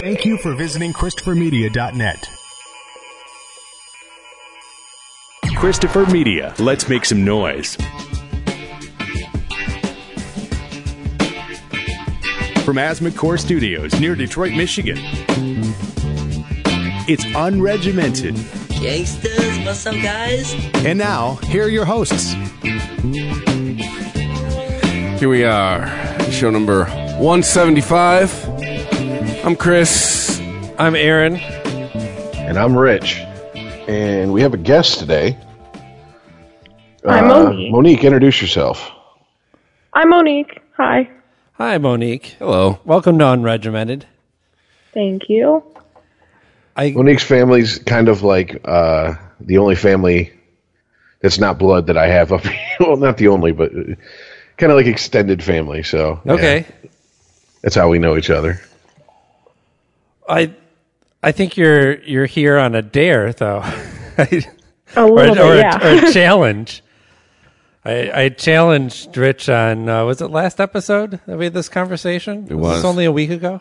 Thank you for visiting ChristopherMedia.net. Christopher Media. Let's make some noise. From Asthma Core Studios near Detroit, Michigan. It's unregimented. Gangsters, what's up, guys? And now, here are your hosts. Here we are, show number 175. I'm Chris. I'm Aaron. And I'm Rich. And we have a guest today. I'm Uh, Monique. Monique, introduce yourself. I'm Monique. Hi. Hi, Monique. Hello. Welcome to Unregimented. Thank you. I Monique's family's kind of like uh, the only family that's not blood that I have up here. well, not the only, but kind of like extended family. So yeah, okay. that's how we know each other. I I think you're you're here on a dare though, A or, little or, bit, a, yeah. or a challenge. I, I challenged Rich on uh, was it last episode that we had this conversation? It was. this only a week ago.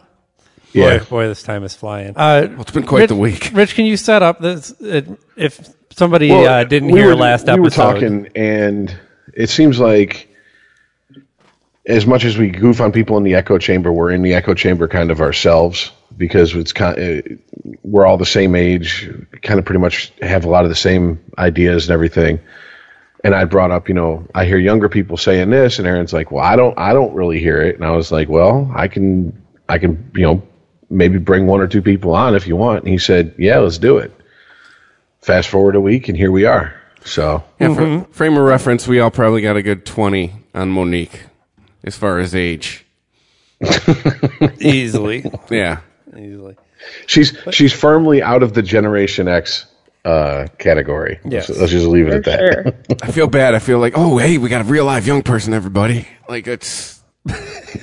Yeah. Boy, boy, this time is flying. Uh, Well, it's been quite Rich, the week. Rich, can you set up this? Uh, if somebody Well, uh, didn't we hear were- last we episode, were talking, and it seems like as much as we goof on people in the echo chamber, we're in the echo chamber kind of ourselves because it's kind uh, we're all the same age, kind of pretty much have a lot of the same ideas and everything. And I brought up, you know, I hear younger people saying this, and Aaron's like, "Well, I don't, I don't really hear it." And I was like, "Well, I can, I can, you know, maybe bring one or two people on if you want." And he said, "Yeah, let's do it." Fast forward a week, and here we are. So Yeah, for frame of reference, we all probably got a good 20 on Monique as far as age. easily, Yeah. Easily. She's she's firmly out of the Generation X uh, category. Yes. So let's just leave it For at that. sure. I feel bad. I feel like, oh, hey, we got a real live young person, everybody. Like, it's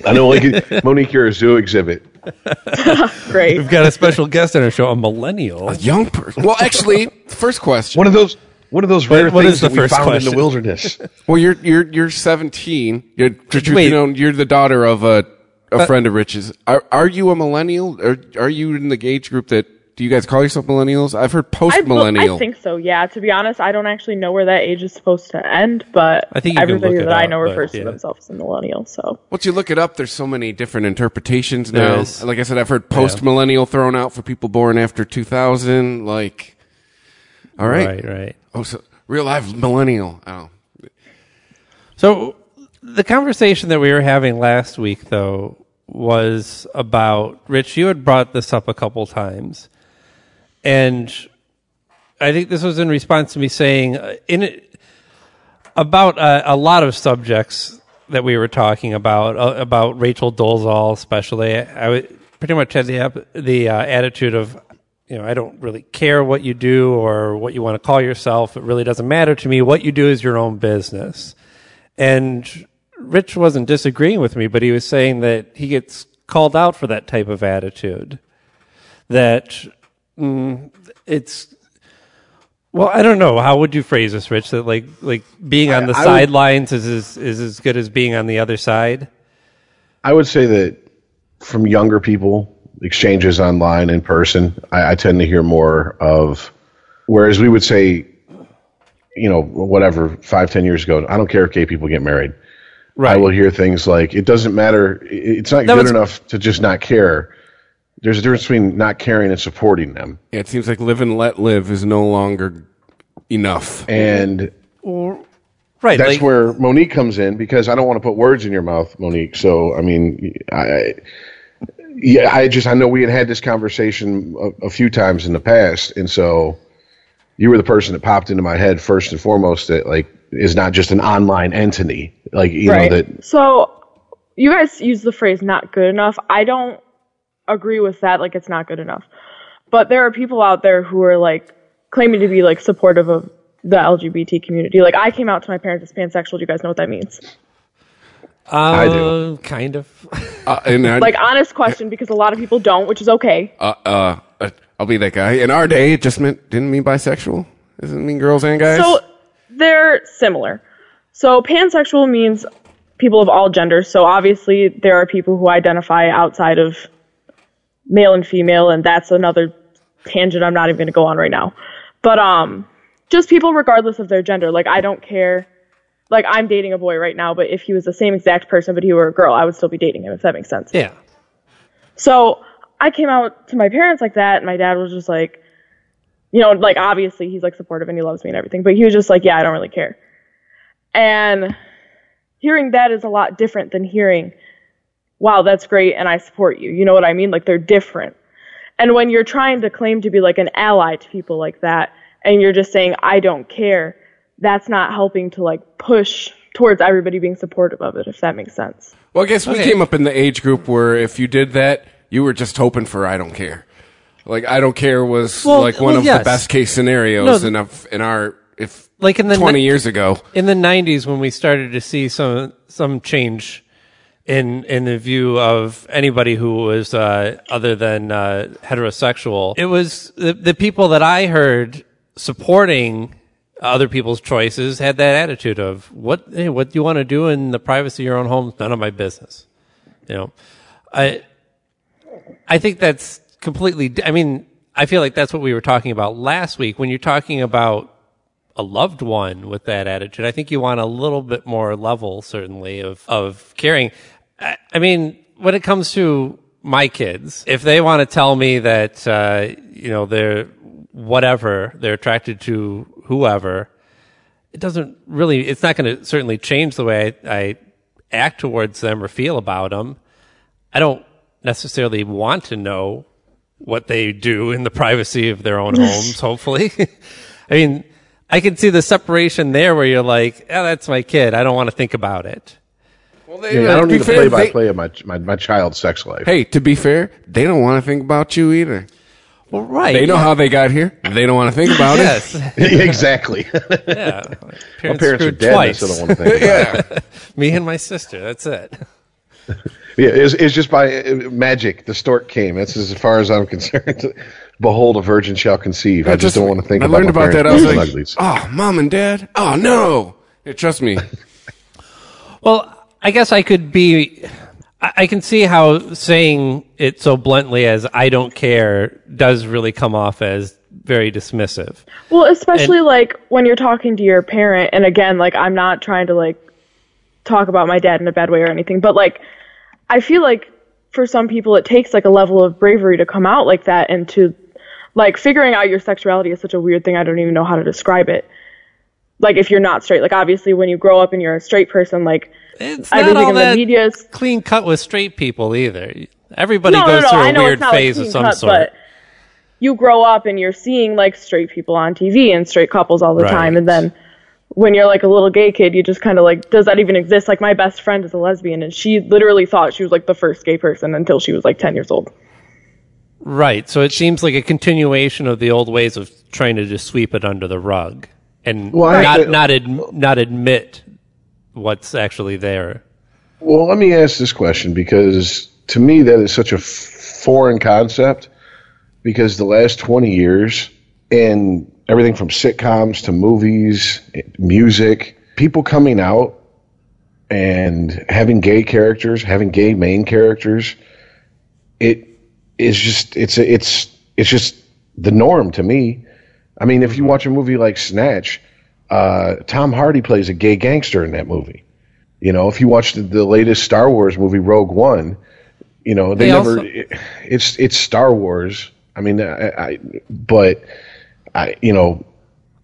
I know, like Monique, you're a zoo exhibit. Great. We've got a special guest on our show, a millennial. a young person. Well, actually, first question. One of those one of those rare what things is the that we first found in the wilderness. Well, you're you're you're 17. You're, truth Wait. be known, you're the daughter of a a friend of Rich's. Are are you a millennial? Or are you in the age group that? Do you guys call yourself millennials? I've heard post I, millennial. I think so, yeah. To be honest, I don't actually know where that age is supposed to end, but I think everybody look it that I know refers yeah. to themselves as a millennial, so. Once you look it up, there's so many different interpretations now. Like I said, I've heard post millennial thrown out for people born after 2000. Like, all right, right, right. Oh, so real life millennial. Oh, So the conversation that we were having last week, though, was about Rich. You had brought this up a couple times, and I think this was in response to me saying uh, in about uh, a lot of subjects that we were talking about uh, about Rachel Dolezal, especially. I would pretty much had the the uh, attitude of. You know, I don't really care what you do or what you want to call yourself. It really doesn't matter to me. What you do is your own business. And Rich wasn't disagreeing with me, but he was saying that he gets called out for that type of attitude. That mm, it's well, I don't know. How would you phrase this, Rich? That like like being on the I would- sidelines is as, is as good as being on the other side. I would say that from younger people, exchanges online in person, I, I tend to hear more of. Whereas we would say, you know, whatever, five, ten years ago, I don't care if gay people get married. I will hear things like, it doesn't matter. It's not That good was- enough to just not care. There's a difference between not caring and supporting them. yeah. It seems like live and let live is no longer enough. And right. that's like, where Monique comes in because I don't want to put words in your mouth, Monique. So I mean, I, yeah, I just I know we had had this conversation a, a few times in the past, and so you were the person that popped into my head first and foremost that like is not just an online entity, like you right. know that So, you guys use the phrase not good enough. I don't agree with that, like, it's not good enough. But there are people out there who are, like, claiming to be, like, supportive of the LGBT community. Like, I came out to my parents as pansexual. Do you guys know what that means? I do. uh, kind of. Uh, and I, Like, honest question, because a lot of people don't, which is okay. uh, uh, uh, I'll be that guy. In our day, it just meant didn't mean bisexual. Doesn't mean girls and guys. So they're similar. So pansexual means people of all genders. So obviously there are people who identify outside of male and female, and that's another tangent I'm not even going to go on right now. But um, just people regardless of their gender. Like I don't care. Like I'm dating a boy right now, but if he was the same exact person, but he were a girl, I would still be dating him. If that makes sense. Yeah. So I came out to my parents like that, and my dad was just like, you know, like obviously he's like supportive and he loves me and everything, but he was just like, yeah, I don't really care. And hearing that is a lot different than hearing, wow, that's great and I support you. You know what I mean? Like they're different. And when you're trying to claim to be like an ally to people like that, and you're just saying, I don't care, that's not helping to like push towards everybody being supportive of it, if that makes sense. Well, I guess we Okay. came up in the age group where if you did that, you were just hoping for I don't care. Like I don't care was Well, like one well, of yes. the best case scenarios No, in in our if Like in the twenty ni- years ago. in the 90s when we started to see some some change in in the view of anybody who was uh, other than uh, heterosexual it was the, the people that i heard supporting other people's choices had that attitude of what hey, what do you want to do in the privacy of your own home none of my business you know i i think that's completely i mean i feel like that's what we were talking about last week when you're talking about a loved one with that attitude. I think you want a little bit more level, certainly, of, of caring. I, I mean, when it comes to my kids, if they want to tell me that, uh, you know, they're whatever, they're attracted to whoever, it doesn't really, it's not going to certainly change the way I, I act towards them or feel about them. I don't necessarily want to know what they do in the privacy of their own homes, hopefully. I mean, I can see the separation there where you're like, oh, that's my kid. I don't want to think about it. Well, they, Yeah, I uh, don't need a fair, play by play of my, my my child's sex life. Hey, to be fair, they don't want to think about you either. Well, right. They know how they got here. They don't want to think about Yes. exactly. yeah. My Parents, parents are dead. twice. I still don't want to think about it. Me and my sister. That's it. Yeah, it's, it's just by uh, magic. The stork came. That's as far as I'm concerned. Behold, a virgin shall conceive. I just, don't want to think about it. I about learned my about that. I was like, uglies. oh, mom and dad. Oh no. Yeah, trust me. Well, I guess I could be. I I can see how saying it so bluntly as "I don't care" does really come off as very dismissive. Well, especially like when you're talking to your parent, and again, like I'm not trying to like talk about my dad in a bad way or anything, but like I feel like for some people it takes like a level of bravery to come out like that and to like figuring out your sexuality is such a weird thing. I don't even know how to describe it. Like if you're not straight, like obviously when you grow up and you're a straight person, like It's not everything all in the media is clean cut with straight people either. Everybody no, goes no, no, through a weird phase like of some cut, sort. But you grow up and you're seeing like straight people on TV and straight couples all the Right. time, and then when you're like a little gay kid, you just kind of like, does that even exist? Like my best friend is a lesbian, and she literally thought she was like the first gay person until she was like 10 years old. Right. So it seems like a continuation of the old ways of trying to just sweep it under the rug and Well, not I- not ad, not admit what's actually there. Well, let me ask this question because to me that is such a foreign concept. Because the last twenty years, and everything from sitcoms to movies, music, people coming out and having gay characters, having gay main characters, it is just it's it's it's just the norm to me. I mean, if you watch a movie like Snatch, uh, Tom Hardy plays a gay gangster in that movie. You know, if you watch the, the latest Star Wars movie, Rogue One, you know they They never. also- it- it's it's Star Wars. I mean, I, I but I you know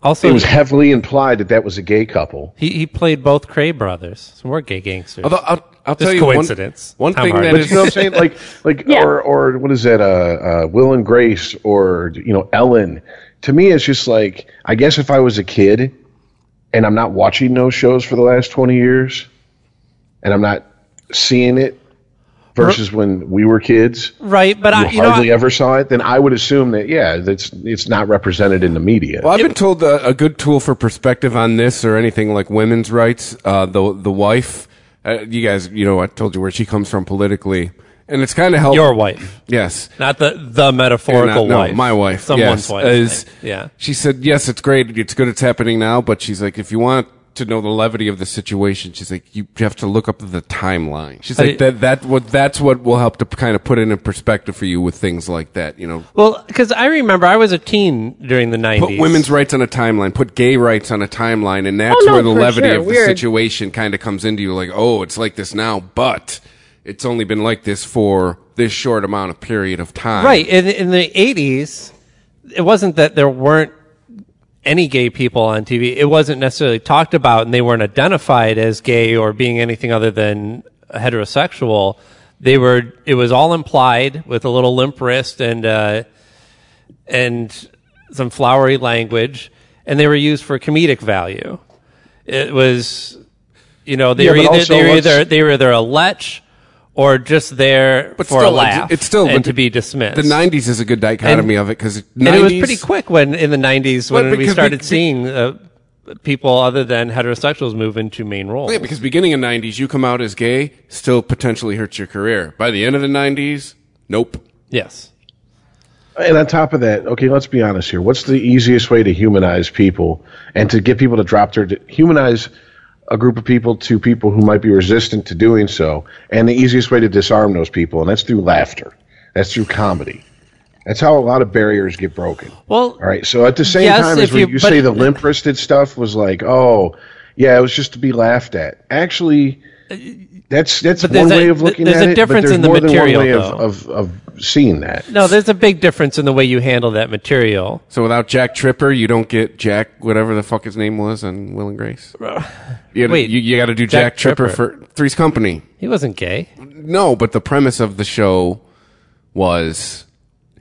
Also, it was heavily implied that that was a gay couple. he he played both Kray brothers. So we're gay gangsters. Although I'll, I'll Just tell you one- coincidence. One, Tom thing Hardy. that But is you know what I'm saying? Like like Yeah. or or what is that? Uh, uh, Will and Grace or you know Ellen. To me, it's just like I guess if I was a kid and I'm not watching those shows for the last 20 years, and I'm not seeing it versus when we were kids. right, but you I, you know, hardly I- ever saw it, then I would assume that yeah, that's it's not represented in the media. Well, I've been told a, a good tool for perspective on this or anything like women's rights. Uh, the the wife, uh, you guys, you know, I told you where she comes from politically, and it's kind of helped. your wife, yes, not the the metaphorical no, wife. my wife, someone's yes, wife. is yeah. She said, "Yes, it's great. It's good. It's happening now." But she's like, if you want to know the levity of the situation, she's like, you have to look up the timeline. She's I- like, that, that, what, that's what will help to kind of put it in perspective for you with things like that, you know. Well, because I remember I was a teen during the 90s. Put women's rights on a timeline, put gay rights on a timeline, and that's Oh, no, where the levity sure. of the situation kind of comes into you. Like, oh, it's like this now, but it's only been like this for this short amount of period of time. Right. In, in the 80s, it wasn't that there weren't any gay people on TV. It wasn't necessarily talked about and they weren't identified as gay or being anything other than heterosexual. They were, it was all implied with a little limp wrist and, uh, and some flowery language, and they were used for comedic value. It was, you know, they Yeah, were either they were either they were either a lech or just there But for still, a laugh. it's still and to be dismissed. The '90s is a good dichotomy And- of it because and it was pretty quick when in the '90s when Well, we started be- seeing uh, people other than heterosexuals move into main roles. Yeah, because beginning of '90s, you come out as gay, still potentially hurts your career. By the end of the '90s, nope. yes, And on top of that, okay, let's be honest here. What's the easiest way to humanize people and to get people to drop their humanize a group of people to people who might be resistant to doing so? And the easiest way to disarm those people, and that's through laughter. That's through comedy. That's how a lot of barriers get broken. well, All right. So at the same Yes, time as you- you, say the limp wristed stuff was like, oh, yeah, it was just to be laughed at. Actually, uh, that's that's one there's a- way of looking there's at a it. difference but there's in the more than material, one way though. of, of, of seeing that. no, there's a big difference in the way you handle that material. So without Jack Tripper, you don't get Jack, whatever the fuck his name was on Will and Grace. You, Wait, you, you got to do Jack, Jack Tripper, Tripper. for Three's Company. He wasn't gay. No, but the premise of the show was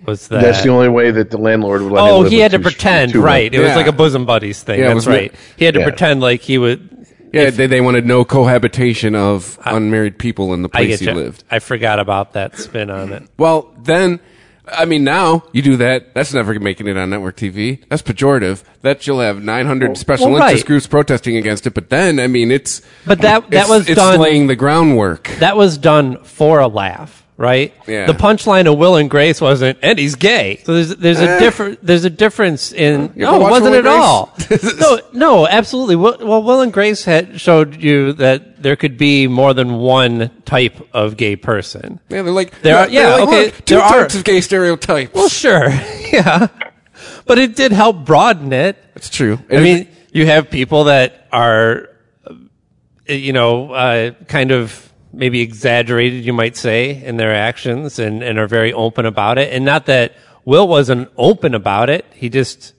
Was that? That's the only way that the landlord would let him oh, live he with had to two- pretend, two right? It was Yeah. like a bosom buddies thing. Yeah, it That's was right. He had to Yeah. pretend like he would. Yeah. they, they wanted no cohabitation of unmarried people in the place he you. lived. I forgot about that spin on it. Well, then, I mean, now you do that. That's never making it on network TV. That's pejorative. That you'll have 900 special well, interest right. groups protesting against it. But then, I mean, it's But that that it's, was it's done. laying the groundwork. that was done for a laugh, right? Yeah. The punchline of Will and Grace wasn't, and he's gay. So there's there's a different there's a difference in You ever no, it watch wasn't Will at and all. no, no, absolutely. Well, well, Will and Grace had showed you that there could be more than one type of gay person. Yeah, they're like, There are- they're yeah, like, okay, look, two there are- types of gay stereotypes. Well, sure, yeah, but it did help broaden it. That's true. I mean, you have people that are, uh, you know, uh, kind of maybe exaggerated, you might say, in their actions and, and are very open about it. And not that Will wasn't open about it. He just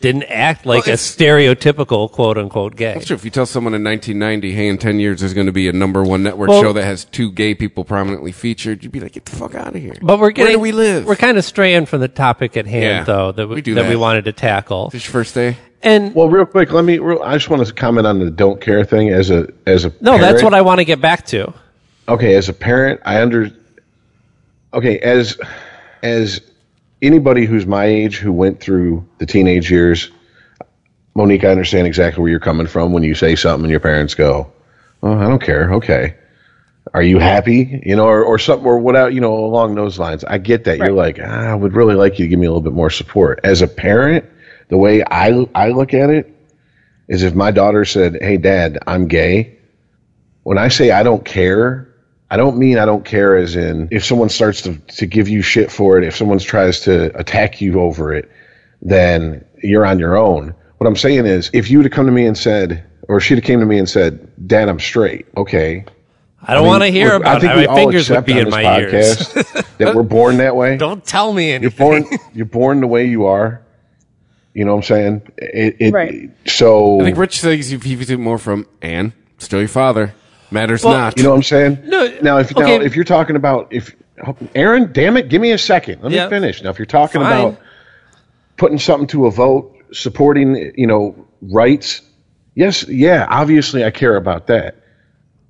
didn't act like Well, a stereotypical quote unquote gay. That's true. If you tell someone in 1990, hey, in 10 years there's going to be a number one network Well- show that has two gay people prominently featured, you'd be like, get the fuck out of here. But we're getting, Where do we live? We're kind of straying from the topic at hand, Yeah, though, that we, we do that we wanted to tackle. This your first day? And Well, real quick, let me. Real, I just want to comment on the don't care thing as a as a. no, that's what I want to get back to. Okay as a parent i under okay as as anybody who's my age who went through the teenage years monique i understand exactly where you're coming from when you say something and your parents go oh i don't care okay. Are you happy? You know or, or something or whatever you know along those lines. I get that. You're like ah, i would really like you to give me a little bit more support. As a parent the way i i look at it is if my daughter said hey dad i'm gay when I say I don't care, I don't mean I don't care as in if someone starts to, to give you shit for it, if someone tries to attack you over it, then you're on your own. What I'm saying is, if you would have come to me and said, or she'd have came to me and said, Dad, I'm straight. Okay. I don't I mean, want to hear look, about I think it. we My all fingers would accept be on in this my ears. podcast that we're born that way. Don't tell me anything. You're born, you're born the way you are. You know what I'm saying? It, it, Right. So, I think Rich says he views it more from, and still your father. Matters Well, not. You know what I'm saying? No, Now, if okay. now if you're talking about if Aaron, damn it, give me a second. Let me finish. Now, if you're talking Fine. about putting something to a vote, supporting, you know, rights, yes, yeah, obviously I care about that.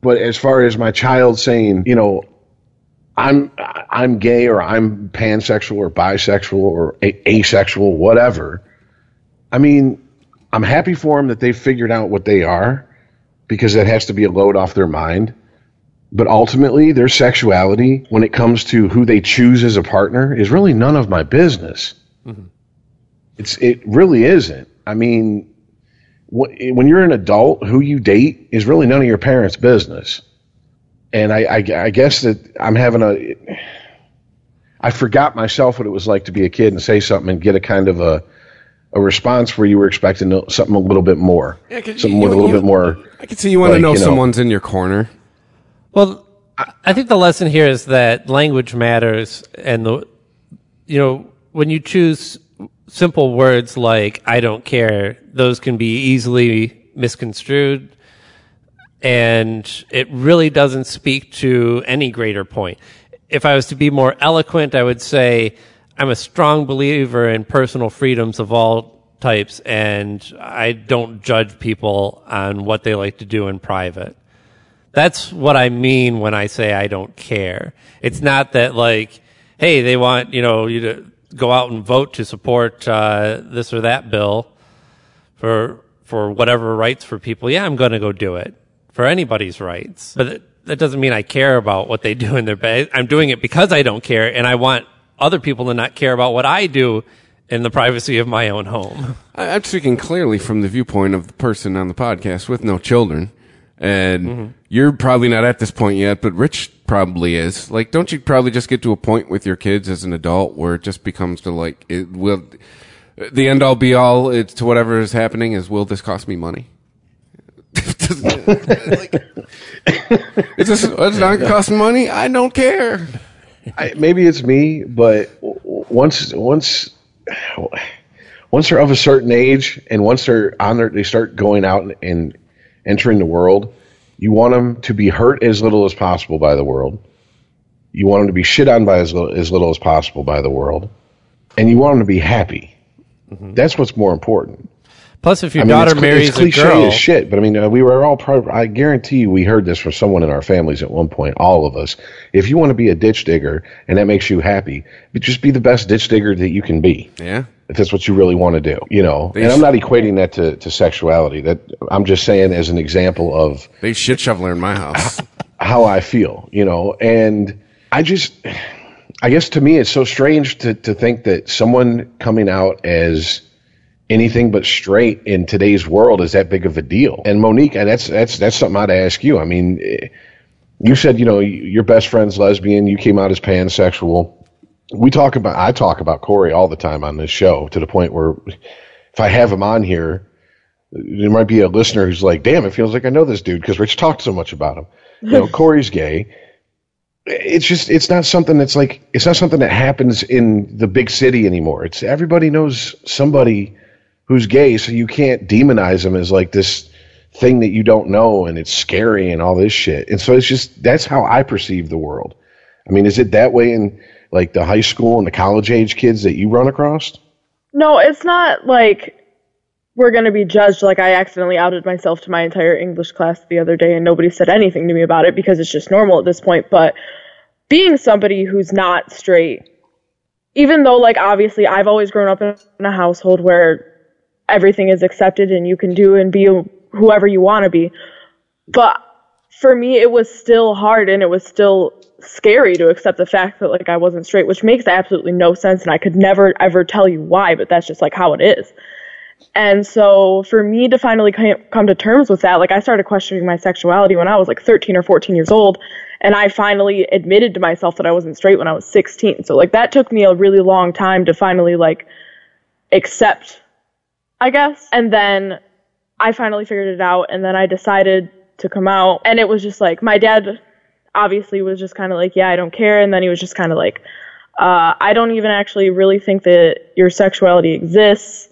But as far as my child saying, you know, I'm I'm gay or I'm pansexual or bisexual or a- asexual, whatever. I mean, I'm happy for them that they figured out what they are because that has to be a load off their mind. But ultimately, their sexuality, when it comes to who they choose as a partner, is really none of my business. Mm-hmm. It's it really isn't. I mean, wh- when you're an adult, who you date is really none of your parents' business. And I, I, I guess that I'm having a, I forgot myself what it was like to be a kid and say something and get a kind of a, a response where you were expecting something a little bit more, Yeah, 'cause something you- with a little you- bit more. I can see you want to know, you know- someone's in your corner. Well, I think the lesson here is that language matters, and the you know when you choose simple words like "I don't care," those can be easily misconstrued, and it really doesn't speak to any greater point. If I was to be more eloquent, I would say I'm a strong believer in personal freedoms of all types, and I don't judge people on what they like to do in private. That's what I mean when I say I don't care. It's not that like, hey, they want you know you to go out and vote to support uh, this or that bill for for whatever rights for people. Yeah, I'm going to go do it for anybody's rights, but it, that doesn't mean I care about what they do in their bed. I'm doing it because I don't care, and I want other people to not care about what I do in the privacy of my own home. I'm speaking clearly from the viewpoint of the person on the podcast with no children. And mm-hmm. you're probably not at this point yet, but Rich probably is. Like, don't you probably just get to a point with your kids as an adult where it just becomes to like, it will, the end all be all it's to whatever is happening is, will this cost me money? like, is this, it's not gonna cost me money? I don't care. I, maybe it's me, but once once once they're of a certain age and once they're on their, they start going out and, and entering the world. You want them to be hurt as little as possible by the world. You want them to be shit on by as little, as little as possible by the world, and you want them to be happy. Mm-hmm. That's what's more important. Plus, if your I mean, daughter it's, marries it's a cliche girl, as shit, but I mean, uh, we were all part. I guarantee you, we heard this from someone in our families at one point. All of us. If you want to be a ditch digger and that makes you happy, but just be the best ditch digger that you can be. Yeah. If that's what you really want to do, you know. They and I'm not equating that to, to sexuality. That I'm just saying as an example of They shit shoveler in my house. how I feel, you know. And I just, I guess to me, it's so strange to, to think that someone coming out as anything but straight in today's world is that big of a deal. And Monique, and that's that's that's something I'd ask you. I mean, you said you know your best friend's lesbian. You came out as pansexual. We talk about I talk about Corey all the time on this show to the point where if I have him on here, there might be a listener who's like, "Damn, it feels like I know this dude because Rich talked so much about him." You know, Corey's gay. It's just it's not something that's like it's not something that happens in the big city anymore. It's everybody knows somebody who's gay, so you can't demonize them as like this thing that you don't know and it's scary and all this shit. And so it's just that's how I perceive the world. I mean, is it that way in like the high school and the college age kids that you run across? No, it's not like we're going to be judged like I accidentally outed myself to my entire English class the other day and nobody said anything to me about it because it's just normal at this point. But being somebody who's not straight, even though, like, obviously I've always grown up in a household where everything is accepted and you can do and be whoever you want to be. But for me, it was still hard and it was still scary to accept the fact that like I wasn't straight, which makes absolutely no sense. And I could never ever tell you why, but that's just like how it is. And so for me to finally come to terms with that, like I started questioning my sexuality when I was like 13 or 14 years old. And I finally admitted to myself that I wasn't straight when I was 16. So like that took me a really long time to finally like accept, I guess. And then I finally figured it out and then I decided to come out and it was just like my dad obviously was just kind of like yeah I don't care and then he was just kind of like uh, I don't even actually really think that your sexuality exists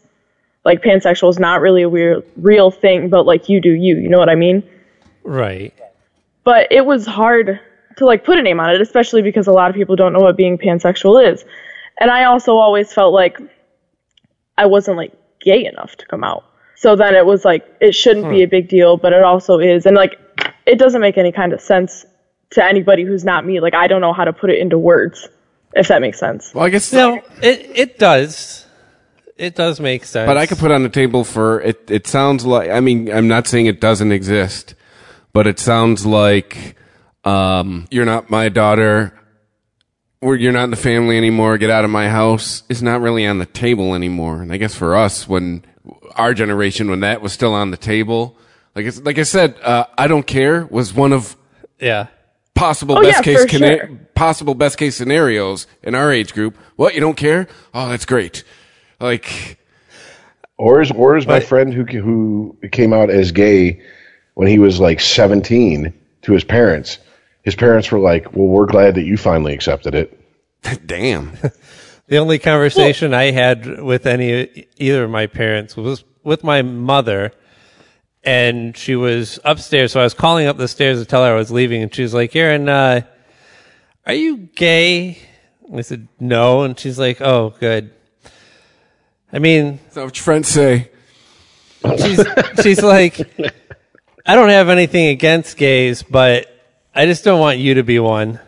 like pansexual is not really a weird, real thing but like you do you you know what I mean right? but it was hard to like put a name on it especially because a lot of people don't know what being pansexual is and I also always felt like I wasn't like gay enough to come out so then it was like it shouldn't be a big deal, but it also is, and like it doesn't make any kind of sense to anybody who's not me. Like I don't know how to put it into words, if that makes sense. Well, I guess No, it it does. It does make sense. But I could put on the table for it. It sounds like I mean I'm not saying it doesn't exist, but it sounds like um, you're not my daughter, or you're not in the family anymore. Get out of my house is not really on the table anymore. And I guess for us, when our generation when that was still on the table. Like it's, like I said, uh, I don't care was one of Yeah. possible Oh, best yeah, case cana- sure. possible best case scenarios in our age group. What you don't care? Oh, that's great. Like Or is or is my But- friend who who came out as gay when he was like 17 to his parents. His parents were like, "Well, we're glad that you finally accepted it." damn. The only conversation I had with any either of my parents was with my mother, and she was upstairs. So I was calling up the stairs to tell her I was leaving, and she was like, "Aaron, uh, are you gay?" And I said, "No," and she's like, "Oh, good." I mean, Is that what your friends say? she's she's like, I don't have anything against gays, but I just don't want you to be one.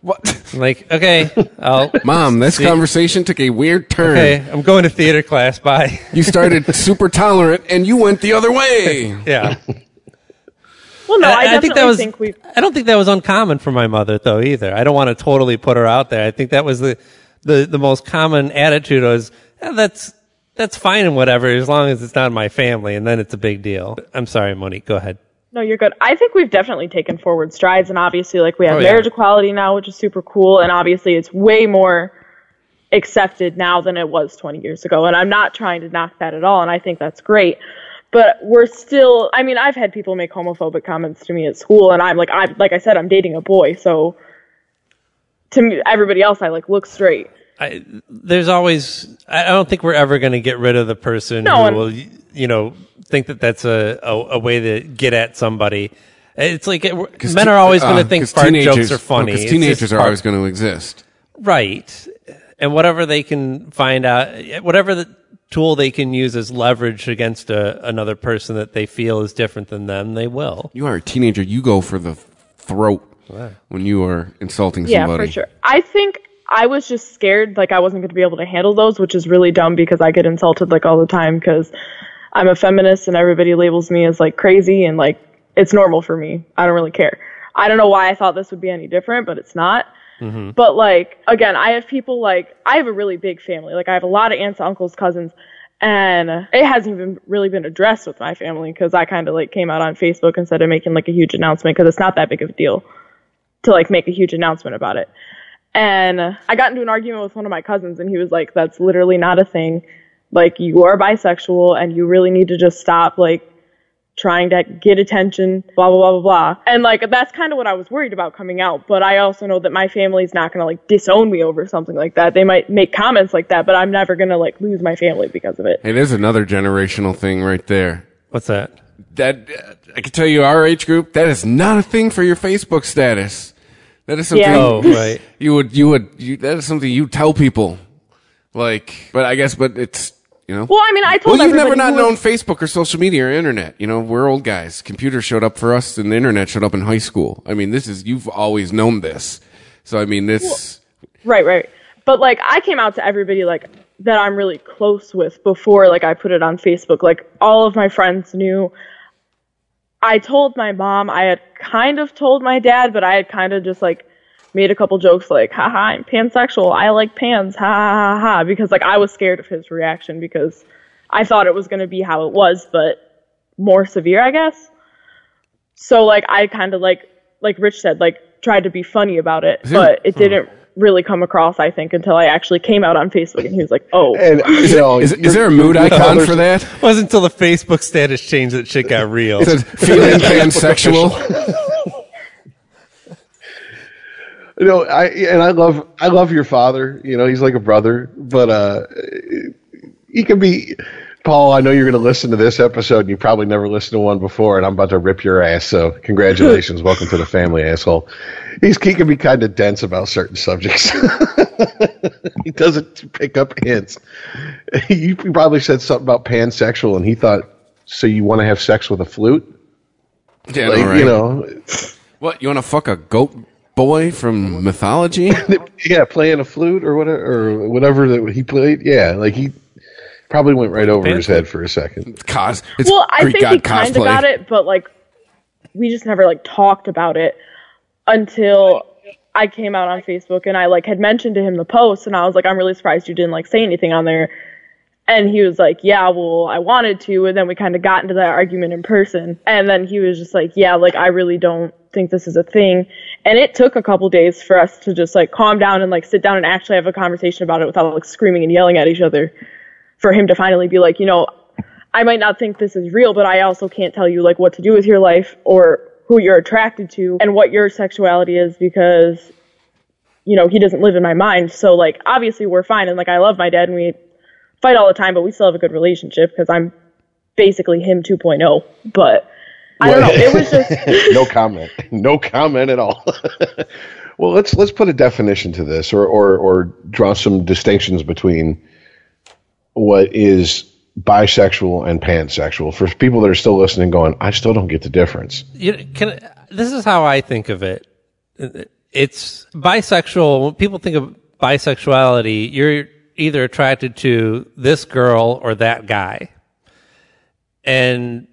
What? I'm like, okay, I'll, Mom, this See? conversation took a weird turn. okay, I'm going to theater class. Bye. You started super tolerant and you went the other way. Yeah. Well, no, I, definitely think that was. think we. I don't think that was uncommon for my mother, though. Either. I don't want to totally put her out there. I think that was the the, the most common attitude was "Eh, that's that's fine and whatever as long as it's not my family, and then it's a big deal. I'm sorry, Monique. Go ahead. No, you're good. I think we've definitely taken forward strides, and obviously, like we have Oh, yeah. marriage equality now, which is super cool, and obviously, it's way more accepted now than it was 20 years ago. And I'm not trying to knock that at all, and I think that's great. But we're still. I mean, I've had people make homophobic comments to me at school, and I'm like, I like I said, I'm dating a boy, so to me, everybody else, I like look straight. I, there's always. I don't think we're ever going to get rid of the person No, who will, you know, think that that's a, a, a way to get at somebody. It's like it, men are always going to think fart jokes are funny. Because It's uh, teenagers are always going to exist. Right. And whatever they can find out, whatever the tool they can use as leverage against a, another person that they feel is different than them, they will. You are a teenager. You go for the throat when you are insulting Yeah, somebody. for sure. I think I was just scared, like I wasn't going to be able to handle those, which is really dumb because I get insulted like all the time because I'm a feminist and everybody labels me as like crazy and like it's normal for me. I don't really care. I don't know why I thought this would be any different, but it's not. Mm-hmm. But like again, I have people like I have a really big family. Like I have a lot of aunts, uncles, cousins, and it hasn't even really been addressed with my family because I kind of like came out on Facebook instead of making like a huge announcement because it's not that big of a deal to like make a huge announcement about it. And I got into an argument with one of my cousins, and he was like, "That's literally not a thing. Like, you are bisexual, and you really need to just stop like trying to get attention." Blah blah blah blah blah. And like, that's kind of what I was worried about coming out. But I also know that my family's not gonna like disown me over something like that. They might make comments like that, but I'm never gonna like lose my family because of it. Hey, there's another generational thing right there. What's that? That uh, I can tell you, our age group, that is not a thing for your Facebook status. That is something Yeah. Oh, right. you would you would you, that is something you tell people. Like, but I guess, but it's you know. Well, I mean, I told Well, you've never not known was- Facebook or social media or internet. You know, we're old guys. Computers showed up for us, and the internet showed up in high school. I mean, this is you've always known this. So I mean, this. Right, right. But like I came out to everybody like that I'm really close with before like I put it on Facebook. Like all of my friends knew. I told my mom, I had kind of told my dad, but I had kind of just like made a couple jokes like, haha, I'm pansexual. I like pans. Ha ha ha ha. Because like I was scared of his reaction because I thought it was going to be how it was, but more severe, I guess. So like I kind of like, like Rich said, like tried to be funny about it, but it didn't really come across, I think, until I actually came out on Facebook and he was like, oh. And you know, Is, is there a mood icon for that? It wasn't until the Facebook status changed that shit got real. It says feeling pansexual. you know, I and I love I love your father. You know, he's like a brother, but uh, he can be. Paul, I know you're going to listen to this episode, and you probably never listened to one before, and I'm about to rip your ass. So, congratulations, welcome to the family, asshole. He's he can be kind of dense about certain subjects. he doesn't pick up hints. You probably said something about pansexual, and he thought, so you want to have sex with a flute? Yeah, Like, all right. You know, what you want to fuck a goat boy from mythology? yeah, playing a flute or whatever, or whatever that he played. Yeah, like he probably went right over his head for a second. Cos. It's well, I Greek think god he kind of got it, but like we just never like talked about it until I came out on Facebook and I like had mentioned to him the post and I was like, I'm really surprised you didn't like say anything on there. And he was like, yeah, well, I wanted to. And then we kind of got into that argument in person. And then he was just like, yeah, like, I really don't think this is a thing. And it took a couple days for us to just like calm down and like sit down and actually have a conversation about it without like screaming and yelling at each other for him to finally be like, you know, I might not think this is real, but I also can't tell you like what to do with your life or who you're attracted to and what your sexuality is because you know, he doesn't live in my mind. So like obviously we're fine and like I love my dad and we fight all the time, but we still have a good relationship because I'm basically him 2.0. But I don't know. It was just no comment. No comment at all. well, let's let's put a definition to this, or or or draw some distinctions between what is bisexual and pansexual for people that are still listening. Going, I still don't get the difference. You can this is how I think of it. It's bisexual. When people think of bisexuality, you're either attracted to this girl or that guy. And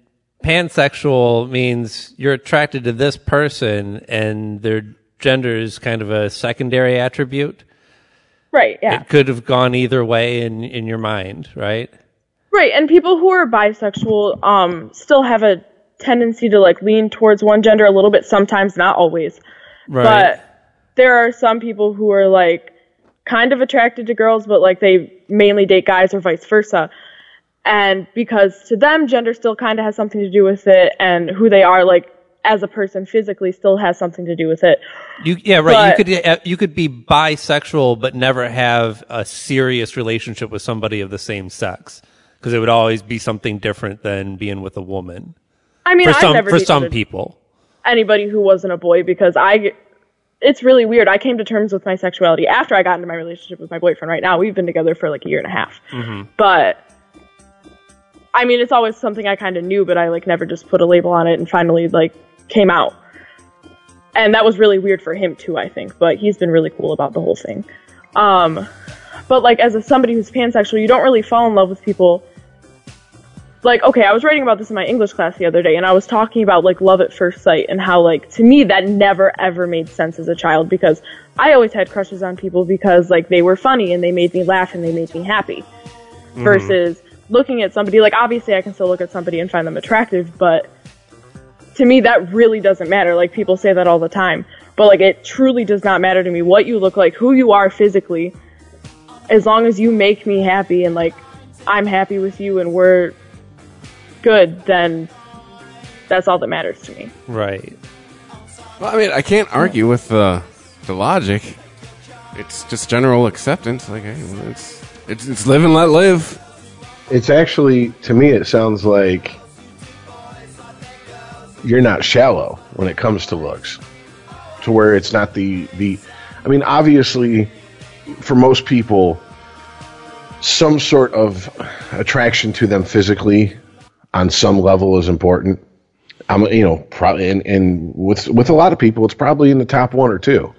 pansexual means you're attracted to this person and their gender is kind of a secondary attribute. right, yeah. It could have gone either way in, in your mind, right? Right, and people who are bisexual um still have a tendency to like lean towards one gender a little bit sometimes, not always. Right. But there are some people who are like kind of attracted to girls, but like they mainly date guys or vice versa. And because to them, gender still kind of has something to do with it, and who they are, like as a person physically, still has something to do with it. You, yeah, right. But- you could you could be bisexual but never have a serious relationship with somebody of the same sex because it would always be something different than being with a woman. I mean, For I've some never for some people. anybody who wasn't a boy because I. It's really weird. I came to terms with my sexuality after I got into my relationship with my boyfriend. Right now, we've been together for like a year and a half. But I mean, it's always something I kind of knew, but I like never just put a label on it and finally like came out. And that was really weird for him too, I think. But he's been really cool about the whole thing. Um, but like as a somebody who's pansexual, you don't really fall in love with people. Like, okay, I was writing about this in my English class the other day, and I was talking about like love at first sight and how like to me that never ever made sense as a child because I always had crushes on people because like they were funny and they made me laugh and they made me happy mm-hmm. versus looking at somebody like obviously I can still look at somebody and find them attractive, but to me that really doesn't matter. Like people say that all the time, but like it truly does not matter to me what you look like, who you are physically, as long as you make me happy and like I'm happy with you and we're good, then that's all that matters to me. Right. Well, I mean, I can't argue with the the logic. It's just general acceptance. Like, hey, well, it's it's it's live and let live. It's actually, to me, it sounds like you're not shallow when it comes to looks, to where it's not the the. I mean, obviously, for most people, some sort of attraction to them physically, on some level, is important. I'm, you know, probably, and, and with with a lot of people, it's probably in the top one or two.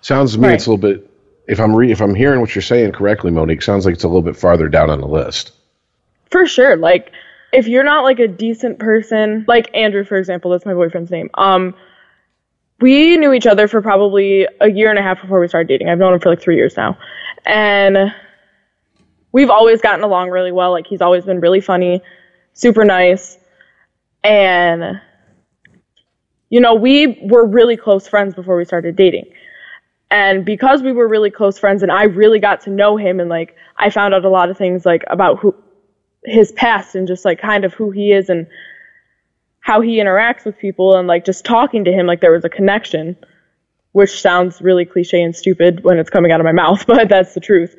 Sounds to me, Right. it's a little bit. If I'm re, if I'm hearing what you're saying correctly, Monique, sounds like it's a little bit farther down on the list. For sure. Like, if you're not like a decent person, like Andrew, for example, that's my boyfriend's name. Um, we knew each other for probably a year and a half before we started dating. I've known him for like three years now. And we've always gotten along really well. Like, he's always been really funny, super nice. And, you know, we were really close friends before we started dating. And because we were really close friends and I really got to know him and like I found out a lot of things like about who his past and just like kind of who he is and how he interacts with people and like just talking to him like there was a connection which sounds really cliche and stupid when it's coming out of my mouth but that's the truth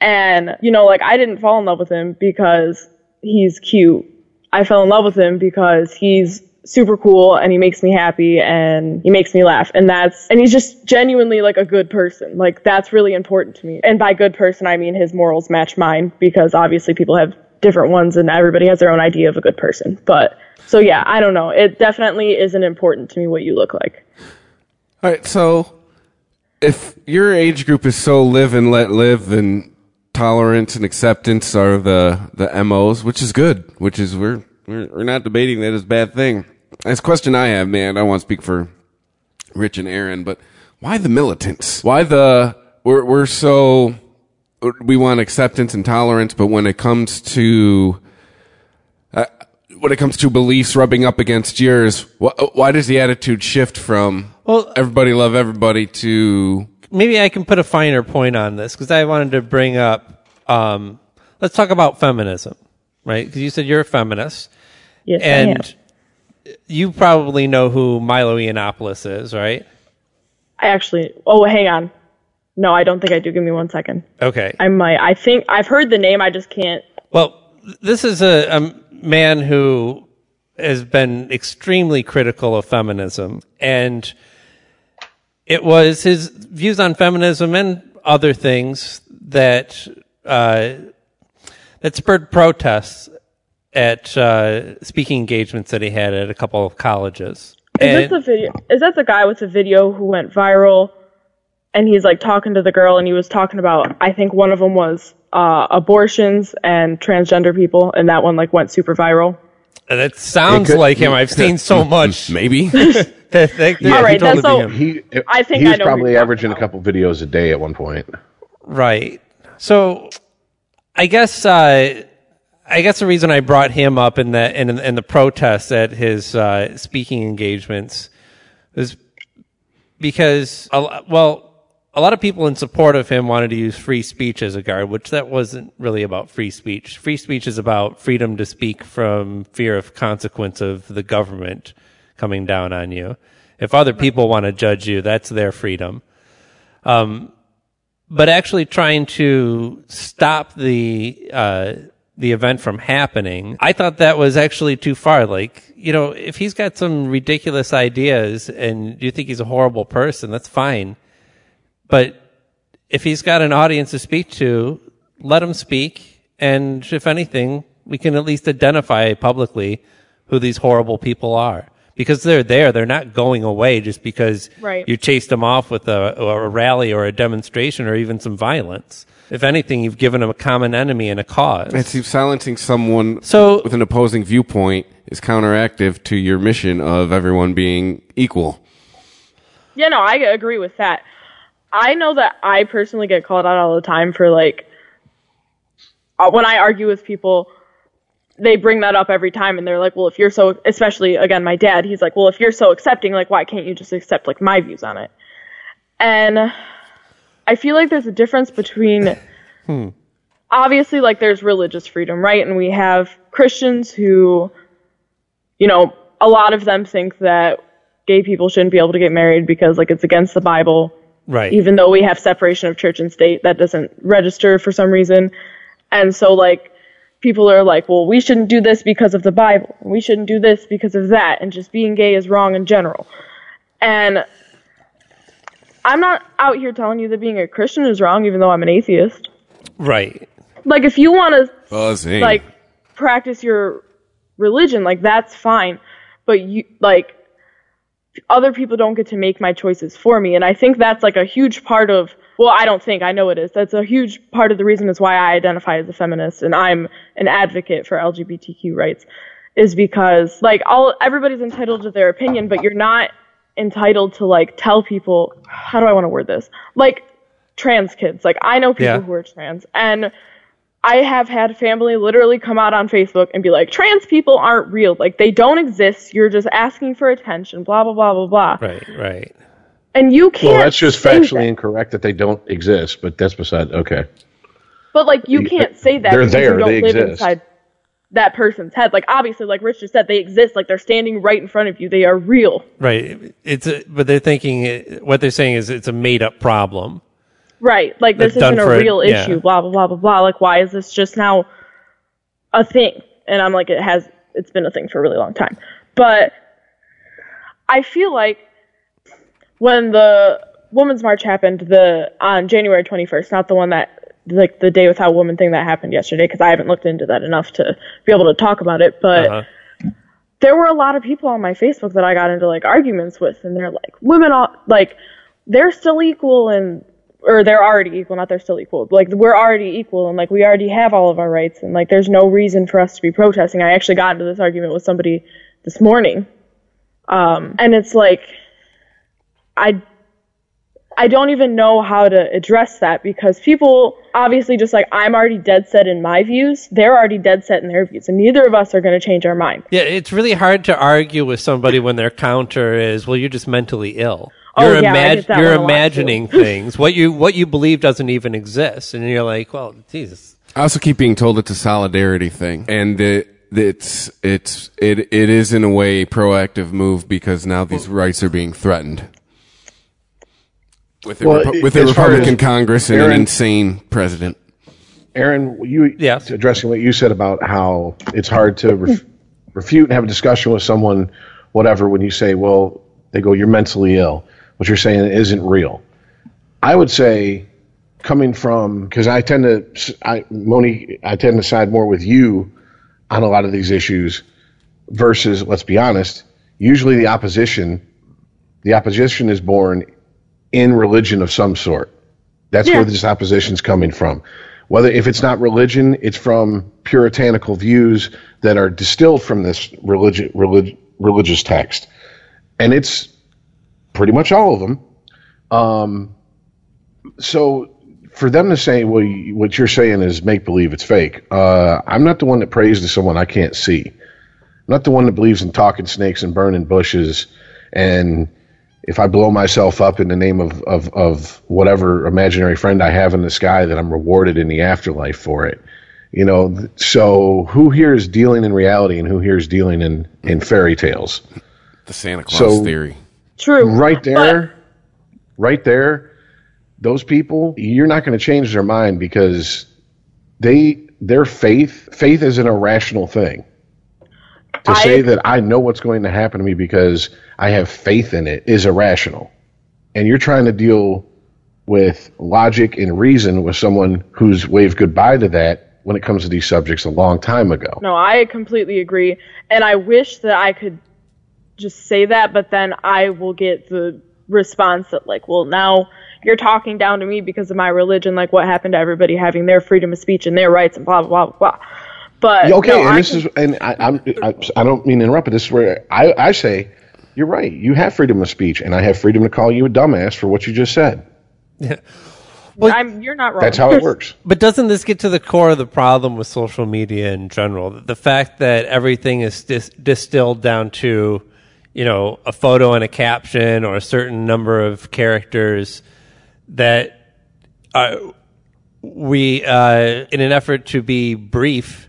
and you know like I didn't fall in love with him because he's cute I fell in love with him because he's super cool and he makes me happy and he makes me laugh. And that's and he's just genuinely like a good person. Like that's really important to me. And by good person i mean his morals match mine because obviously people have different ones and everybody has their own idea of a good person. But so yeah i don't know. It definitely isn't important to me what you look like. All right, so if your age group is so live and let live, and tolerance and acceptance are the the MOs, which is good. Which is we're we're, we're not debating that as a bad thing. This question I have, man, I don't want to speak for Rich and Aaron, but why the militants? Why the we're we're so we want acceptance and tolerance, but when it comes to uh, when it comes to beliefs rubbing up against yours, wh- why does the attitude shift from Well- everybody love everybody to maybe I can put a finer point on this because I wanted to bring up. Um, let's talk about feminism, right? Because you said you're a feminist, Yes, I am. and you probably know who Milo Yiannopoulos is, right? I actually. Oh, hang on. No, I don't think I do. Give me one second. Okay. I might. I think I've heard the name. I just can't. Well, this is a, a man who has been extremely critical of feminism, and it was his views on feminism and other things that uh, that spurred protests at uh, speaking engagements that he had at a couple of colleges. Is And- this the video? Is that the guy with the video who went viral? And he's like talking to the girl, and he was talking about. I think one of them was uh, abortions and transgender people, and that one like went super viral. That sounds It could- like him. I've seen so much. maybe? that, that, Yeah, All right, that's so- He, I think he I was know who probably you're talking averaging a couple videos a day at one point. Right. So, I guess uh, I guess the reason I brought him up in the in, in the protests at his uh, speaking engagements is because a, lo- well, a lot of people in support of him wanted to use free speech as a guard, which that wasn't really about free speech. Free speech is about freedom to speak from fear of consequence of the government coming down on you. If other people want to judge you, that's their freedom but actually trying to stop the uh, the event from happening, I thought that was actually too far. Like, you know, if he's got some ridiculous ideas and you think he's a horrible person, that's fine. But if he's got an audience to speak to, let him speak. And if anything, we can at least identify publicly who these horrible people are. Because they're there, they're not going away just because Right. you chased them off with a, a rally or a demonstration or even some violence. If anything, you've given them a common enemy and a cause. It seems silencing someone So- with an opposing viewpoint is counteractive to your mission of everyone being equal. Yeah, no, I agree with that. I know that I personally get called out all the time for like uh, when I argue with people, they bring that up every time, and they're like, "Well, if you're so," especially again, my dad, he's like, "Well, if you're so accepting, like, why can't you just accept like my views on it?" And I feel like there's a difference between obviously like there's religious freedom, right? And we have Christians who you know, a lot of them think that gay people shouldn't be able to get married because like it's against the Bible. Right. Even though we have separation of church and state, that doesn't register for some reason. And so like people are like, well, we shouldn't do this because of the Bible. We shouldn't do this because of that. And just being gay is wrong in general. And I'm not out here telling you that being a Christian is wrong, even though I'm an atheist. right. Like if you want to like practice your religion like that's fine but you like other people don't get to make my choices for me. And i think that's like a huge part of well i don't think i know it is. That's a huge part of the reason is why i identify as a feminist and i'm an advocate for lgbtq rights is because like all everybody's entitled to their opinion but you're not entitled to like tell people how do i want to word this? Like trans kids. Like i know people Yeah. who are trans. And I have had family literally come out on Facebook and be like, trans people aren't real. Like, they don't exist. You're just asking for attention, blah, blah, blah, blah, blah. Right. Right. And you can't. Well, that's just factually that. incorrect that they don't exist, but that's beside. Okay. But, like, you can't say that They're because there, you don't they live exist. inside that person's head. Like, obviously, like Rich just said, they exist. Like, they're standing right in front of you. They are real. Right. It's a, but they're thinking what they're saying is it's a made up problem. Right. Like, this isn't a real yeah. issue, blah, blah, blah, blah, blah. Like, why is this just now a thing? And I'm like, it has, it's been a thing for a really long time. But I feel like when the Women's March happened, the, on January 21st, not the one that, like, the Day Without Woman thing that happened yesterday, because I haven't looked into that enough to be able to talk about it, but Uh-huh. there were a lot of people on my Facebook that I got into like arguments with, and they're like, women, all, like, they're still equal, and or they're already equal, not they're still equal. Like we're already equal, and like we already have all of our rights, and like there's no reason for us to be protesting. I actually got into this argument with somebody this morning, um, and it's like, I, I don't even know how to address that because people obviously just like I'm already dead set in my views, they're already dead set in their views, and neither of us are going to change our mind. Yeah, it's really hard to argue with somebody when their counter is, "Well, you're just mentally ill. Oh, You're, yeah, I get that you're one a lot, too. imagining things. What you what you believe doesn't even exist." And you're like, "Well, Jesus." I also keep being told it's a solidarity thing, and it, it's it's it it is in a way a proactive move because now these rights are being threatened with a, Well, Repu- with a Republican Congress and an insane president. Aaron, you Yes. addressing what you said about how it's hard to ref- refute and have a discussion with someone, whatever, when you say, well, they go, you're mentally ill. What you're saying isn't real. I would say, coming from, because I tend to, I, Moni, I tend to side more with you on a lot of these issues versus, let's be honest, usually the opposition, the opposition is born in religion of some sort. That's Yeah. where this opposition's coming from. Whether if it's not religion, it's from puritanical views that are distilled from this religion, relig, religious text, and it's pretty much all of them. Um, so for them to say, "Well, you- what you're saying is make believe, it's fake," uh, I'm not the one that prays to someone I can't see. I'm not the one that believes in talking snakes and burning bushes and if I blow myself up in the name of, of, of whatever imaginary friend I have in the sky, that I'm rewarded in the afterlife for it. You know, so who here is dealing in reality and who here is dealing in, in fairy tales? The Santa Claus So- theory. True. Right there, right there, those people, you're not going to change their mind because they, their faith, faith is an irrational thing. To I- say that I know what's going to happen to me because I have faith in it is irrational. And you're trying to deal with logic and reason with someone who's waved goodbye to that when it comes to these subjects a long time ago. No, I completely agree. And I wish that I could just say that, but then I will get the response that, like, well, now you're talking down to me because of my religion, like what happened to everybody having their freedom of speech and their rights and blah, blah, blah, blah. But Yeah, okay, no, and I this can- is, and I, I'm, I, I don't mean to interrupt, but this is where I, I say, you're right. You have freedom of speech, and I have freedom to call you a dumbass for what you just said. I'm, you're not wrong. That's how it works. But doesn't this get to the core of the problem with social media in general? The fact that everything is dis- distilled down to, you know, a photo and a caption or a certain number of characters that uh, we, uh, in an effort to be brief,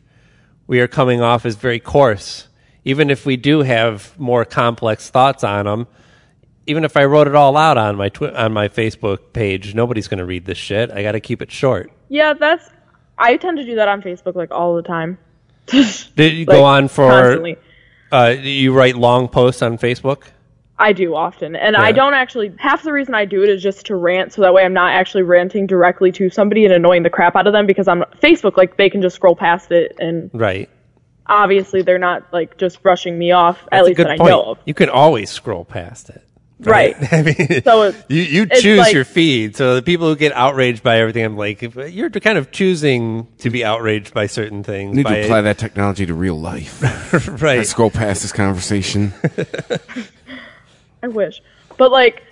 we are coming off as very coarse. Even if we do have more complex thoughts on them, even if I wrote it all out on my twi- on my Facebook page, nobody's going to read this shit. I got to keep it short. Yeah, that's. I tend to do that on Facebook like all the time. Did you Like, go on for? constantly. Uh, you write long posts on Facebook? I do often, and I don't actually. Half the reason I do it is just to rant, so that way I'm not actually ranting directly to somebody and annoying the crap out of them. Because on Facebook, like they can just scroll past it, and Right. obviously they're not like just brushing me off. That's at a least good that I point. know of. You can always scroll past it. Right. I mean, So it's- you you it's choose like- your feed. So the people who get outraged by everything, I'm like, you're kind of choosing to be outraged by certain things. Need by to apply that technology to real life. right. Let's go past this conversation. I wish, but like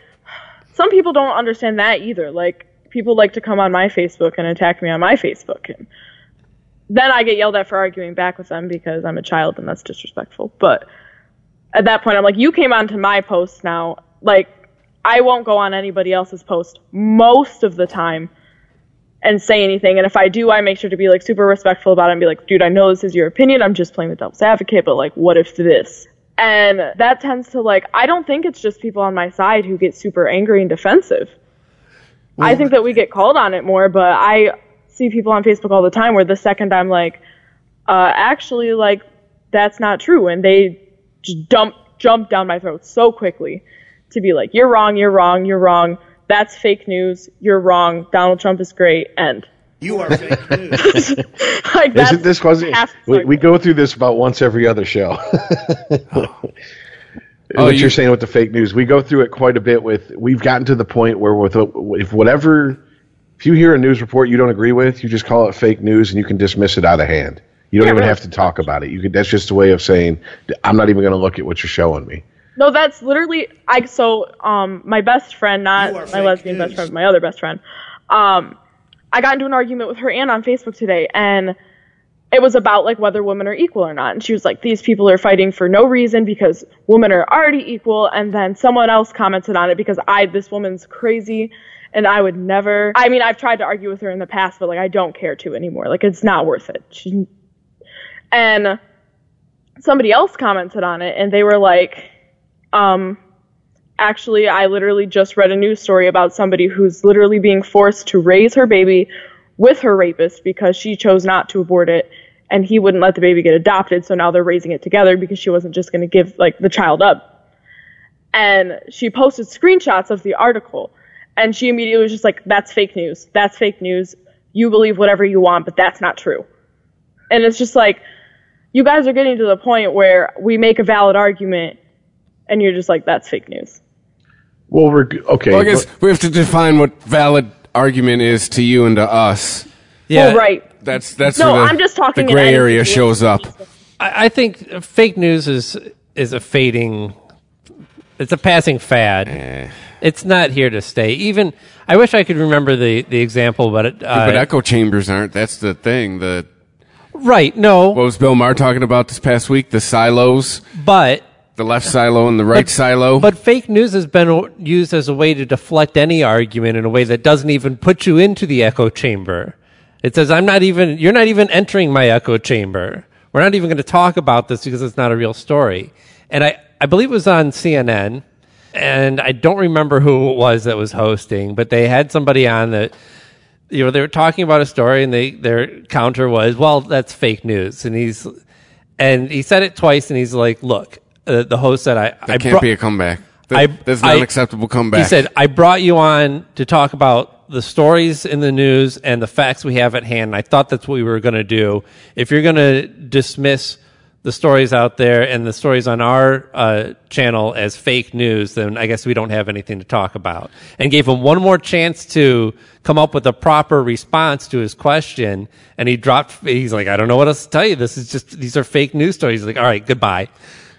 some people don't understand that either. Like people like to come on my Facebook and attack me on my Facebook, and then I get yelled at for arguing back with them because I'm a child and that's disrespectful. But at that point, I'm like, you came onto my post now. Like, I won't go on anybody else's post most of the time and say anything. And if I do, I make sure to be like super respectful about it and be like, dude, I know this is your opinion. I'm just playing the devil's advocate, but like, what if this? And that tends to like, I don't think it's just people on my side who get super angry and defensive. I think that we get called on it more, but I see people on Facebook all the time where the second I'm like, uh, actually, like, that's not true. And they just dump, jump down my throat so quickly to be like, you're wrong, you're wrong, you're wrong. That's fake news. You're wrong. Donald Trump is great. End. You are fake news. like This, that's this wasn't. We, we go through this about once every other show. Oh, what you- you, are saying with the fake news, we go through it quite a bit. With we've gotten to the point where with if whatever, if you hear a news report you don't agree with, you just call it fake news and you can dismiss it out of hand. You don't Yeah, even right. have to talk about it. You could. That's just a way of saying I'm not even going to look at what you're showing me. No, that's literally I. So, um, my best friend, not my lesbian news. best friend, my other best friend. Um, I got into an argument with her aunt on Facebook today, and it was about like whether women are equal or not. And she was like, "These people are fighting for no reason because women are already equal." And then someone else commented on it because I, this woman's crazy, and I would never. I mean, I've tried to argue with her in the past, but like I don't care to anymore. Like it's not worth it. She, and somebody else commented on it, and they were like, um, actually, I literally just read a news story about somebody who's literally being forced to raise her baby with her rapist because she chose not to abort it and he wouldn't let the baby get adopted. So now they're raising it together because she wasn't just going to give like the child up. And she posted screenshots of the article and she immediately was just like, that's fake news. That's fake news. You believe whatever you want, but that's not true. And it's just like, you guys are getting to the point where we make a valid argument and you're just like, that's fake news. Well, we're okay. Well, I guess we have to define what valid argument is to you and to us. Yeah, well, right. That's that's No, the, I'm just talking the gray area shows up. I, I think fake news is is a fading. It's a passing fad. Eh. It's not here to stay. Even I wish I could remember the the example, but it, uh, but echo chambers aren't. That's the thing. The right? No, what was Bill Maher talking about this past week? The silos, but the left silo and the right silo. But fake news has been used as a way to deflect any argument in a way that doesn't even put you into the echo chamber. It says, I'm not even, you're not even entering my echo chamber. We're not even going to talk about this because it's not a real story. And I, I believe it was on CNN, and I don't remember who it was that was hosting, but they had somebody on that, you know, they were talking about a story and they, their counter was, well, that's fake news. And he's, and he said it twice and he's like, look, uh, the host said, I, that I can't be a comeback. That- I- that's not I- an acceptable comeback. he said, I brought you on to talk about the stories in the news and the facts we have at hand. And I thought that's what we were going to do. If you're going to dismiss the stories out there and the stories on our uh, channel as fake news, then I guess we don't have anything to talk about. And gave him one more chance to come up with a proper response to his question. And he dropped, he's like, I don't know what else to tell you. This is just, these are fake news stories. He's like, all right, goodbye.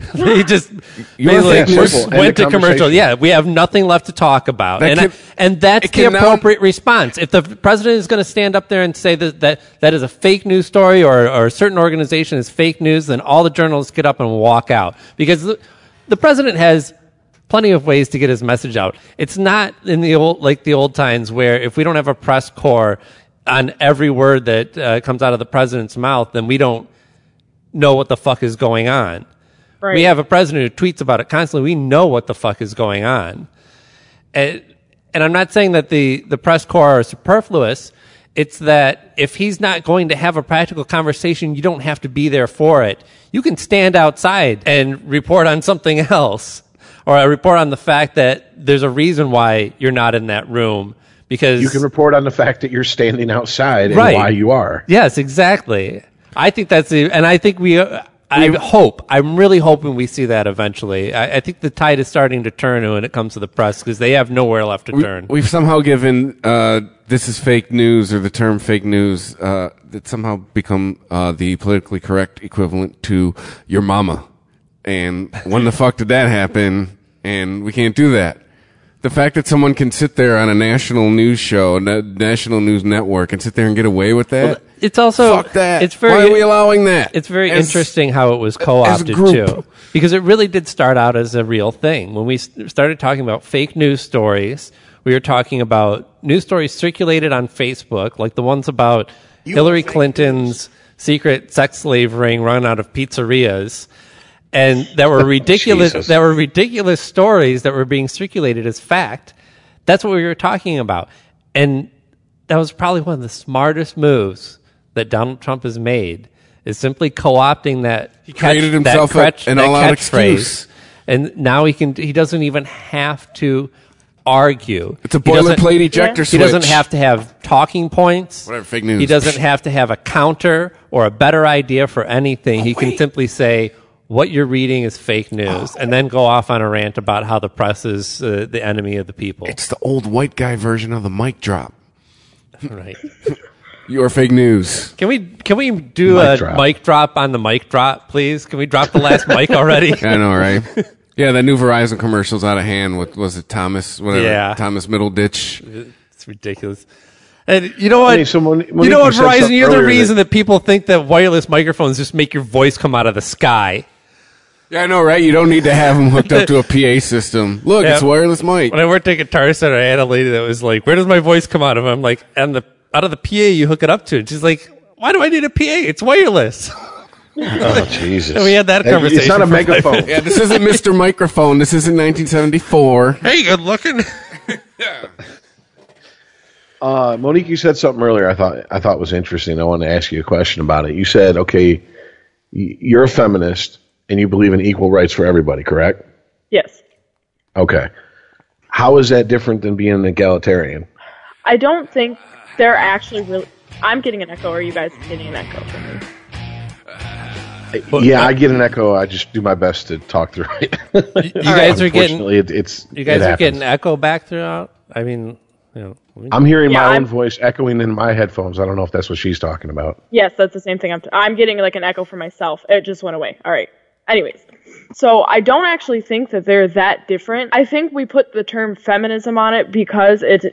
he just You're basically went to commercial. Yeah, we have nothing left to talk about, That and can- and that's the can now- appropriate response. If the president is going to stand up there and say that that, that is a fake news story or, or a certain organization is fake news, then all the journalists get up and walk out because the, the president has plenty of ways to get his message out. It's not in the old like the old times where if we don't have a press corps on every word that uh, comes out of the president's mouth, then we don't know what the fuck is going on. Right. We have a president who tweets about it constantly. We know what the fuck is going on. And, and I'm not saying that the, the press corps are superfluous. It's that if he's not going to have a practical conversation, you don't have to be there for it. You can stand outside and report on something else or a report on the fact that there's a reason why you're not in that room because you can report on the fact that you're standing outside and why you are. Yes, exactly. I think that's the, and I think we, uh, I hope, I'm really hoping we see that eventually. I, I think the tide is starting to turn when it comes to the press because they have nowhere left to turn. We've somehow given uh, this is fake news or the term fake news uh, that somehow become uh, the politically correct equivalent to your mama. And when the fuck did that happen? And we can't do that. The fact that someone can sit there on a national news show, na- national news network, and sit there and get away with that, it's also, fuck that. it's very, Why are we allowing that? It's very As- interesting how it was co-opted group. too, because it really did start out as a real thing. When we s- started talking about fake news stories, we were talking about news stories circulated on Facebook, like the ones about Hillary Clinton's secret sex slave ring run out of pizzerias, and that were ridiculous. Jesus. that were ridiculous stories that were being circulated as fact. That's what we were talking about, and that was probably one of the smartest moves that Donald Trump has made is simply co-opting that he created himself a- an all-out excuse. and now he can he doesn't even have to argue It's a He doesn't- boilerplate ejector he switch. doesn't have to have talking points Whatever, fake news. he doesn't have to have a counter or a better idea for anything he can simply say what you're reading is fake news and then go off on a rant about how the press is uh, the enemy of the people It's the old white guy version of the mic drop. right Your fake news. Can we can we do Mic a drop. mic drop on the mic drop, please? Can we drop the last mic already? I know, right? Yeah, that new Verizon commercial's out of hand. What was it, Thomas? Whatever. Yeah. Thomas Middleditch. It's ridiculous. And you know what? Hey, so Mon- you Monique, know you what, said Verizon? something You're the earlier reason that, people think that wireless microphones just make your voice come out of the sky. Yeah, I know, right? You don't need to have them hooked up to a PA system. Look, Yeah. it's wireless mic. When I worked at Guitar Center, I had a lady that was like, "Where does my voice come out of?" I'm like, "And the out of the PA you hook it up to." And she's like, "Why do I need a PA? It's wireless." Oh Jesus! And we had that conversation. It's not a conversation megaphone. Yeah, this isn't Mr. Microphone. This isn't 1974. hey, good looking. Uh, Monique, you said something earlier. I thought I thought was interesting. I wanted to ask you a question about it. You said, okay, you're a feminist and you believe in equal rights for everybody, correct? Yes. Okay. How is that different than being an egalitarian? I don't think they're actually really. I'm getting an echo. Or are you guys getting an echo from me? yeah, I get an echo. I just do my best to talk through it. You guys are getting it, it's you guys it are getting echo back throughout. I mean, you know, we- I'm hearing Yeah, my I'm- own voice echoing in my headphones. I don't know if that's what she's talking about. Yes, that's the same thing. I'm, t- I'm getting like an echo for myself. It just went away. All right. Anyways, so I don't actually think that they're that different. I think we put the term feminism on it because it's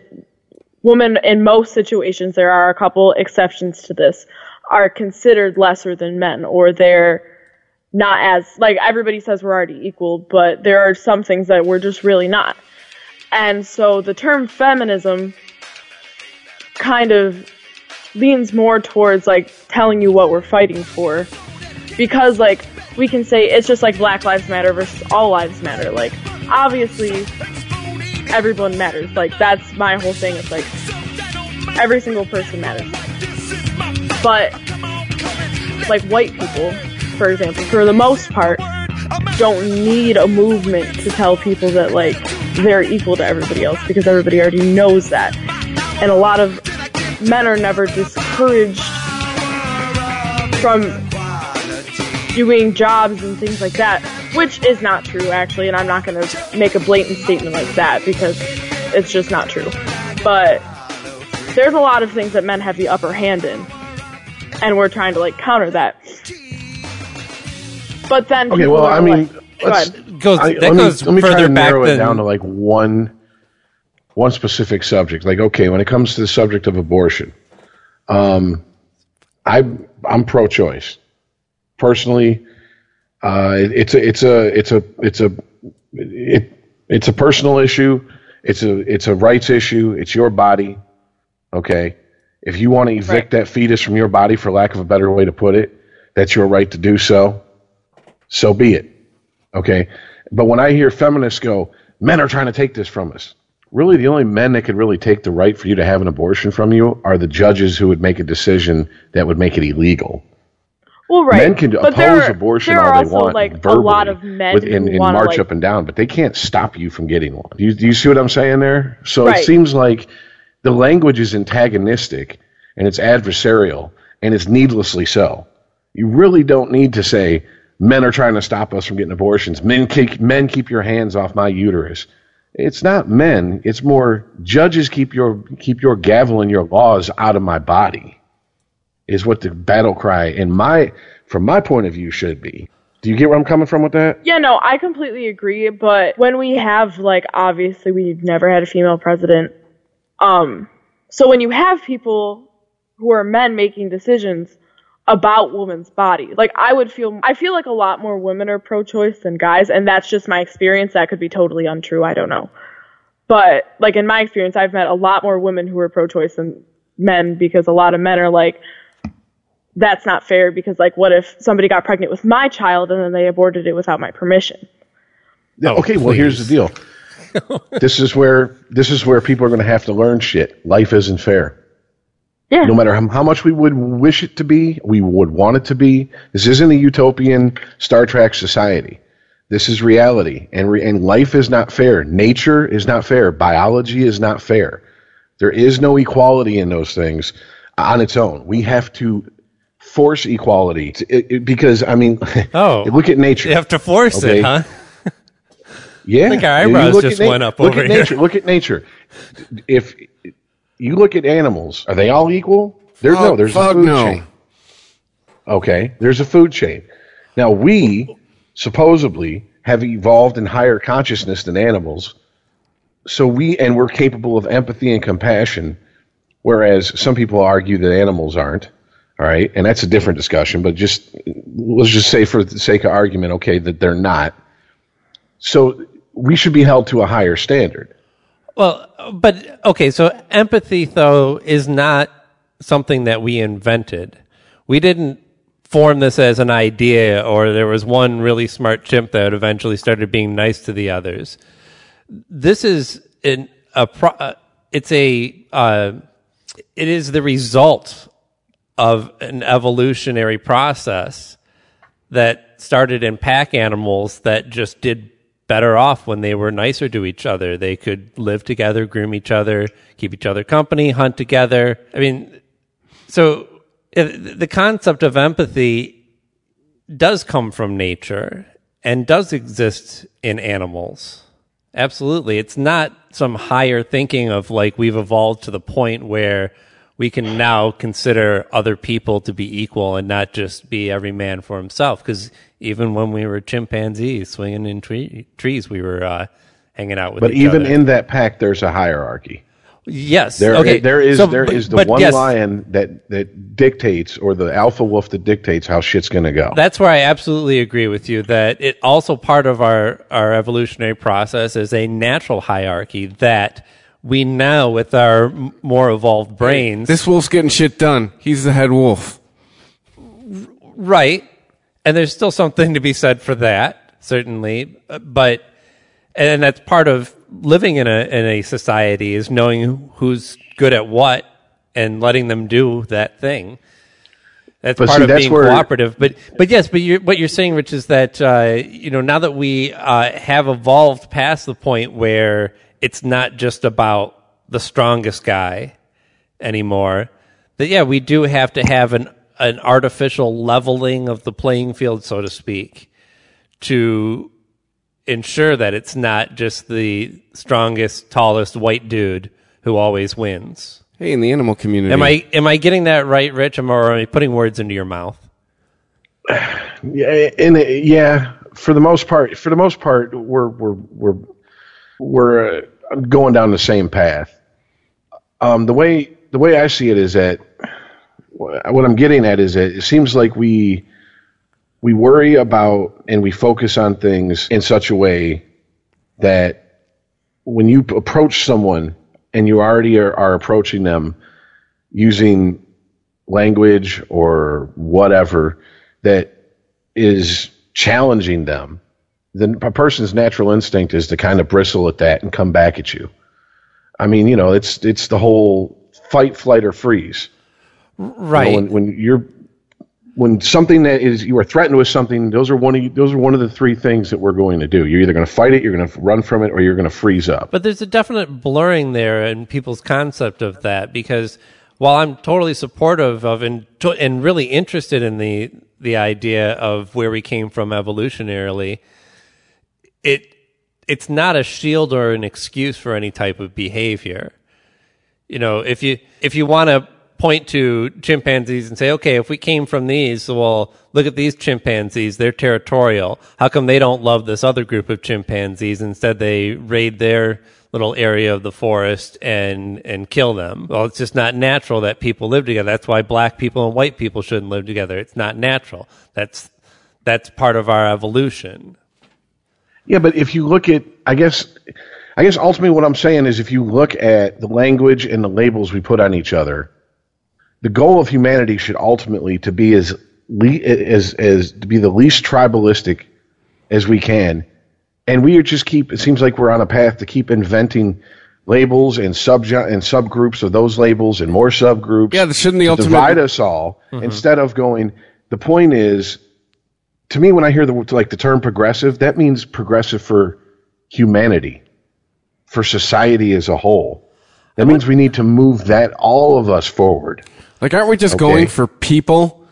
women in most situations. There are a couple exceptions to this are considered lesser than men, or they're not as like everybody says we're already equal, but there are some things that we're just really not. And so the term feminism kind of leans more towards like telling you what we're fighting for because like we can say it's just like black lives matter versus all lives matter like obviously everyone matters. Like that's my whole thing. It's like every single person matters. But like white people for example for the most part don't need a movement to tell people that like they're equal to everybody else because everybody already knows that. And a lot of men are never discouraged from doing jobs and things like that, which is not true actually, and I'm not going to make a blatant statement like that because it's just not true. But there's a lot of things that men have the upper hand in, and we're trying to like counter that. But then, Okay, well, I mean, like- let's, ahead. goes I, that let me, goes let me try further to back narrow than it down to like one one specific subject. Like, okay, when it comes to the subject of abortion, um, I I'm pro-choice. Personally, uh, it, it's a it's a it's a it's a it, it's a personal issue. It's a it's a rights issue. It's your body. Okay, if you want to evict that fetus from your body, for lack of a better way to put it, that's your right to do so. So be it. Okay. But when I hear feminists go, men are trying to take this from us. Really, the only men that could really take the right for you to have an abortion from you are the judges who would make a decision that would make it illegal. Well, right. Men can but oppose are, abortion there are all they also want, like verbally, a lot of men with, who and, and want to march like up and down, but they can't stop you from getting one. Do you, do you see what I'm saying there? So Right. it seems like the language is antagonistic and it's adversarial, and it's needlessly so. You really don't need to say men are trying to stop us from getting abortions. Men keep, men keep your hands off my uterus. It's not men. It's more judges keep your keep your gavel and your laws out of my body. Is what the battle cry in my from my point of view should be. Do you get where I'm coming from with that? Yeah, no, I completely agree. But when we have like obviously we've never had a female president. Um, so when you have people who are men making decisions about women's body, like I would feel, I feel like a lot more women are pro-choice than guys, and that's just my experience. That could be totally untrue. I don't know. But like in my experience, I've met a lot more women who are pro-choice than men because a lot of men are like, that's not fair because like what if somebody got pregnant with my child and then they aborted it without my permission? Yeah, oh, okay, well here's the deal. this is where this is where people are going to have to learn shit. Life isn't fair. Yeah. No matter how, how much we would wish it to be, we would want it to be. This isn't a utopian Star Trek society. This is reality, and re, and life is not fair. Nature is not fair. Biology is not fair. There is no equality in those things on its own. We have to force equality it, it- because I mean, Oh. look at nature. you have to force Okay. it, huh? Yeah, think our eyebrows look just at went up Look over at here. nature. Look at nature. If you look at animals, are they all equal? There's Oh, no. There's a food no. chain. Okay, there's a food chain. Now we supposedly have evolved in higher consciousness than animals. So we and we're capable of empathy and compassion, whereas some people argue that animals aren't. All right, and that's a different discussion. But just let's just say, for the sake of argument, okay, that they're not. So we should be held to a higher standard. Well, but okay, so empathy though is not something that we invented. We didn't form this as an idea or there was one really smart chimp that eventually started being nice to the others. This is an, a pro, uh, it's a uh, it is the result of an evolutionary process that started in pack animals that just did better off when they were nicer to each other. They could live together, groom each other, keep each other company, hunt together. I mean, so the concept of empathy does come from nature and does exist in animals. Absolutely. It's not some higher thinking of like we've evolved to the point where we can now consider other people to be equal and not just be every man for himself. Because even when we were chimpanzees swinging in tree, trees, we were uh, hanging out with. But even other. in that pack, there's a hierarchy. yes, There, okay. there is So, there but- is the one yes, lion that that dictates, or the alpha wolf that dictates how shit's going to go. That's where I absolutely agree with you that it also part of our, our evolutionary process is a natural hierarchy that we now, with our m- more evolved brains, This wolf's getting shit done. He's the head wolf. right? And there's still something to be said for that, certainly. Uh, But and that's part of living in a in a society is knowing who's good at what and letting them do that thing. That's But part see, of that's being where- cooperative. But but yes, but you're, what you're saying, Rich, is that uh, you know now that we uh, have evolved past the point where it's not just about the strongest guy anymore. That yeah, we do have to have an an artificial leveling of the playing field, so to speak, to ensure that it's not just the strongest, tallest white dude who always wins. Hey, in the animal community, Am I am I getting that right, Rich? Am I, or am I putting words into your mouth? Yeah, and yeah, for the most part, for the most part, we're we're we're we're uh, going down the same path. Um, the way the way I see it is that what I'm getting at is that it seems like we we worry about and we focus on things in such a way that when you approach someone and you already are, are approaching them using language or whatever that is challenging them, then a person's natural instinct is to kind of bristle at that and come back at you. I mean, you know, it's it's the whole fight, flight, or freeze. You know, Right. when, when you're when something that is you are threatened with something, those are one of you- those are one of the three things that we're going to do. You're either going to fight it, you're going to run from it, or you're going to freeze up. But there's a definite blurring there in people's concept of that because while I'm totally supportive of and, and really interested in the the idea of where we came from evolutionarily, it it's not a shield or an excuse for any type of behavior. You know, if you if you want to point to chimpanzees and say, okay, if we came from these, well, look at these chimpanzees, they're territorial. How come they don't love this other group of chimpanzees? Instead, they raid their little area of the forest and and kill them. Well, it's just not natural that people live together. That's why black people and white people shouldn't live together. It's not natural. That's that's part of our evolution. Yeah, but if you look at, I guess, I guess ultimately what I'm saying is if you look at the language and the labels we put on each other, the goal of humanity should ultimately to be as le- as as to be the least tribalistic as we can, and we are just keep. It seems like we're on a path to keep inventing labels and sub and subgroups of those labels and more subgroups. Yeah, that shouldn't the ultimate- divide us all mm-hmm. instead of going. The point is, to me, when I hear the like the term progressive, that means progressive for humanity, for society as a whole. That means we need to move that all of us forward. like, aren't we just Okay. going for people?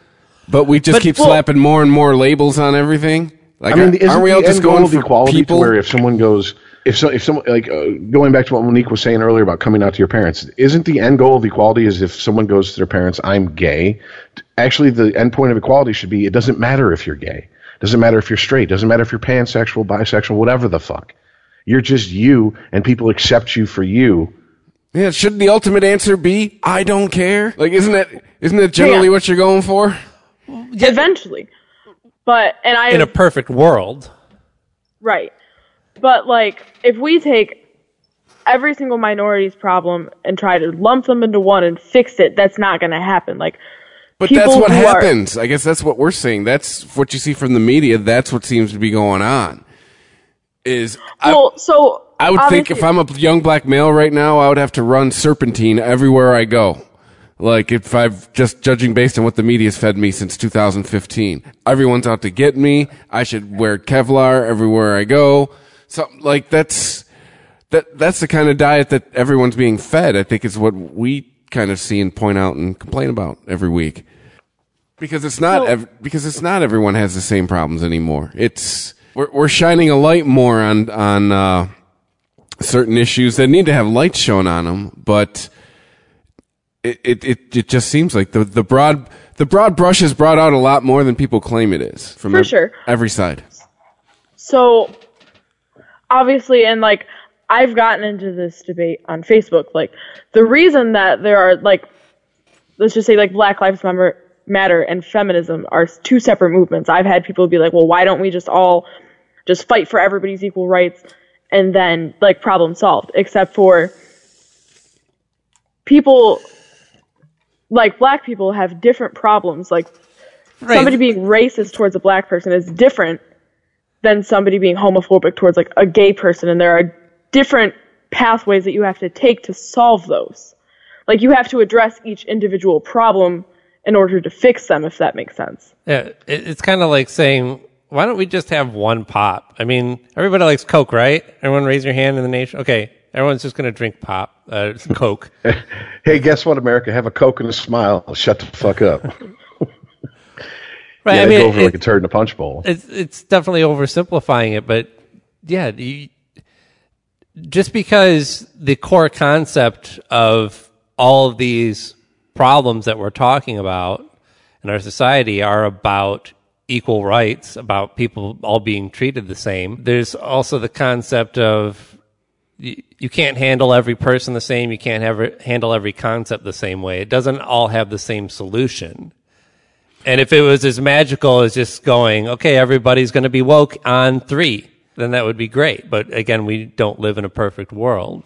But we just But- keep well- slapping more and more labels on everything. Like, I mean, aren't we all just going for equality people? to where if someone goes, if so, if someone like uh, going back to what Monique was saying earlier about coming out to your parents, isn't the end goal of equality is if someone goes to their parents, I'm gay. Actually, the end point of equality should be it doesn't matter if you're gay. Doesn't matter if you're straight. Doesn't matter if you're pansexual, bisexual, whatever the fuck. You're just you, and people accept you for you. Yeah, shouldn't the ultimate answer be I don't care? Like, isn't that isn't that generally Yeah. what you're going for? Eventually. But and I In a perfect world. Right. But like if we take every single minority's problem and try to lump them into one and fix it, that's not going to happen. Like But that's what who are- happens. I guess that's what we're seeing. That's what you see from the media. That's what seems to be going on. Is I, well, so I would think if I'm a young black male right now, I would have to run serpentine everywhere I go. Like if I've just judging based on what the media's fed me since 2015. Everyone's out to get me. I should wear Kevlar everywhere I go. Something like that's that that's the kind of diet that everyone's being fed. I think is what we kind of see and point out and complain about every week. Because it's not So- ev- because it's not everyone has the same problems anymore. It's we're we're shining a light more on on uh, certain issues that need to have lights shown on them, but it, it, it, it just seems like the, the broad the broad brush is brought out a lot more than people claim it is from For ev- sure. every side. So obviously, and like I've gotten into this debate on Facebook. Like the reason that there are like, let's just say like Black Lives Matter, and feminism are two separate movements. I've had people be like, well, why don't we just all just fight for everybody's equal rights and then like problem solved? Except for people like black people have different problems. Like somebody being racist towards a black person is different than somebody being homophobic towards like a gay person and there are different pathways that you have to take to solve those like you have to address each individual problem in order to fix them if that makes sense Yeah, it, it's kind of like saying, why don't we just have one pop? I mean, everybody likes Coke, right? Everyone raise your hand in the nation. Okay, everyone's just going to drink pop, uh, Coke. Hey, guess what, America? Have a Coke and a smile. Shut the fuck up. Right? yeah, I mean, go over it- like a turd in a punch bowl. it's it's definitely oversimplifying it, but yeah, you, just because the core concept of all of these problems that we're talking about in our society are about equal rights, about people all being treated the same. There's also the concept of you, you can't handle every person the same. You can't have, handle every concept the same way. It doesn't all have the same solution. And if it was as magical as just going, okay, everybody's going to be woke on three, then that would be great. But again, we don't live in a perfect world.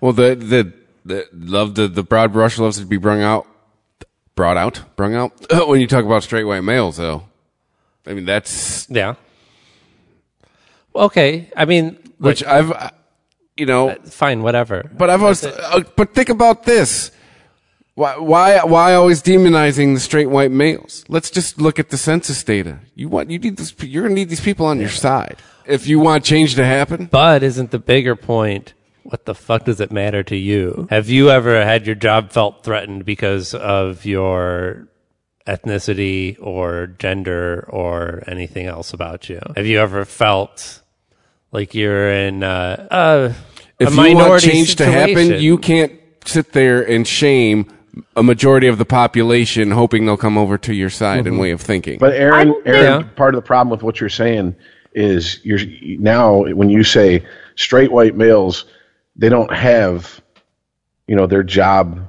Well, the the the love the the broad brush loves to be brung out, brought out, brung out when you talk about straight white males, though. I mean, that's Yeah. Okay. I mean, which I've, uh, you know, fine, whatever. But I've always, uh, but think about this. Why, why, why always demonizing the straight white males? Let's just look at the census data. You want, you need this, you're gonna need these people on your side. If you want change to happen, But isn't the bigger point, what the fuck does it matter to you? Have you ever had your job felt threatened because of your ethnicity or gender or anything else about you? Have you ever felt like you're in uh, uh, if a you want change to happen, you can't sit there and shame a majority of the population hoping they'll come over to your side and way of thinking. But Aaron, Aaron, Yeah. part of the problem with what you're saying is you're now when you say straight white males, they don't have, you know, their job,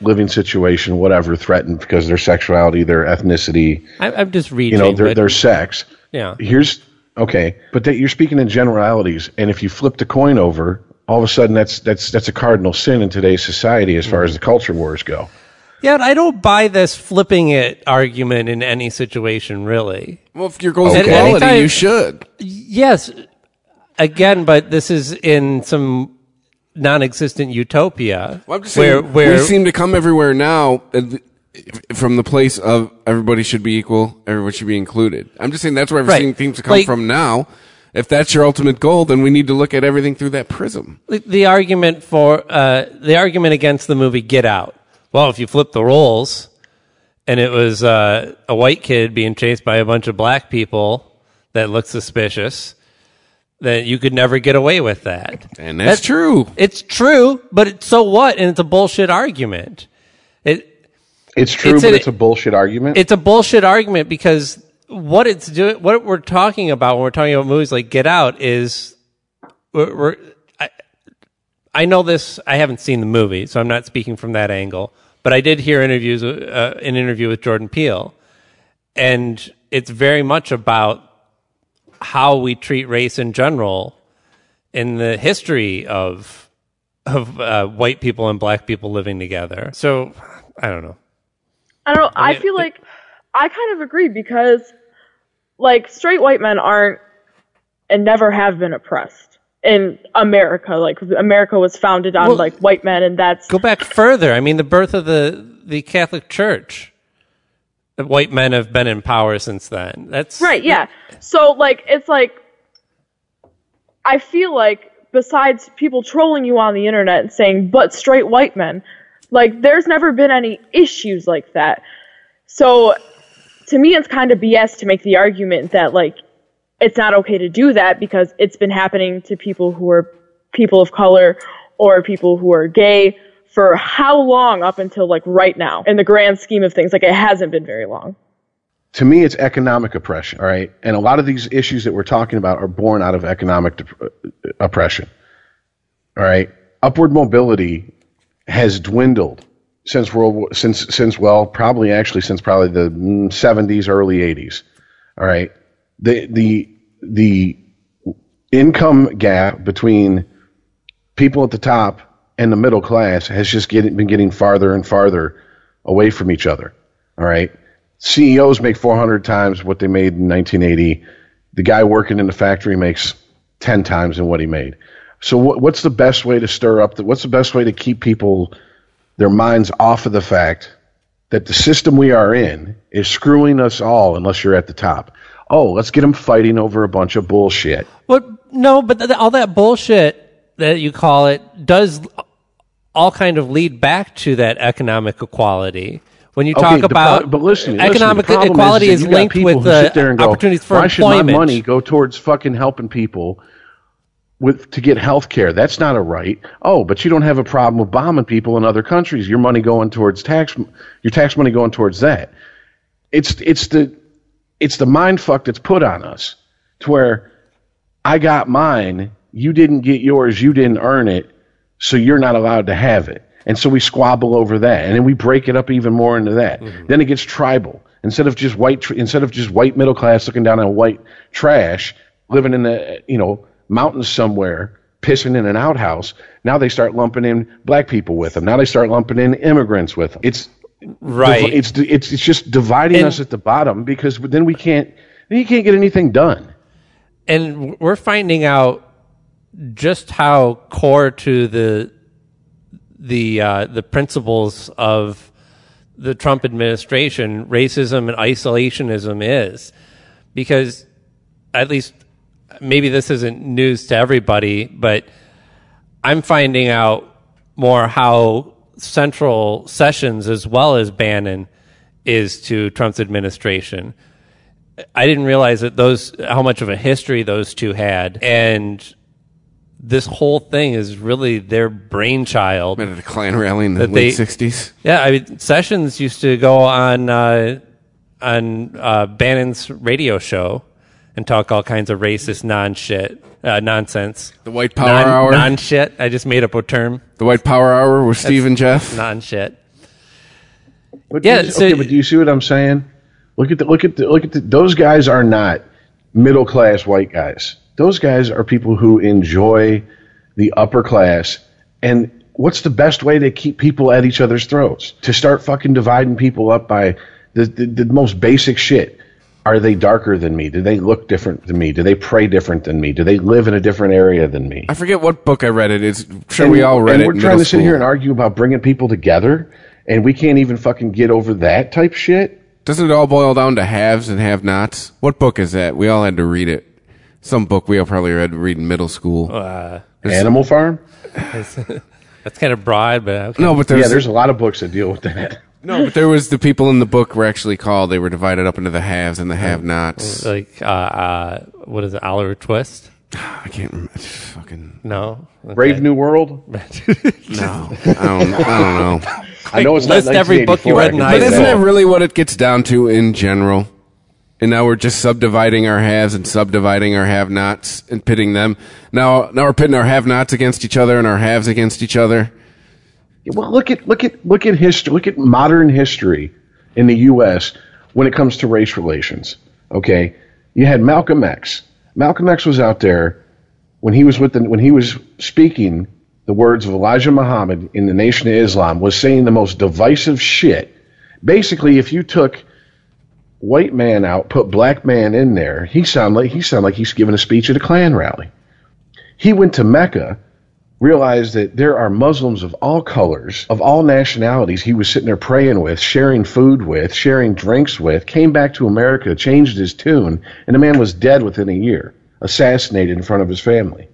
living situation, whatever, threatened because of their sexuality, their ethnicity, I, I'm just reading. you know, their their sex. yeah. Here's okay, but that you're speaking in generalities, and if you flip the coin over, all of a sudden that's that's that's a cardinal sin in today's society as far mm. as the culture wars go. Yeah, I don't buy this flipping it argument in any situation, really. well, if your goal is Okay. equality, Anytime- you should. Yes, again, but this is in some non-existent utopia Well, I'm just where saying, where we seem to come everywhere now uh, from the place of everybody should be equal, everyone should be included. I'm just saying that's where everything Right. seems to come Like- from now. If that's your ultimate goal, then we need to look at everything through that prism. the, the argument for uh, the argument against the movie Get Out. Well, if you flip the roles, and it was uh, a white kid being chased by a bunch of black people that looked suspicious, then you could never get away with that. And that's true. It's true, but it, so what? And it's a bullshit argument. It It's true, It's but an- it's a bullshit argument. it's a bullshit argument because what it's doing, what we're talking about when we're talking about movies like Get Out is we're, we're I, I know this. I haven't seen the movie, so I'm not speaking from that angle. But I did hear interviews, uh, an interview with Jordan Peele, and it's very much about how we treat race in general in the history of of uh, white people and black people living together. So I don't know. I don't know. I, mean, feel it- like I kind of agree because, like, straight white men aren't and never have been oppressed in America. Like, America was founded on Well- like white men, and that's Go back further. I mean, the birth of the the Catholic Church. The white men have been in power since then. That's right. Yeah. So like, it's like I feel like besides people trolling you on the internet and saying, "But straight white men," like, there's never been any issues like that. So to me, it's kind of BS to make the argument that like it's not okay to do that because it's been happening to people who are people of color or people who are gay for how long up until like right now in the grand scheme of things like it hasn't been very long to me, it's economic oppression. All right, and a lot of these issues that we're talking about are born out of economic dep- uh, oppression. All right, upward mobility has dwindled since World since since well, probably actually since probably the mm, 70s, early 80s. All right, the the the income gap between people at the top and the middle class has just been getting farther and farther away from each other. All right. CEOs make 400 times what they made in 1980. The guy working in the factory makes 10 times than what he made. So what, what's the best way to stir up the, what's the best way to keep people their minds off of the fact that the system we are in is screwing us all unless you're at the top. Oh, let's get them fighting over a bunch of bullshit. But no, but th- all that bullshit that you call it does all kind of lead back to that economic equality. When you talk the about pro- but listen, listen, economic the problem equality is, got linked with there go, opportunities for Why employment. should my money go towards fucking helping people with to get health care? That's not a right. Oh, but you don't have a problem with bombing people in other countries. Your money going towards tax, your tax money going towards that. It's it's the it's the mind fuck that's put on us to where I got mine, you didn't get yours, you didn't earn it, so you're not allowed to have it. And so we squabble over that, and then we break it up even more into that. Mm-hmm. Then it gets tribal. Instead of just white, tr- instead of just white middle class looking down on white trash, living in the you know mountains somewhere, pissing in an outhouse. Now they start lumping in black people with them. Now they start lumping in immigrants with them. It's right. It's it's it's just dividing And- us at the bottom because then we can't then you can't get anything done. and we're finding out just how core to the the uh, the principles of the Trump administration racism and isolationism is, because at least maybe this isn't news to everybody, but I'm finding out more how central Sessions as well as Bannon is to Trump's administration. I didn't realize that those how much of a history those two had, and this whole thing is really their brainchild. At a Klan rally in the late '60s. Yeah, I mean Sessions used to go on uh, on uh, Bannon's radio show and talk all kinds of racist non shit uh, nonsense. The White Power non, Hour. non shit. I just made up a term. the White Power Hour with Steve and Jeff. Non shit. But Yeah, you- so- okay, but do you see what I'm saying? Look at the look at the look at the, those guys are not middle class white guys. Those guys are people who enjoy the upper class. And what's the best way to keep people at each other's throats? To start fucking dividing people up by the the, the most basic shit. Are they darker than me? Do they look different than me? Do they pray different than me? Do they live in a different area than me? I forget what book I read it. It's sure And- we all read and it. We're trying middle to sit here and argue about bringing people together, and we can't even fucking get over that type shit. Doesn't it all boil down to haves and have-nots? What book is that? We all had to read it. Some book we all probably read read in middle school. Uh, Animal Farm. that's kind of broad, but okay. no, but there's, yeah, there's a lot of books that deal with that. No, but there was the people in the book were actually called. They were divided up into the haves and the have-nots. like uh, uh, what is it? Oliver Twist? I can't remember. Fucking No. Okay. Brave New World. no. I don't. I don't know. I know it's not list every book you 1984, read in I But can high isn't you it really what it gets down to in general? and now we're just subdividing our haves and subdividing our have-nots and pitting them. Now, now we're pitting our have-nots against each other and our haves against each other. Well, look at look at look at history. Look at modern history in the U.S. when it comes to race relations. Okay, you had Malcolm X. Malcolm X was out there when he was with the, when he was speaking the words of Elijah Muhammad in the Nation of Islam was saying the most divisive shit. Basically, if you took white man out, put black man in there, he sound like he sound like he's giving a speech at a Klan rally. He went to Mecca, realized that there are Muslims of all colors, of all nationalities. He was sitting there praying with, sharing food with, sharing drinks with. Came back to America, changed his tune, and the man was dead within a year, assassinated in front of his family.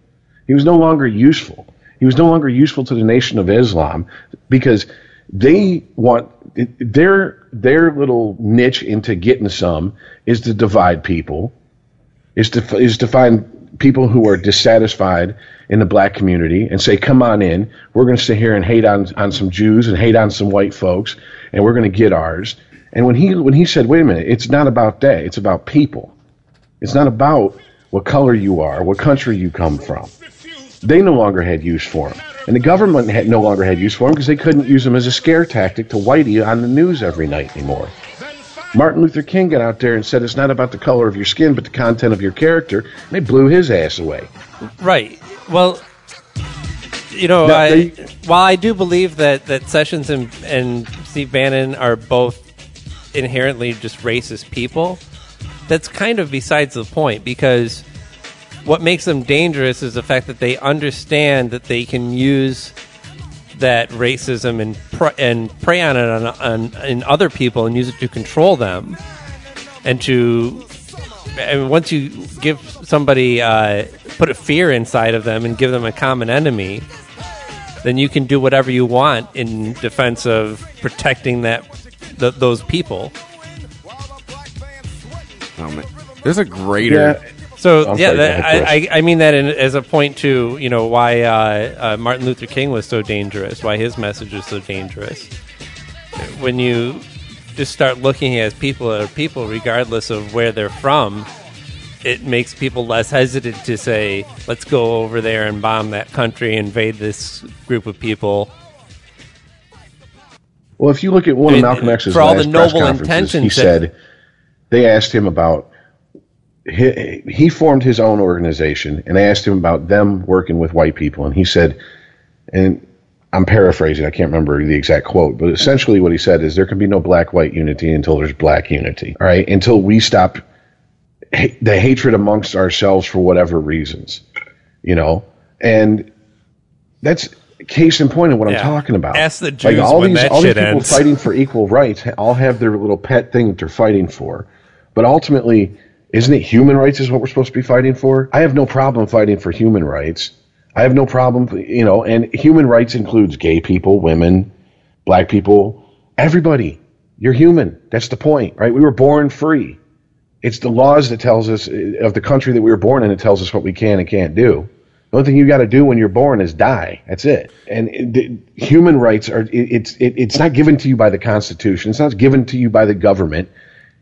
He was no longer useful. He was no longer useful to the Nation of Islam because they want their their little niche into getting some is to divide people, is to is to find people who are dissatisfied in the black community and say, "Come on in. We're going to sit here and hate on on some Jews and hate on some white folks, and we're going to get ours." And when he when he said, "Wait a minute, it's not about that. It's about people. It's not about what color you are, what country you come from." They no longer had use for him. And the government had no longer had use for him because they couldn't use him as a scare tactic to whitey on the news every night anymore. Martin Luther King got out there and said it's not about the color of your skin, but the content of your character. And they blew his ass away. Right. Well, you know, No, I, they- while I do believe that, that Sessions and, and Steve Bannon are both inherently just racist people, that's kind of besides the point because what makes them dangerous is the fact that they understand that they can use that racism and pr- and prey on it on, on in other people and use it to control them and to and once you give somebody uh, put a fear inside of them and give them a common enemy then you can do whatever you want in defense of protecting that th- those people Oh, man. There's a greater. Yeah. So I'm yeah, that, I, I I mean that in, as a point to you know why uh, uh, Martin Luther King was so dangerous, why his message was so dangerous. When you just start looking at people as people, regardless of where they're from, it makes people less hesitant to say, "Let's go over there and bomb that country, invade this group of people." Well, if you look at one of Malcolm X's for all the noble conferences, he said they asked him about he, he formed his own organization, and they asked him about them working with white people, and he said, and I'm paraphrasing, I can't remember the exact quote, but essentially what he said is there can be no black-white unity until there's black unity, all right? Until we stop ha- the hatred amongst ourselves for whatever reasons, you know, and that's case in point of what Yeah. I'm talking about. Ask the like Jews all when these that all these people ends. fighting for equal rights all have their little pet thing that they're fighting for, but ultimately, isn't it human rights is what we're supposed to be fighting for? I have no problem fighting for human rights. I have no problem, you know, and human rights includes gay people, women, black people, everybody. You're human. That's the point, right? We were born free. It's the laws that tells us uh, of the country that we were born in. It tells us what we can and can't do. The only thing you got to do when you're born is die. That's it. And human rights are it, it's it, it's not given to you by the Constitution. It's not given to you by the government.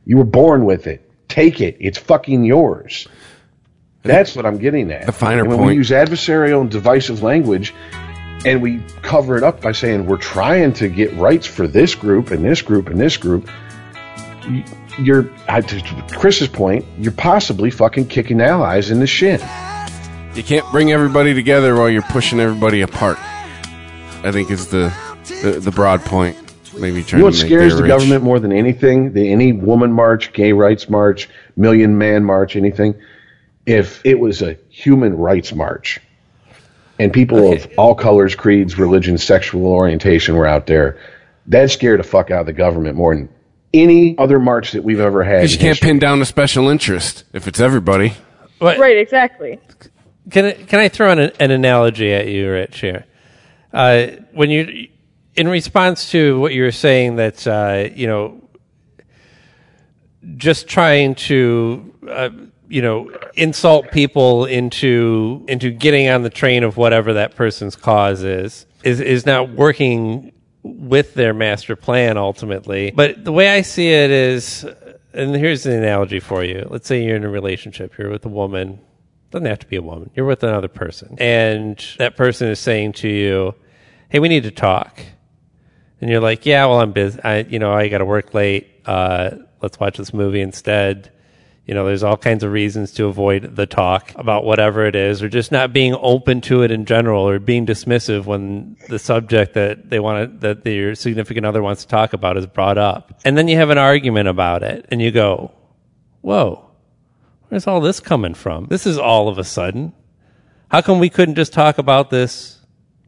You were born with it. Take it. It's fucking yours. That's what I'm getting at. The finer and when point- we use adversarial and divisive language, and we cover it up by saying we're trying to get rights for this group and this group and this group, you're to Chris's point. You're possibly fucking kicking allies in the shin. You can't bring everybody together while you're pushing everybody apart. I think is the the, the broad point. Maybe trying You know what scares the Rich. government more than anything? The any woman march, gay rights march, million man march, anything? If it was a human rights march, and people of all colors, creeds, religions, sexual orientation were out there, that scared the fuck out of the government more than any other march that we've ever had. Because you can't history. pin down a special interest if it's everybody. What- Right, exactly. Can I, can I throw an, an analogy at you, Rich? Here, uh, when you, in response to what you were saying, that uh, you know, just trying to, uh, you know, insult people into into getting on the train of whatever that person's cause is, is is not working with their master plan ultimately. But the way I see it is and here's an analogy for you. Let's say you're in a relationship. You're with a woman. Doesn't have to be a woman. You're with another person, and that person is saying to you, "Hey, we need to talk." And you're like, "Yeah, well, I'm busy. I, you know, I got to work late. Uh, let's watch this movie instead." You know, there's all kinds of reasons to avoid the talk about whatever it is, or just not being open to it in general, or being dismissive when the subject that they want to, that your significant other wants to talk about is brought up. And then you have an argument about it, and you go, Whoa, where's all this coming from? This is all of a sudden. How come we couldn't just talk about this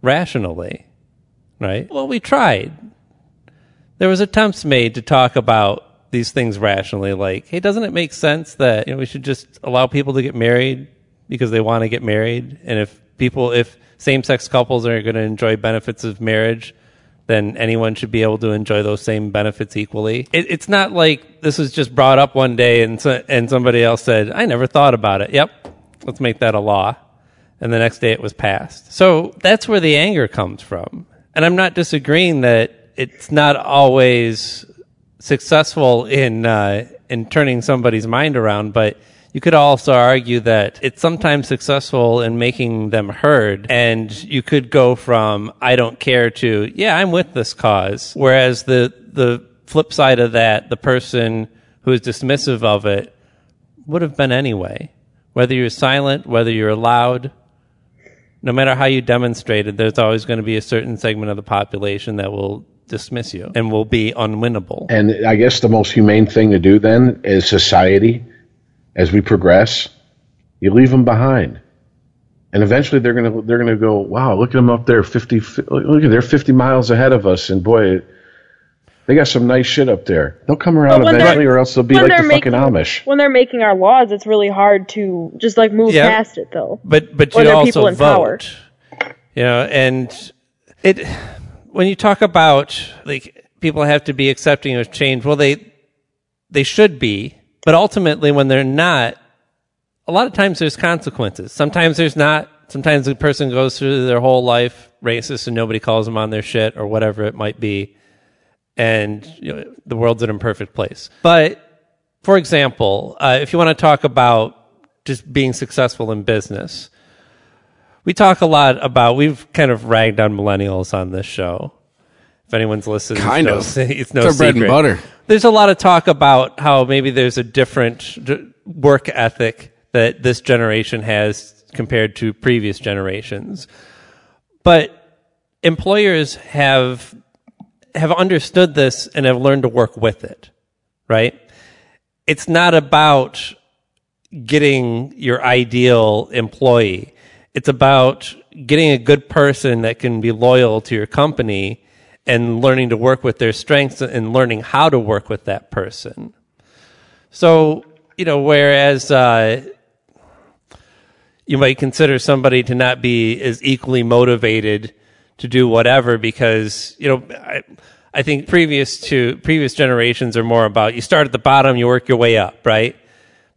rationally? Right? Well, we tried. There was attempts made to talk about these things rationally like hey doesn't it make sense that you know we should just allow people to get married because they want to get married? And if people if same-sex couples are going to enjoy benefits of marriage then anyone should be able to enjoy those same benefits equally. It, it's not like this was just brought up one day and so, and somebody else said i never thought about it. Yep let's make that a law. And the next day it was passed. So that's where the anger comes from. And i'm not disagreeing that it's not always successful in uh, in turning somebody's mind around, but you could also argue that it's sometimes successful in making them heard, and you could go from "I don't care" to "Yeah, I'm with this cause." Whereas the the flip side of that, the person who is dismissive of it would have been anyway. Whether you're silent, whether you're loud, no matter how you demonstrated, there's always going to be a certain segment of the population that will dismiss you and will be unwinnable. And I guess the most humane thing to do then is society, as we progress, you leave them behind. And eventually they're gonna they're gonna go, wow, look at them up there, fifty. Look at they're fifty miles ahead of us, and boy, they got some nice shit up there. They'll come around But eventually, or else they'll be like the they're fucking Amish. When they're making our laws, it's really hard to just like move Yeah. past it, though. but but you they're also people in power. vote. You know, and it when you talk about like people have to be accepting of change, well they they should be, but ultimately when they're not, a lot of times there's consequences. Sometimes there's not. Sometimes the person goes through their whole life racist and nobody calls them on their shit or whatever it might be, and you know, the world's an imperfect place. But for example, uh, if you want to talk about just being successful in business, we talk a lot about we've kind of ragged on millennials on this show. If anyone's listening, Kind it's of. no, it's no It's our bread and butter. There's a lot of talk about how maybe there's a different work ethic that this generation has compared to previous generations, but employers have have understood this and have learned to work with it. Right? It's not about getting your ideal employee. It's about getting a good person that can be loyal to your company and learning to work with their strengths and learning how to work with that person. So, you know, whereas uh, you might consider somebody to not be as equally motivated to do whatever because, you know, I, I think previous to previous generations are more about you start at the bottom, you work your way up, right?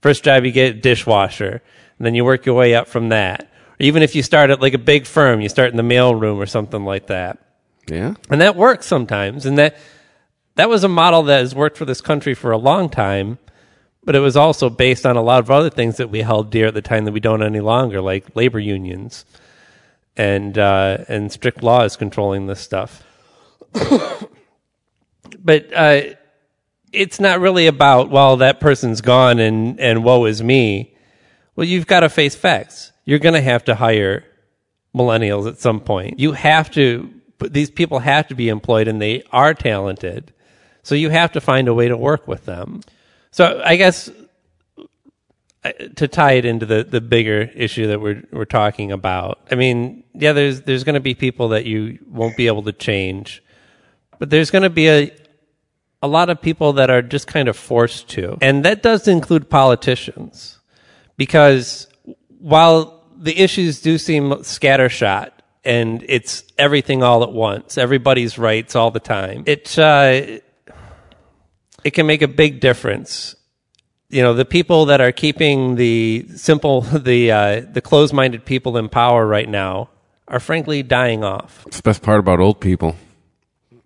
First job you get dishwasher, and then you work your way up from that. Even if you start at like a big firm, you start in the mailroom or something like that. Yeah. And that works sometimes. And that that was a model that has worked for this country for a long time, but it was also based on a lot of other things that we held dear at the time that we don't any longer, like labor unions and uh, and strict laws controlling this stuff. but uh, it's not really about well that person's gone and and woe is me. Well, you've got to face facts. You're going to have to hire millennials at some point. You have to, these people have to be employed and they are talented. So you have to find a way to work with them. So I guess uh, to tie it into the, the bigger issue that we're, we're talking about. I mean, yeah, there's, there's going to be people that you won't be able to change, but there's going to be a, a lot of people that are just kind of forced to. And that does include politicians because while the issues do seem scattershot and it's everything all at once, everybody's rights all the time. It uh, it can make a big difference. You know, the people that are keeping the simple, the uh, the closed-minded people in power right now are frankly dying off. It's the best part about old people.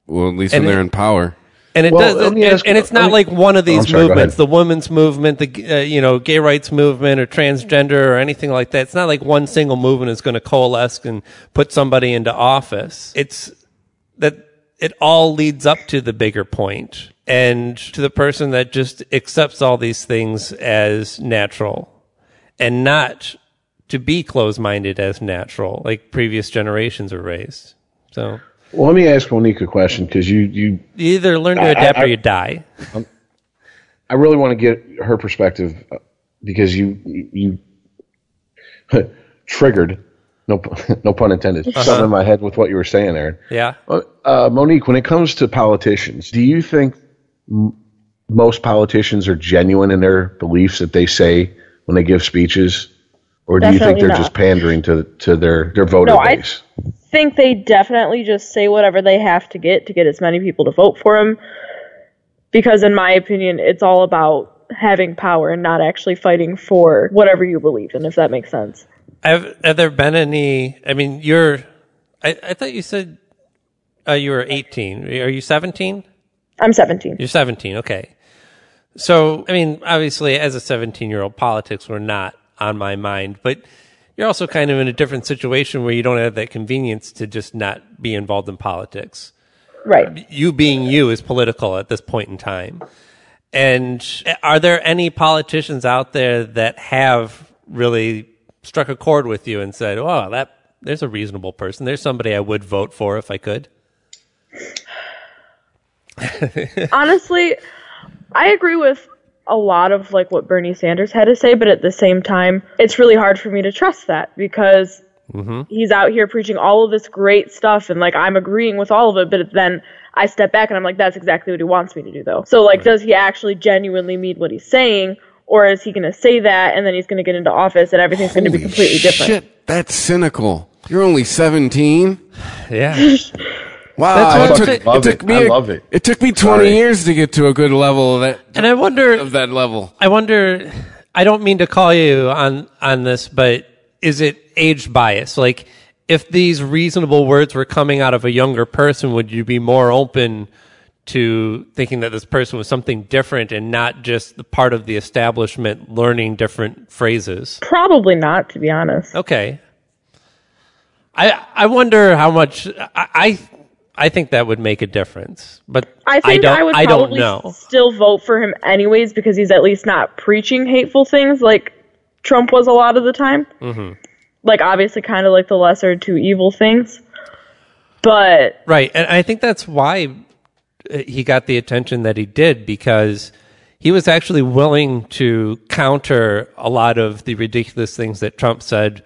Well, at least And when they're it- in power. And it Well, does, and, ask- and it's not me- like one of Oh, these sorry, movements, the women's movement, the uh, you know gay rights movement, or transgender, or anything like that. It's not like one single movement is going to coalesce and put somebody into office. It's that it all leads up to the bigger point and to the person that just accepts all these things as natural and not to be closed-minded as natural, like previous generations are raised. So Well, let me ask Monique a question because you, you, you either learn to I- adapt I- or you die. I really want to get her perspective uh, because you, you triggered, no, no pun intended, something in my head with what you were saying, Aaron. Yeah. Uh, Monique, when it comes to politicians, do you think m- most politicians are genuine in their beliefs that they say when they give speeches, or do you think they're not. just pandering to to their their voter No, I- think they definitely just say whatever they have to get to get as many people to vote for him. Because in my opinion, it's all about having power and not actually fighting for whatever you believe in, if that makes sense. Have, have there been any? I mean, you're. I, I thought you said uh, you were 18. Are you 17? I'm 17. You're 17. Okay. So, I mean, obviously, as a 17 year old, politics were not on my mind, but you're also kind of in a different situation where you don't have that convenience to just not be involved in politics. Right. You being you is political at this point in time. And are there any politicians out there that have really struck a chord with you and said, "Oh, that there's a reasonable person. There's somebody I would vote for if I could." Honestly, I agree with a lot of like what Bernie Sanders had to say, but at the same time, it's really hard for me to trust that because mm-hmm. he's out here preaching all of this great stuff and like I'm agreeing with all of it, but then I step back and I'm like, that's exactly what he wants me to do though. So like, does he actually genuinely mean what he's saying? Or is he going to say that and then he's going to get into office and everything's going to be Holy completely different? Shit, that's cynical. You're only 17. Yeah. Wow, That's it what- took, Love it took it. me. I a- love it. It took me 20 Sorry. years to get to a good level of that. and I wonder Of that level. I wonder. I don't mean to call you on on this, but is it age bias? Like, if these reasonable words were coming out of a younger person, would you be more open to thinking that this person was something different and not just the part of the establishment learning different phrases? Probably not, to be honest. Okay. I I wonder how much I I, I think that would make a difference, but I think don't I, would I don't probably know. still vote for him anyways because he's at least not preaching hateful things like Trump was a lot of the time. Mm-hmm. Like obviously, kind of like the lesser two evil things. But Right. And I think that's why uh, he got the attention that he did because he was actually willing to counter a lot of the ridiculous things that Trump said,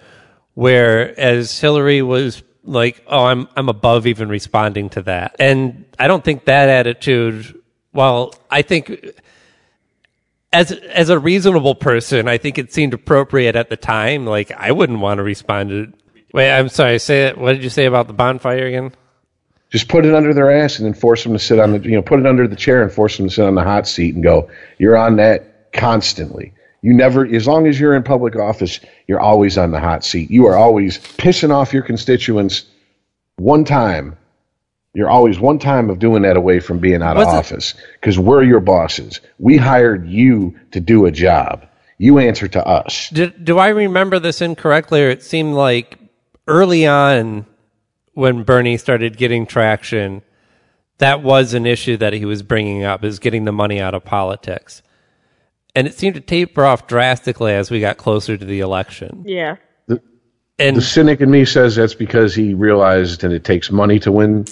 whereas Hillary was like, oh, I'm, I'm above even responding to that. And I don't think that attitude, well, I think as as a reasonable person, I think it seemed appropriate at the time. Like I wouldn't want to respond to. Wait, I'm sorry. Say it. What did you say about the bonfire again? Just put it under their ass and then force them to sit on the, you know, put it under the chair and force them to sit on the hot seat and go, you're on that constantly. You never, as long as you're in public office, you're always on the hot seat. You are always pissing off your constituents one time. You're always one time of doing that away from being out Was of office because we're your bosses. We hired you to do a job. You answer to us. Do, do I remember this incorrectly, or it seemed like early on when Bernie started getting traction, that was an issue that he was bringing up, is getting the money out of politics. And it seemed to taper off drastically as we got closer to the election. yeah, And The cynic in me says that's because he realized that it takes money to win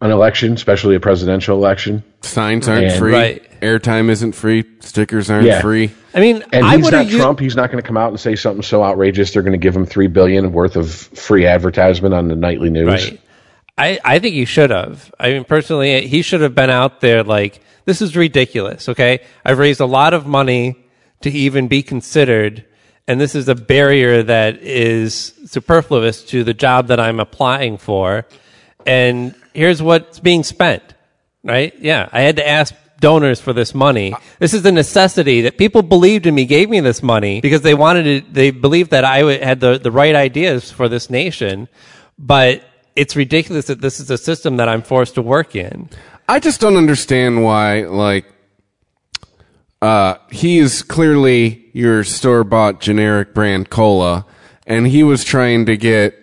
an election, especially a presidential election. Signs aren't And- free. Right. Airtime isn't free. Stickers aren't Yeah. free. I mean, And I he's would not have Trump. He's not going to come out and say something so outrageous they're going to give him three billion worth of free advertisement on the nightly news. Right. I, I think he should have. I mean, personally, he should have been out there like, this is ridiculous, okay? I've raised a lot of money to even be considered, and this is a barrier that is superfluous to the job that I'm applying for. And here's what's being spent, right? Yeah, I had to ask donors for this money. This is a necessity that people believed in me, gave me this money because they wanted to, they believed that I had the, the right ideas for this nation. But it's ridiculous that this is a system that I'm forced to work in. I just don't understand why, like, uh, he is clearly your store bought generic brand cola, and he was trying to get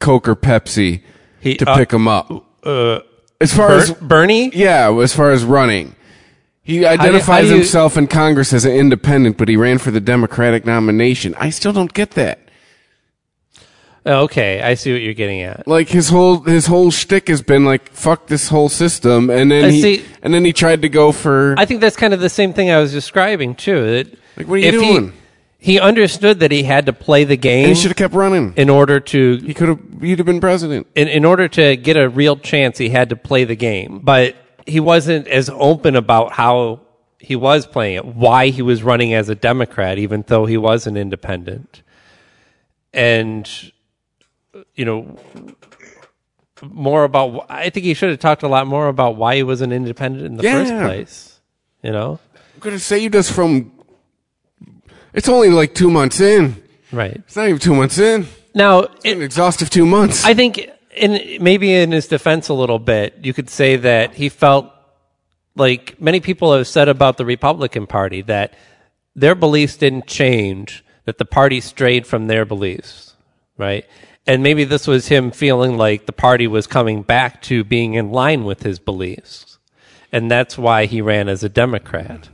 Coke or Pepsi He- to uh, pick him up. Uh, as far Ber- as Bernie? yeah, as far as running. He identifies do you- himself in Congress as an independent, but he ran for the Democratic nomination. I still don't get that. Oh, okay, I see what you're getting at. Like his whole his whole shtick has been like fuck this whole system, and then I he see. and then he tried to go for I think that's kind of the same thing I was describing too. That Like, what are you if he- doing? He, understood that he had to play the and game he should have kept running. in order to He could have he'd have been president. in, in order to get a real chance, he had to play the game. But he wasn't as open about how he was playing it, why he was running as a Democrat, even though he was an independent. And, you know, more about, I think he should have talked a lot more about why he was an independent in the Yeah. first place. You know? I'm gonna save us from. It's only like two months in. Right. It's not even two months in. Now, An exhaustive two months. I think, in maybe in his defense a little bit, you could say that he felt like many people have said about the Republican Party that their beliefs didn't change, that the party strayed from their beliefs, right? And maybe this was him feeling like the party was coming back to being in line with his beliefs. And that's why he ran as a Democrat.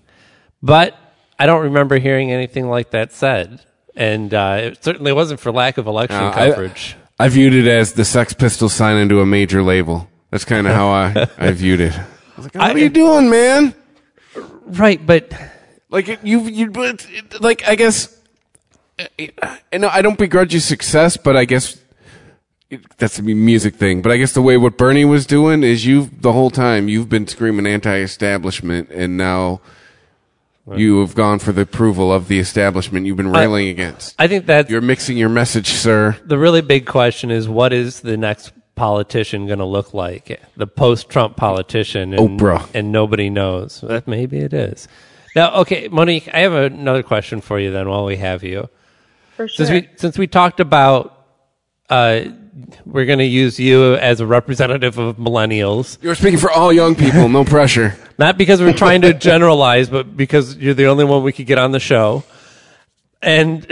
But I don't remember hearing anything like that said. And uh, it certainly wasn't for lack of election Uh, coverage. I viewed it as the Sex Pistols sign into a major label. That's kind of how I, I viewed it. I was like, what are you doing, man? Right, but Like it, you, you, but it, like I guess, I I don't begrudge you success, but I guess it, that's a music thing. But I guess the way what Bernie was doing is you the whole time you've been screaming anti-establishment, and now you have gone for the approval of the establishment you've been railing against. I think that You're mixing your message, sir. the really big question is what is the next politician going to look like? The post-Trump politician, and, Oprah. and nobody knows. That maybe it is. Now, okay, Monique, I have another question for you. Then, while we have you, For sure. since we since we talked about, uh, we're going to use you as a representative of millennials. You're speaking for all young people. No pressure. Not because we're trying to generalize, but because you're the only one we could get on the show. And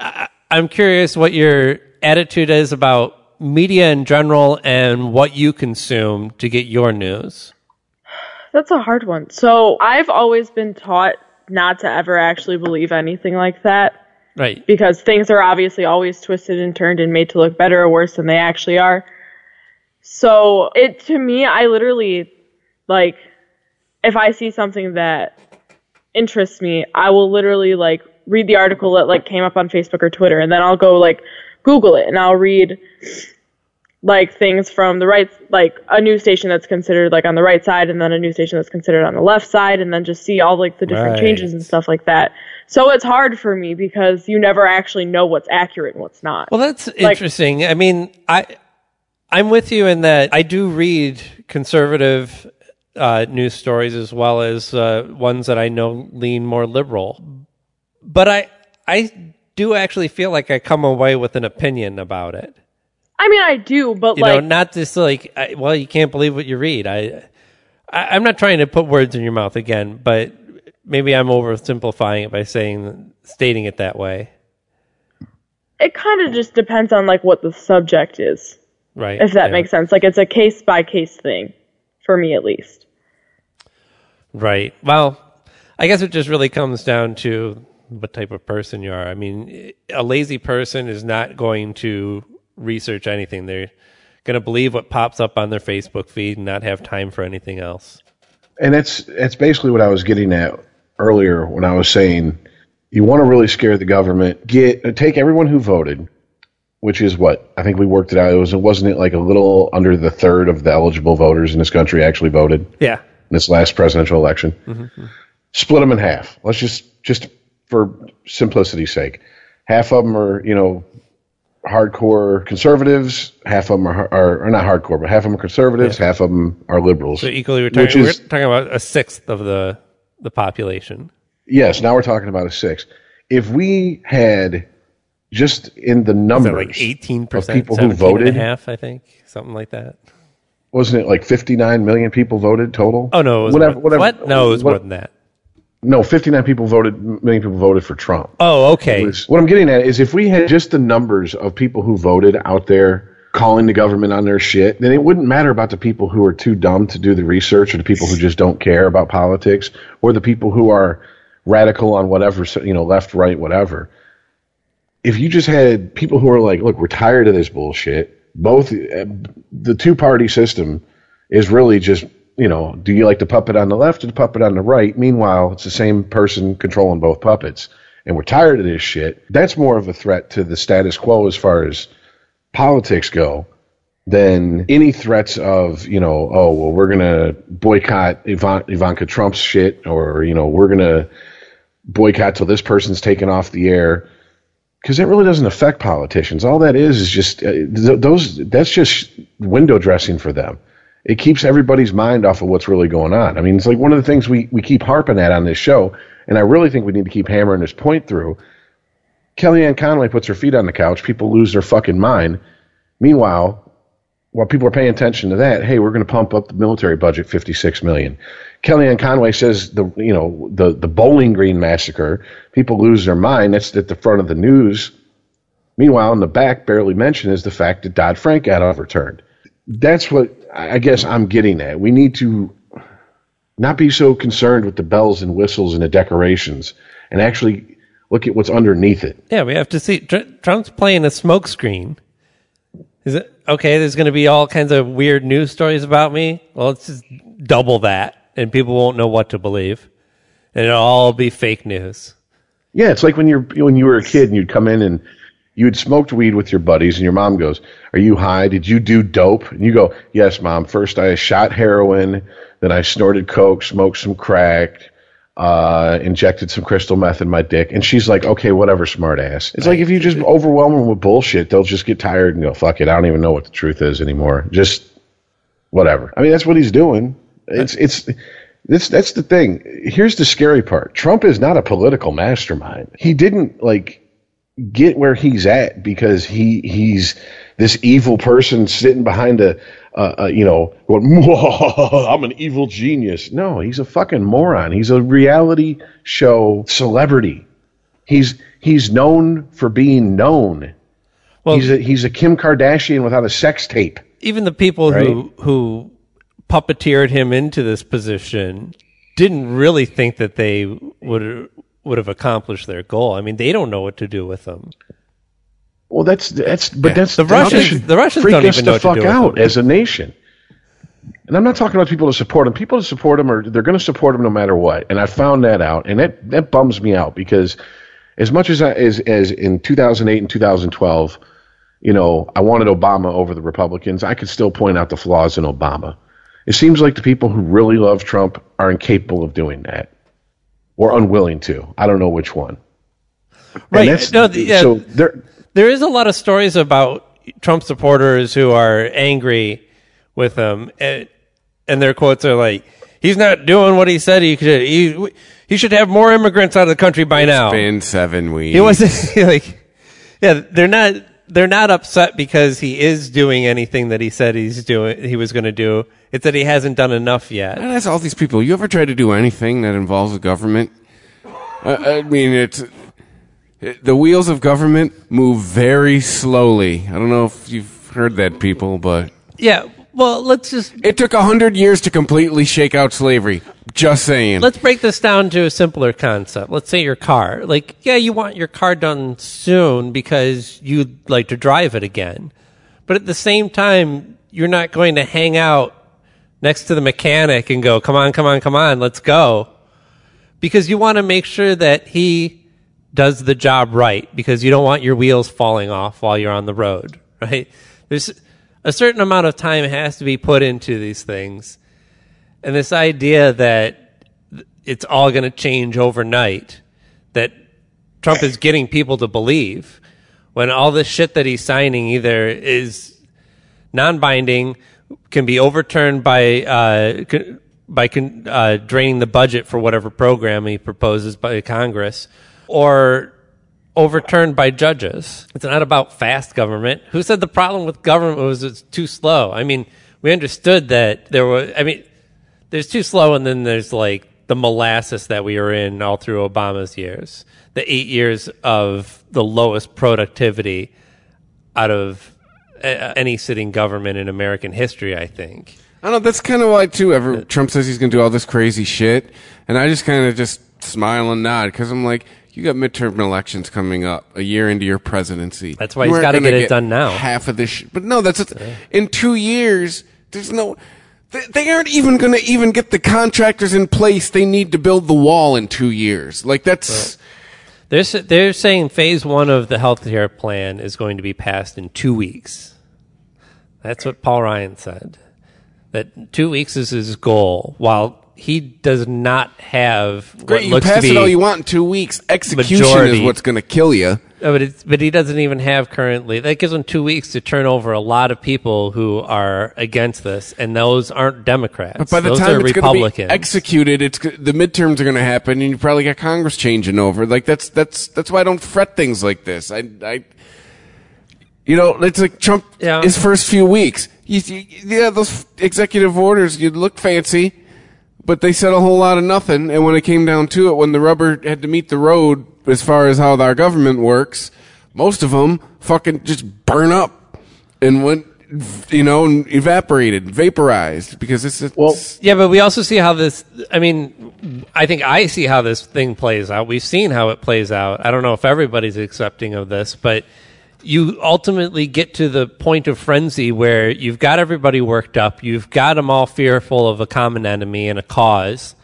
I- I'm curious what your attitude is about media in general and what you consume to get your news. That's a hard one. So I've always been taught not to ever actually believe anything like that Right. because things are obviously always twisted and turned and made to look better or worse than they actually are. So it to me, I literally like if I see something that interests me, I will literally like read the article that like came up on Facebook or Twitter, and then I'll go like Google it and I'll read like things from the right like a news station that's considered like on the right side and then a news station that's considered on the left side and then just see all like the different Right. changes and stuff like that. So it's hard for me because you never actually know what's accurate and what's not. Well, that's interesting. I mean, I I'm with you in that I do read conservative uh, news stories as well as uh, ones that I know lean more liberal. But I I do actually feel like I come away with an opinion about it. I mean, I do, but You like know, not just like I, well, you can't believe what you read. I, I I'm not trying to put words in your mouth again, but maybe I'm oversimplifying it by saying stating it that way. it kind of just depends on like what the subject is, Right. if that Yeah. makes sense. Like it's a case by case thing, for me at least. Right. Well, I guess it just really comes down to what type of person you are. I mean, a lazy person is not going to research anything. They're going to believe what pops up on their Facebook feed and not have time for anything else. And that's that's basically what I was getting at earlier when I was saying you want to really scare the government. Get take everyone who voted, which is what I think we worked it out. It was wasn't it like a little under the third of the eligible voters in this country actually voted Yeah. in this last presidential election. Mm-hmm, mm-hmm. Split them in half. Let's just just for simplicity's sake, half of them are you know hardcore conservatives, half of them are, are, are not hardcore, but half of them are conservatives, half of them are liberals. So equally, we're talking, we're talking about a sixth of the, the population. Yes, now we're talking about a six. If we had just in the numbers like 18%? of people who voted, and a half, I think. Something like that. wasn't it like 59 million people voted total? Oh no, it was whatever. more, whatever what? No, it was what- more than that. No, 59 people voted. Million people voted for Trump. Oh, okay. was- what I'm getting at is if we had just the numbers of people who voted out there calling the government on their shit, then it wouldn't matter about the people who are too dumb to do the research or the people who just don't care about politics or the people who are radical on whatever, you know, left, right, whatever. If you just had people who are like, look, we're tired of this bullshit. Both uh, the two party system is really just, you know, do you like the puppet on the left or the puppet on the right? Meanwhile, it's the same person controlling both puppets. And we're tired of this shit. That's more of a threat to the status quo as far as politics go then any threats of, you know, oh, well, we're to boycott Ivan- Ivanka Trump's shit or, you know, we're to boycott till this person's taken off the air because that really doesn't affect politicians. All that is is just uh, th- those. That's just window dressing for them. It keeps everybody's mind off of what's really going on. I mean, it's like one of the things we we keep harping at on this show, and I really think we need to keep hammering this point through. Kellyanne Conway puts her feet on the couch. People lose their fucking mind. Meanwhile, while people are paying attention to that, hey, we're going to pump up the military budget 56 million. Kellyanne Conway says the you know the the Bowling Green massacre. People lose their mind. That's at the front of the news. Meanwhile, in the back, barely mentioned is the fact that Dodd Frank got overturned. That's what I I guess I'm getting at. We need to not be so concerned with the bells and whistles and the decorations, and actually look at what's underneath it. Yeah, we have to see. Tr- Trump's playing a smokescreen. Is it okay? There's going to be all kinds of weird news stories about me. Well, let's just double that, and people won't know what to believe, and it'll all be fake news. Yeah, it's like when you're when you were a kid and you'd come in and you'd smoked weed with your buddies, and your mom goes, "Are you high? Did you do dope?" And you go, "Yes, mom. First I shot heroin, then I snorted coke, smoked some crack, uh, injected some crystal meth in my dick." And she's like, "Okay, whatever, smart ass." It's like if you just overwhelm them with bullshit, they'll just get tired and go, "Fuck it, I don't even know what the truth is anymore." Just whatever. I mean, that's what he's doing. It's it's. This, that's the thing. Here's the scary part. Trump is not a political mastermind. He didn't like get where he's at because he he's this evil person sitting behind a, a, a you know going I'm an evil genius. No, he's a fucking moron. He's a reality show celebrity. He's he's known for being known. Well, he's a he's a Kim Kardashian without a sex tape. even the people who who puppeteered him into this position didn't really think that they would would have accomplished their goal. I mean, they don't know what to do with them. Well, that's that's but that's The Russians- the Russians freak don't us even the know fuck out as a nation. And I'm not talking about people to support them. People to support them are they're going to support them no matter what. And I found that out, and that that bums me out because as much as I, as as in 2008 and 2012, you know, I wanted Obama over the Republicans. I could still point out the flaws in Obama. It seems like the people who really love Trump are incapable of doing that, or unwilling to. I don't know which one. Right. No, the- yeah. so they're There is a lot of stories about Trump supporters who are angry with him, and, and their quotes are like, "He's not doing what he said he could. He he should have more immigrants out of the country by now." Been seven weeks. He wasn't like, yeah, they're not they're not upset because he is doing anything that he said he's doing he was going to do. It's that he hasn't done enough yet. And that's all these people. You ever try to do anything that involves the government? Uh, I mean, it's it, the wheels of government move very slowly. I don't know if you've heard that, people, but Yeah. Well, let's just it took a hundred years to completely shake out slavery. Just saying. let's break this down to a simpler concept. Let's say your car. Like, yeah, you want your car done soon because you'd like to drive it again. But at the same time, you're not going to hang out next to the mechanic and go, come on, come on, come on, let's go. Because you want to make sure that he does the job right because you don't want your wheels falling off while you're on the road, right? There's a certain amount of time has to be put into these things. And this idea that it's all going to change overnight, that Trump is getting people to believe when all this shit that he's signing either is non-binding, can be overturned by uh, by uh, draining the budget for whatever program he proposes by Congress, or overturned by judges. It's not about fast government. Who said the problem with government was it's too slow? I mean, we understood that there was. I mean, there's too slow, and then there's like the molasses that we were in all through Obama's years, the eight years of the lowest productivity out of any sitting government in American history. I think. I don't know. That's kind of why too. Trump says he's going to do all this crazy shit, and I just kind of just smile and nod because I'm like, you got midterm elections coming up a year into your presidency. That's why You he's gotta gonna get it done now. Half of this, sh- but no, that's in two years. There's no. They, they aren't even going to even get the contractors in place. They need to build the wall in two years. Like that's. They're they're saying phase one of the healthcare plan is going to be passed in two weeks. That's what Paul Ryan said. That two weeks is his goal, while he does not have Great, you looks pass to be. it all you want in two weeks. Execution majority. is what's going to kill you. Oh, but it's, but he doesn't even have currently. That gives him two weeks to turn over a lot of people who are against this, and those aren't Democrats. But by the those time it's going to be executed, it's the midterms are going to happen, and you probably got Congress changing over. Like that's that's that's why I don't fret things like this. I, I you know, it's like Trump. Yeah. His first few weeks, you, you, yeah, those executive orders, you look fancy, but they said a whole lot of nothing. And when it came down to it, when the rubber had to meet the road, as far as how our government works, most of them fucking just burn up and went. You know, and evaporated, vaporized, because it's, it's Well, Yeah, but we also see how this. I mean, I think I see how this thing plays out. We've seen how it plays out. I don't know if everybody's accepting of this, but you ultimately get to the point of frenzy where you've got everybody worked up. You've got them all fearful of a common enemy and a cause.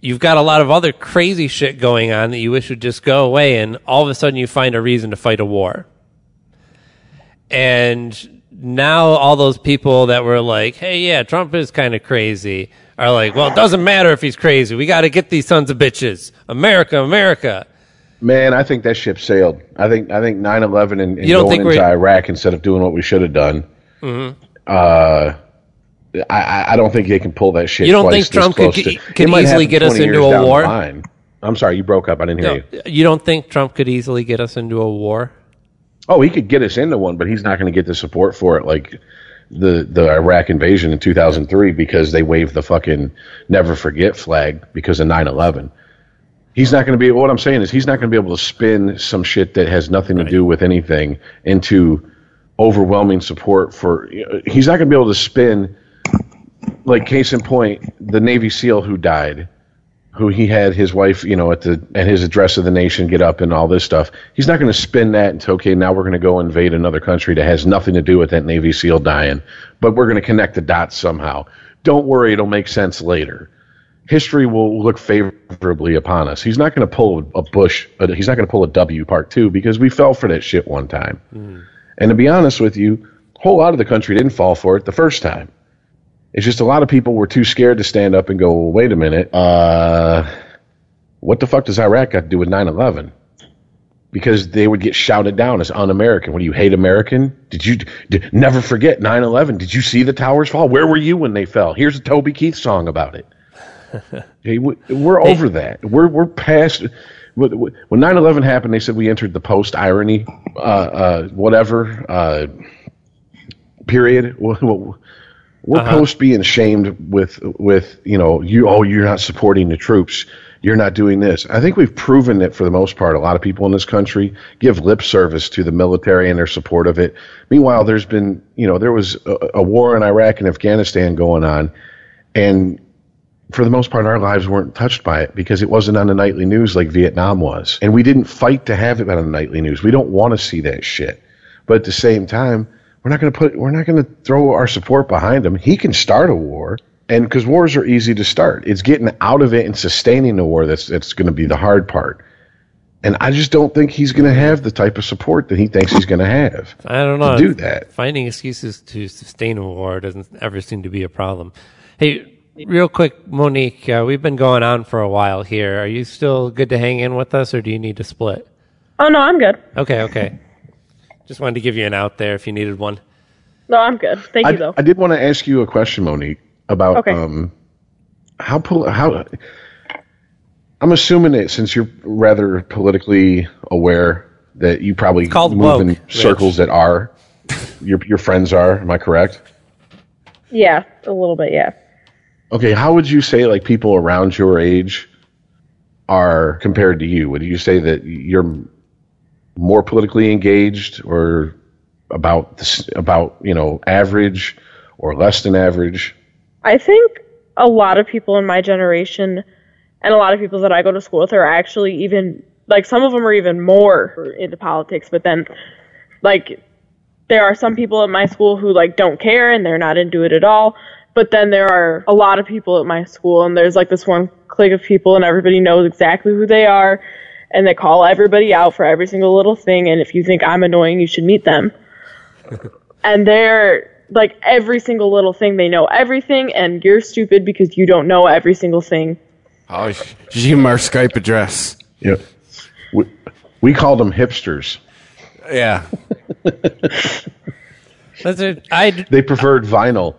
You've got a lot of other crazy shit going on that you wish would just go away, and all of a sudden you find a reason to fight a war. And now all those people that were like, hey, yeah, Trump is kind of crazy are like, well, it doesn't matter if he's crazy. We got to get these sons of bitches. America, America. Man, I think that ship sailed. I think I think 9-11 and, and don't going into Iraq instead of doing what we should have done. Uh, I- I, don't think they can pull that shit. You don't think Trump could to- could easily get us into a war? I'm sorry, you broke up. I didn't hear you. You don't think Trump could easily get us into a war? Oh, he could get us into one, but he's not going to get the support for it like the the Iraq invasion in 2003 because they waved the fucking never forget flag because of 9/11. He's not going to be. What I'm saying is, he's not going to be able to spin some shit that has nothing to do with anything into overwhelming support for. He's not going to be able to spin. Like case in point, the Navy SEAL who died, who he had his wife, you know, at the at his address of the nation get up and all this stuff. He's not going to spin that into okay, now we're going to go invade another country that has nothing to do with that Navy SEAL dying, but we're going to connect the dots somehow. Don't worry, it'll make sense later. History will look favorably upon us. He's not going to pull a Bush. He's not going to pull a W part two because we fell for that shit one time. And to be honest with you, a whole lot of the country didn't fall for it the first time. It's just a lot of people were too scared to stand up and go, well, wait a minute, uh, what the fuck does Iraq got to do with 9 11? Because they would get shouted down as un American. What do you hate American? Did you did, never forget 9 11? Did you see the towers fall? Where were you when they fell? Here's a Toby Keith song about it. Hey, we- we're over that. We're, we're past. When 9 11 happened, they said we entered the post irony, uh, uh, whatever, uh, period. We're post being shamed with with you know you oh you're not supporting the troops you're not doing this i think we've proven that for the most part a lot of people in this country give lip service to the military and their support of it meanwhile there's been you know there was a, a war in iraq and afghanistan going on and for the most part our lives weren't touched by it because it wasn't on the nightly news like vietnam was and we didn't fight to have it on the nightly news we don't want to see that shit but at the same time we're not going to put we're not going to throw our support behind him. He can start a war, and because wars are easy to start, it's getting out of it and sustaining the war that's that's going to be the hard part. And I just don't think he's going to have the type of support that he thinks he's going to have. I don't know. To do that. Finding excuses to sustain a war doesn't ever seem to be a problem. Hey, real quick, Monique, uh, we've been going on for a while here. Are you still good to hang in with us, or do you need to split? Oh no, I'm good. Okay, okay. Just wanted to give you an out there if you needed one. No, I'm good. Thank I, you though. I did want to ask you a question, Monique, about Okay. um, how pol- how. I'm assuming that since you're rather politically aware, that you probably called move in woke, circles that are your your friends are. Am I correct? Yeah, a little bit. Yeah. Okay, how would you say like people around your age are compared to you? Would you say that you're more politically engaged or about this, about, you know, average or less than average? I think a lot of people in my generation and a lot of people that I go to school with are actually even like some of them are even more into politics, but then like there are some people at my school who like don't care and they're not into it at all. But then there are a lot of people at my school and there's like this one clique of people and everybody knows exactly who they are and they call everybody out for every single little thing and if you think I'm annoying you should meet them. and they're like every single little thing they know everything and you're stupid because you don't know every single thing. Oh, you should give him our Skype address. Yeah. We, we called them hipsters. Yeah. That's it. I, They preferred vinyl.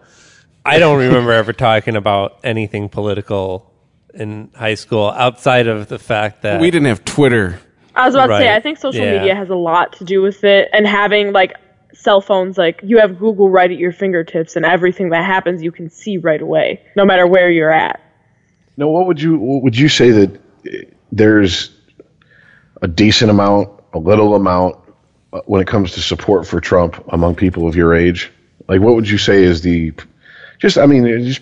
I don't remember ever talking about anything political in high school outside of the fact that We didn't have Twitter. I was about to say, I think social Yeah. media has a lot to do with it, and having like cell phones, like you have Google right at your fingertips, and everything that happens you can see right away, no matter where you're at. No, what would you what would you say that there's a decent amount, a little amount uh, when it comes to support for Trump among people of your age? Like, what would you say is the just? I mean, uh, just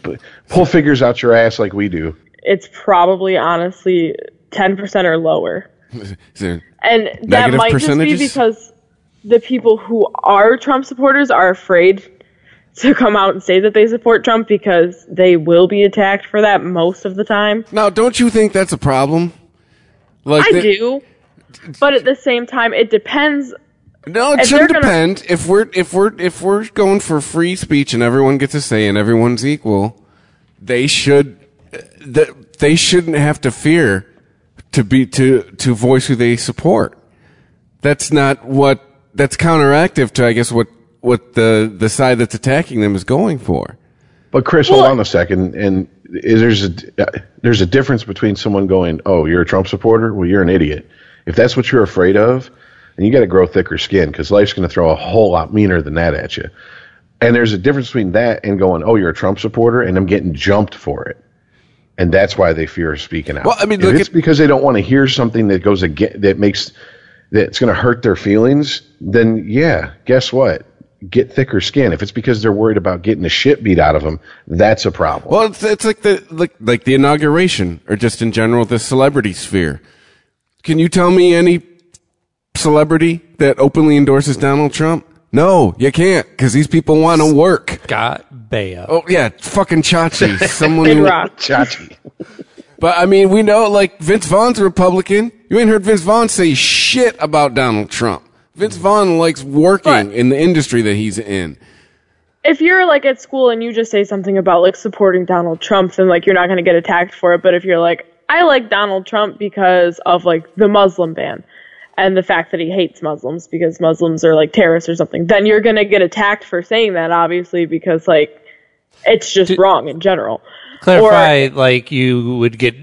pull figures out your ass like we do. It's probably honestly ten percent or lower, Is there- and that might just be because the people who are Trump supporters are afraid to come out and say that they support Trump because they will be attacked for that most of the time. Now, don't you think that's a problem? Like I the- do, but at the same time, it depends No, it shouldn't gonna- depend. If we're if we're if we're going for free speech and everyone gets a say and everyone's equal, they should th- they shouldn't have to fear to be to to voice who they support. That's not what that's counteractive to I guess what what the the side that's attacking them is going for. But Chris, hold on a second. And is there's a uh, there's a difference between someone going, "Oh, you're a Trump supporter." Well, you're an idiot. If that's what you're afraid of, then you got to grow thicker skin because life's going to throw a whole lot meaner than that at you. And there's a difference between that and going, "Oh, you're a Trump supporter," and I'm getting jumped for it. And that's why they fear speaking out. Well, I mean, if look it's because they don't want to hear something that goes against that makes that's going to hurt their feelings. Then yeah, guess what? Get thicker skin. If it's because they're worried about getting the shit beat out of them, that's a problem. Well, it's, it's like the like like the inauguration, or just in general the celebrity sphere. Can you tell me any celebrity that openly endorses Donald Trump? No, you can't, because these people want to work. Scott Baio. Oh yeah, fucking Chachi, someone. Who- Rock. Chachi. But I mean, we know like Vince Vaughn's a Republican. You ain't heard Vince Vaughn say shit about Donald Trump. Vince Vaughn likes working Right. in the industry that he's in. if you're like at school and you just say something about like supporting Donald Trump, then like you're not going to get attacked for it. But if you're like, I like Donald Trump because of like the Muslim ban and the fact that he hates Muslims because Muslims are like terrorists or something, then you're going to get attacked for saying that, obviously, because like it's just wrong in general. Clarify, like you would get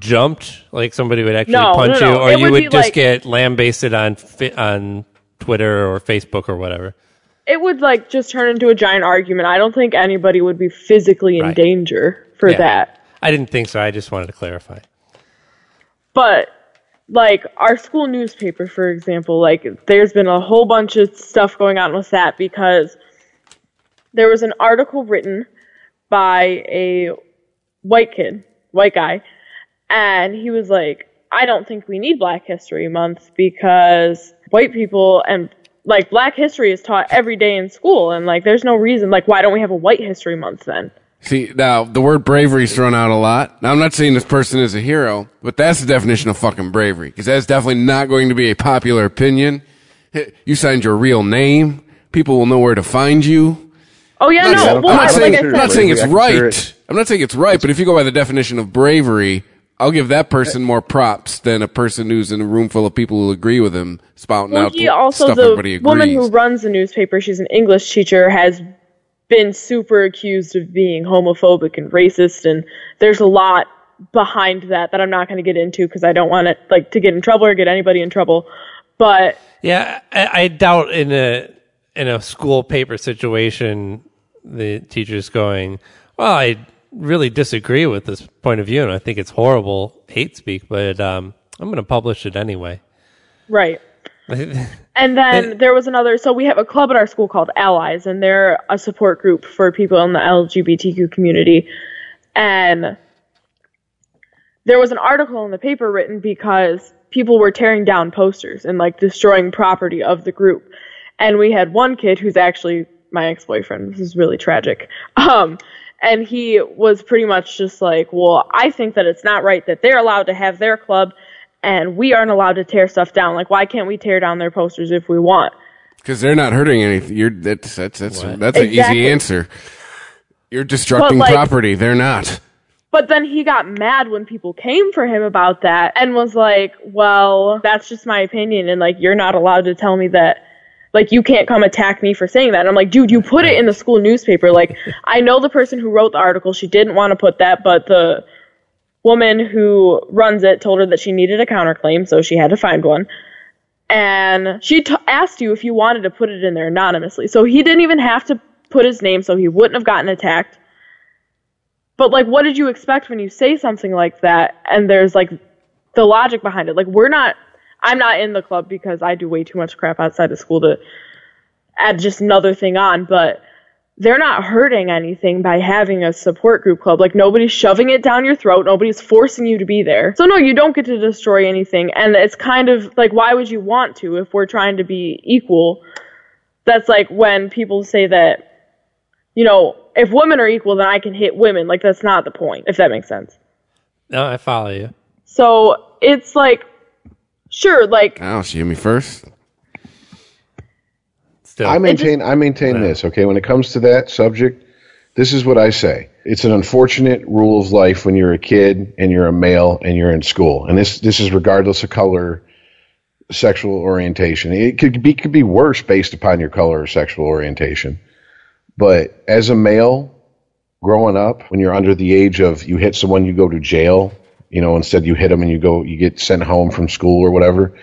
jumped, like somebody would actually No, punch no, no. you, or It you would would just like- get lambasted on on Twitter or Facebook or whatever. It would like just turn into a giant argument. I don't think anybody would be physically in Right. danger for Yeah. that. I didn't think so. I just wanted to clarify. but like our school newspaper for example like there's been a whole bunch of stuff going on with that because there was an article written by a white kid white guy and he was like i don't think we need black history month because white people and like black history is taught every day in school and like there's no reason like why don't we have a white history month then See, now the word bravery is thrown out a lot. Now I'm not saying this person is a hero, but that's the definition of fucking bravery, because that's definitely not going to be a popular opinion. You signed your real name. People will know where to find you. oh yeah I'm no well, I'm not saying, like I I'm not saying it's Bravery, I consider right. it- I'm not saying it's right, but if you go by the definition of bravery, I'll give that person more props than a person who's in a room full of people who agree with him, spouting Well, out he also stuff the everybody agrees. woman who runs the newspaper. She's an English teacher. Has been super accused of being homophobic and racist, and there's a lot behind that that I'm not going to get into because I don't want it like to get in trouble or get anybody in trouble. But Yeah, I, I doubt in a in a school paper situation the teachers going, "Well, I really disagree with this point of view, and I think it's horrible hate speak, but um, I'm going to publish it anyway." Right. And then there was another. So we have a club at our school called Allies, and they're a support group for people in the LGBTQ community. And there was an article in the paper written because people were tearing down posters and like destroying property of the group. And we had one kid who's actually my ex-boyfriend. This is really tragic. Um, and he was pretty much just like, well, I think that it's not right that they're allowed to have their club and we aren't allowed to tear stuff down. Like, why can't we tear down their posters if we want? Because they're not hurting anything. You're that's that's that's What? that's an Exactly. easy answer. You're destructing like- property. They're not. But then he got mad when people came for him about that and was like, well, that's just my opinion. And like, you're not allowed to tell me that, like, you can't come attack me for saying that. And I'm like, dude, you put it in the school newspaper. Like, I know the person who wrote the article. She didn't want to put that, but the woman who runs it told her that she needed a counterclaim, so she had to find one. And she t- asked you if you wanted to put it in there anonymously. So he didn't even have to put his name, so he wouldn't have gotten attacked. But like, what did you expect when you say something like that? And there's like the logic behind it. Like, we're not. I'm not in the club because I do way too much crap outside of school to add just another thing on. But they're not hurting anything by having a support group club. Like nobody's shoving it down your throat. Nobody's forcing you to be there. So no, you don't get to destroy anything. And it's kind of like, why would you want to if we're trying to be equal? That's like when people say that, you know, if women are equal, then I can hit women. Like that's not the point, if that makes sense. No, I follow you. So it's like, sure, like Oh, she hit me first. Still, I maintain I maintain this, okay? When it comes to that subject, this is what I say. It's an unfortunate rule of life when you're a kid and you're a male and you're in school. And this this is regardless of color, sexual orientation. It could be could be worse based upon your color or sexual orientation. But as a male growing up, when you're under the age of you hit someone, you go to jail, you know, instead you hit them and you go you get sent home from school or whatever.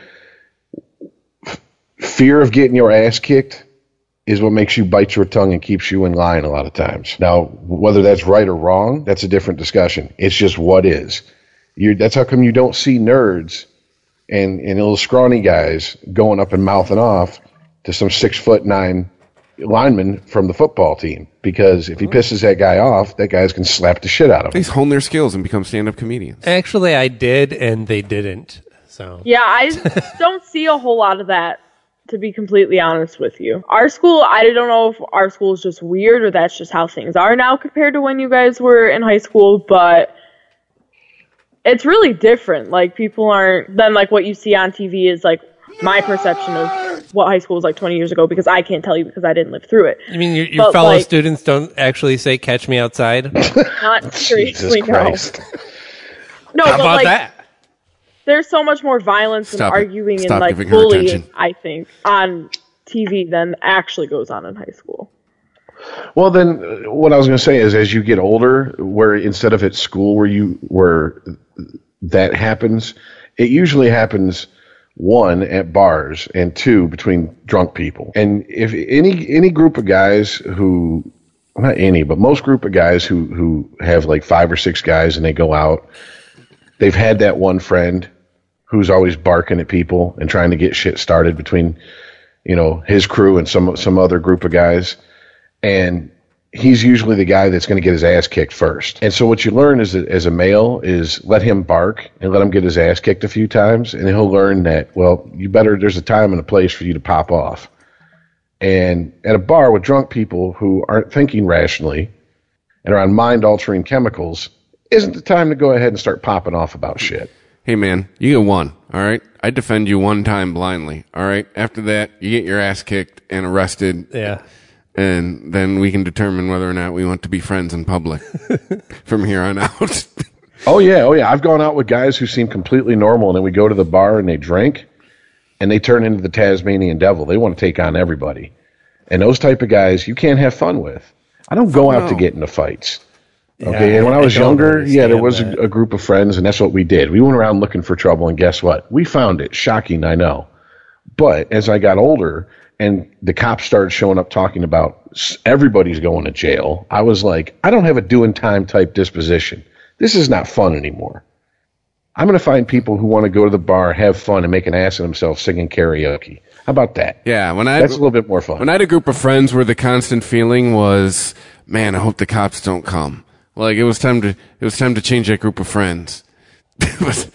Fear of getting your ass kicked is what makes you bite your tongue and keeps you in line a lot of times. Now, whether that's right or wrong, that's a different discussion. It's just what is. you that's how come you don't see nerds and, and little scrawny guys going up and mouthing off to some six foot nine lineman from the football team. Because if he pisses that guy off, that guy's going to slap the shit out of him. Please hone their skills and become stand up comedians. actually, I did, and they didn't. So Yeah, I don't see a whole lot of that, to be completely honest with you. Our school, I don't know if our school is just weird or that's just how things are now compared to when you guys were in high school, but it's really different. Like, people aren't, then, like, what you see on TV is, like, my perception of what high school was like 20 years ago because I can't tell you because I didn't live through it. you mean your, your But, fellow like- students don't actually say "Catch me outside"? Not seriously, no. No, How but, about like, that? There's so much more violence Stop and it. arguing Stop and like giving her bullying, attention. I think, on TV than actually goes on in high school. Well, then, uh, what I was going to say is, as you get older, where instead of at school where you where that happens, it usually happens one at bars and two between drunk people. And if any any group of guys who not any, but most group of guys who who have like five or six guys and they go out, they've had that one friend who's always barking at people and trying to get shit started between you know his crew and some some other group of guys and he's usually the guy that's going to get his ass kicked first. And so what you learn is that as a male is let him bark and let him get his ass kicked a few times, and he'll learn that well, you better there's a time and a place for you to pop off. And at a bar with drunk people who aren't thinking rationally and are on mind altering chemicals, isn't the time to go ahead and start popping off about shit. Hey man, you get one. All right, I defend you one time blindly. All right. After that, you get your ass kicked and arrested. Yeah. and then we can determine whether or not we want to be friends in public from here on out. Oh yeah, oh yeah. I've gone out with guys who seem completely normal, and then we go to the bar and they drink, and they turn into the Tasmanian devil. They want to take on everybody, and those type of guys you can't have fun with. I don't go oh, out to get into fights. Okay, and when I I was younger, yeah, there was a, a group of friends, and that's what we did. We went around looking for trouble, and guess what? We found it. Shocking, I know, But as I got older and the cops started showing up talking about everybody's going to jail, I was like, I don't have a doing time type disposition. This is not fun anymore. I'm going to find people who want to go to the bar, have fun, and make an ass of themselves singing karaoke. How about that? Yeah, when I That's a little bit more fun. when I had a group of friends where the constant feeling was, man, I hope the cops don't come. Like it was time to it was time to change that group of friends. Was,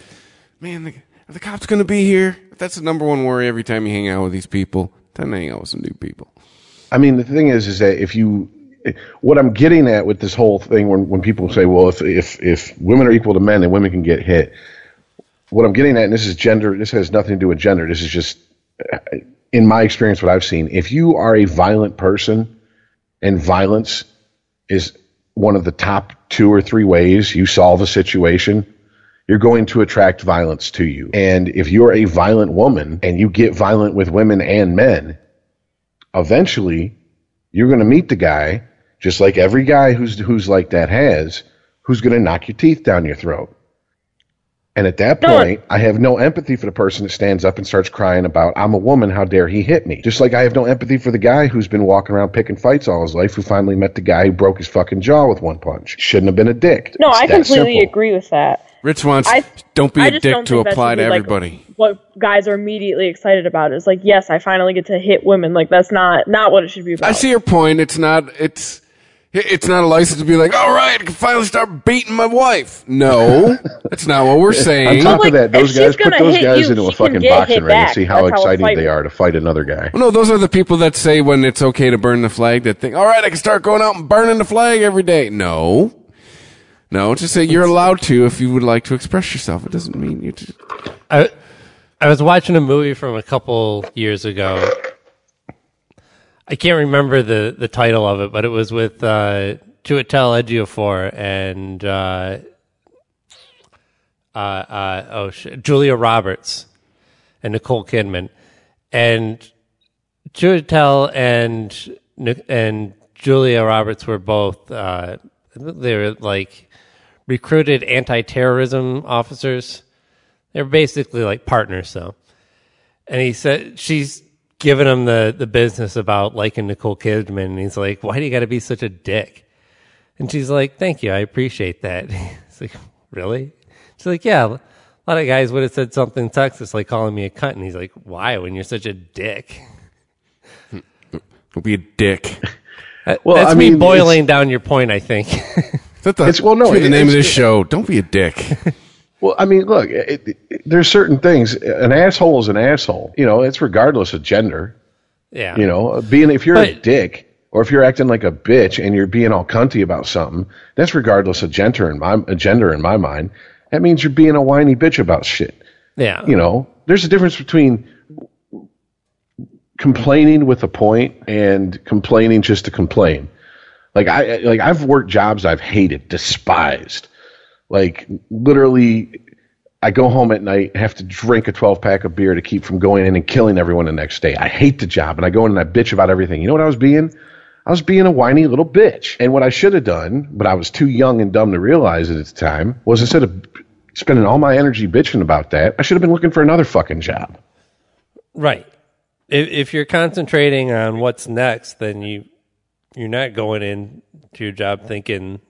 man, the, the cops going to be here? That's the number one worry every time you hang out with these people. Time to hang out with some new people. I mean, the thing is, is that if you, what I'm getting at with this whole thing, when when people say, well, if if if women are equal to men, then women can get hit. What I'm getting at, and this is gender. This has nothing to do with gender. This is just, in my experience, what I've seen. If you are a violent person, and violence is one of the top two or three ways you solve a situation, you're going to attract violence to you. And if you're a violent woman and you get violent with women and men, eventually you're going to meet the guy, just like every guy who's who's like that has, who's going to knock your teeth down your throat. And at that No. point, I have no empathy for the person that stands up and starts crying about, I'm a woman, how dare he hit me? Just like I have no empathy for the guy who's been walking around picking fights all his life, who finally met the guy who broke his fucking jaw with one punch. Shouldn't have been a dick. No, It's I completely simple. agree with that. Rich wants I- don't be I a dick to think apply to be, like, everybody. What guys are immediately excited about is like, yes, I finally get to hit women. Like that's not not what it should be about. I see your point. It's not. It's. It's not a license to be like, all right, I can finally start beating my wife. No, that's not what we're saying. On saying. top like, of that, those guys put those guys you, into a fucking boxing hit ring and see how That's how excited they are to fight another guy. Well, no, those are the people that say when it's okay to burn the flag that think, all right, I can start going out and burning the flag every day. No. No, just say you're allowed to if you would like to express yourself. It doesn't mean you just. I I was watching a movie from a couple years ago. I can't remember the, the title of it, but it was with uh, Chiwetel Ejiofor and uh, uh, uh, oh Julia Roberts and Nicole Kidman, and Chiwetel and and Julia Roberts were both uh, they were like recruited anti-terrorism officers. They're basically like partners, though. And he said she's giving him the the business about liking Nicole Kidman, and he's like, "Why do you got to be such a dick?" And she's like, "Thank you, I appreciate that." He's like, "Really?" She's like, "Yeah." A lot of guys would have said something sexist, like calling me a cunt, and he's like, "Why? When you're such a dick?" Don't be a dick. Uh, well, That's I me mean, boiling down your point. I think. Is that the, It's- well, no, should be the it- name of it's- this show. Don't be a dick. Well, I mean, look, it, it, there's certain things. An asshole is an asshole. You know, it's regardless of gender. yeah. You know, being if you're a dick or if you're acting like a bitch and you're being all cunty about something, that's regardless of gender in my uh, gender in my mind. That means you're being a whiny bitch about shit. Yeah. You know, there's a difference between complaining with a point and complaining just to complain. Like I like I've worked jobs I've hated, despised. Like literally I go home at night, have to drink a 12 pack of beer to keep from going in and killing everyone the next day. I hate the job and I go in and I bitch about everything. You know what I was being? I was being a whiny little bitch. And what I should have done, but I was too young and dumb to realize it at the time, was instead of spending all my energy bitching about that, I should have been looking for another fucking job. Right. If, if you're concentrating on what's next, then you you're not going into your job thinking,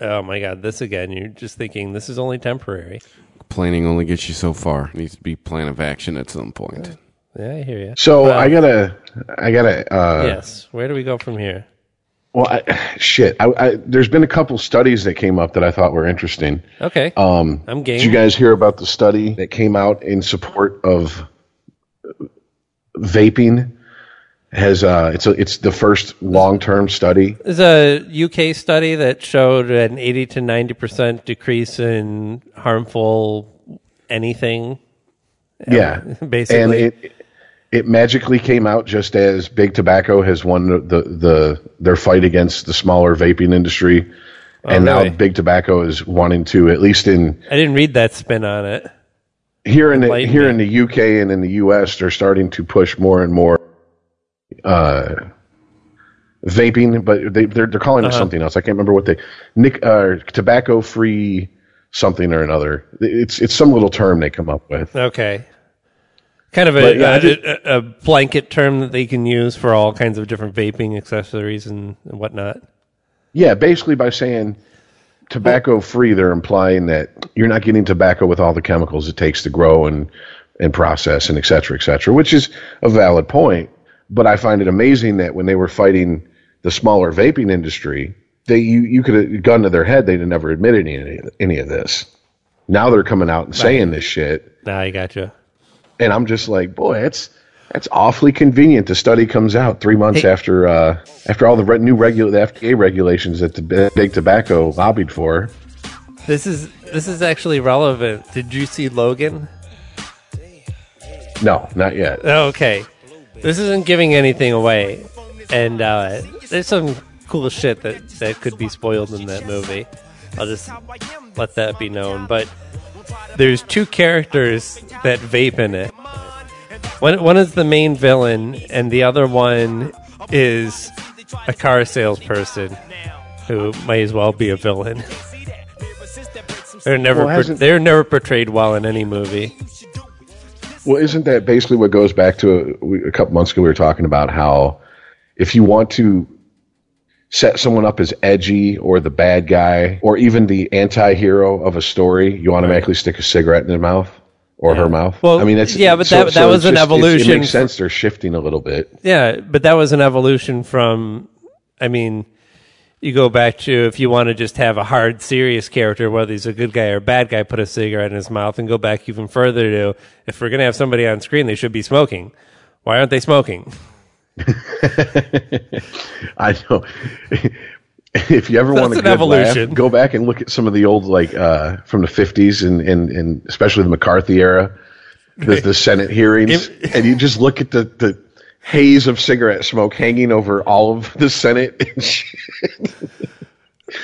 "Oh my god, this again." You're just thinking, "This is only temporary." Planning only gets you so far. It needs to be plan of action at some point. Yeah, I hear you. So Well- I gotta, I gotta, uh, yes. Where do we go from here? well, I, shit. I, I, there's been a couple studies that came up that I thought were interesting. Okay. Um, I'm game. Did you guys hear about the study that came out in support of vaping? Has uh, it's a, it's the first long term study. There's a UK study that showed an 80 to 90 percent decrease in harmful anything. Yeah, basically. and it it magically came out just as big tobacco has won the the, the their fight against the smaller vaping industry, and Oh, really? now big tobacco is wanting to at least in I didn't read that spin on it. here in the, here in the UK and in the US, they're starting to push more and more uh, vaping, but they they're, they're calling Uh-huh. it something else. I can't remember what they nic uh, tobacco free something or another. It's it's some little term they come up with. Okay. Kind of a, But, yeah, a, just- a, a blanket term that they can use for all kinds of different vaping accessories and, and whatnot. Yeah, basically by saying tobacco free, they're implying that you're not getting tobacco with all the chemicals it takes to grow and and process and et cetera, et cetera, which is a valid point. But I find it amazing that when they were fighting the smaller vaping industry, they you, you could have gun to their head, they'd have never admitted any, any of this. Now they're coming out and saying this shit. Now I gotcha. And I'm just like, boy, it's that's awfully convenient. The study comes out three months Hey. after uh, after all the re- new regula- the FDA regulations that the big big tobacco lobbied for. This is this is actually relevant. Did you see Logan? No, not yet. Oh, Okay, this isn't giving anything away, and uh, there's some cool shit that that could be spoiled in that movie. I'll just let that be known. But there's two characters that vape in it. One one is the main villain, and the other one is a car salesperson who may as well be a villain. They're never Well, they're never portrayed well in any movie. Well, isn't that basically what goes back to a, a couple months ago? We were talking about how if you want to set someone up as edgy or the bad guy or even the anti-hero of a story, you automatically stick a cigarette in their mouth or her mouth. Well, I mean, that's yeah, but that- that was it's an just- evolution It, makes sense. They're shifting a little bit. Yeah, but that was an evolution from. I mean, you go back to if you want to just have a hard, serious character, whether he's a good guy or a bad guy, put a cigarette in his mouth, and go back even further to if we're going to have somebody on screen, they should be smoking. Why aren't they smoking? I know. if you ever That's want to good laugh, go back and look at some of the old like uh, from the fifties and, and and especially the McCarthy era, the, the Senate hearings, If- and you just look at the the haze of cigarette smoke hanging over all of the Senate. and shit.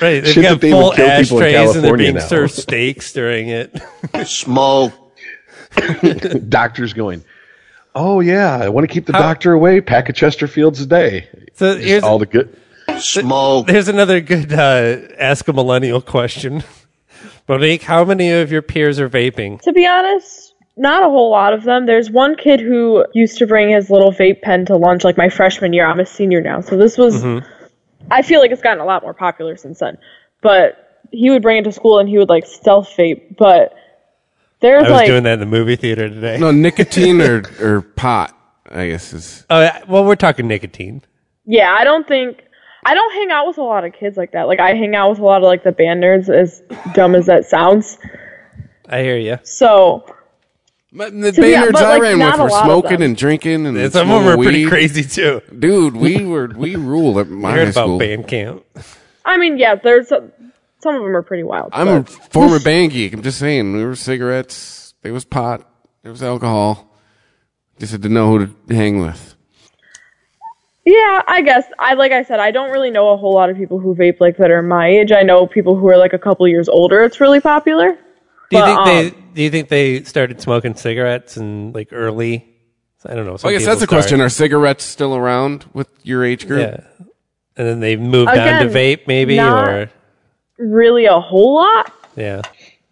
Right, they've Shit got they full kill people in ashtrays and they're being now. served steaks during it. Smoke. Doctors going, oh yeah, I want to keep the How- doctor away. Pack of Chesterfields a day. So Just here's all the good. Smoke. Here's another good uh, ask a millennial question. Monique, how many of your peers are vaping? To be honest, not a whole lot of them. There's one kid who used to bring his little vape pen to lunch like my freshman year. I'm a senior now. So this was mm-hmm. I feel like it's gotten a lot more popular since then. But he would bring it to school and he would like stealth vape, but there's I was like doing that in the movie theater today. No, nicotine or, or pot, I guess is. Oh, yeah, well, we're talking nicotine. Yeah, I don't think I don't hang out with a lot of kids like that. Like I hang out with a lot of like the band nerds as dumb as that sounds. I hear you. So But the be- Bayards but, I like, ran not with were smoking and drinking and Some of them are smoking pretty crazy too. Dude, we were we ruled at my I high heard about band camp. I mean, yeah, there's some, some of them are pretty wild. I'm a former band geek. I'm just saying, there were cigarettes, there was pot, there was alcohol. Just had to know who to hang with. Yeah, I guess I like I said I don't really know a whole lot of people who vape like that are my age. I know people who are like a couple years older. It's really popular. Do you But, think um, they? Do you think they started smoking cigarettes and like early? I don't know. some I guess that's the start. question. Are cigarettes still around with your age group? Yeah, and then they moved on to vape, maybe, not- or Really, a whole lot. yeah.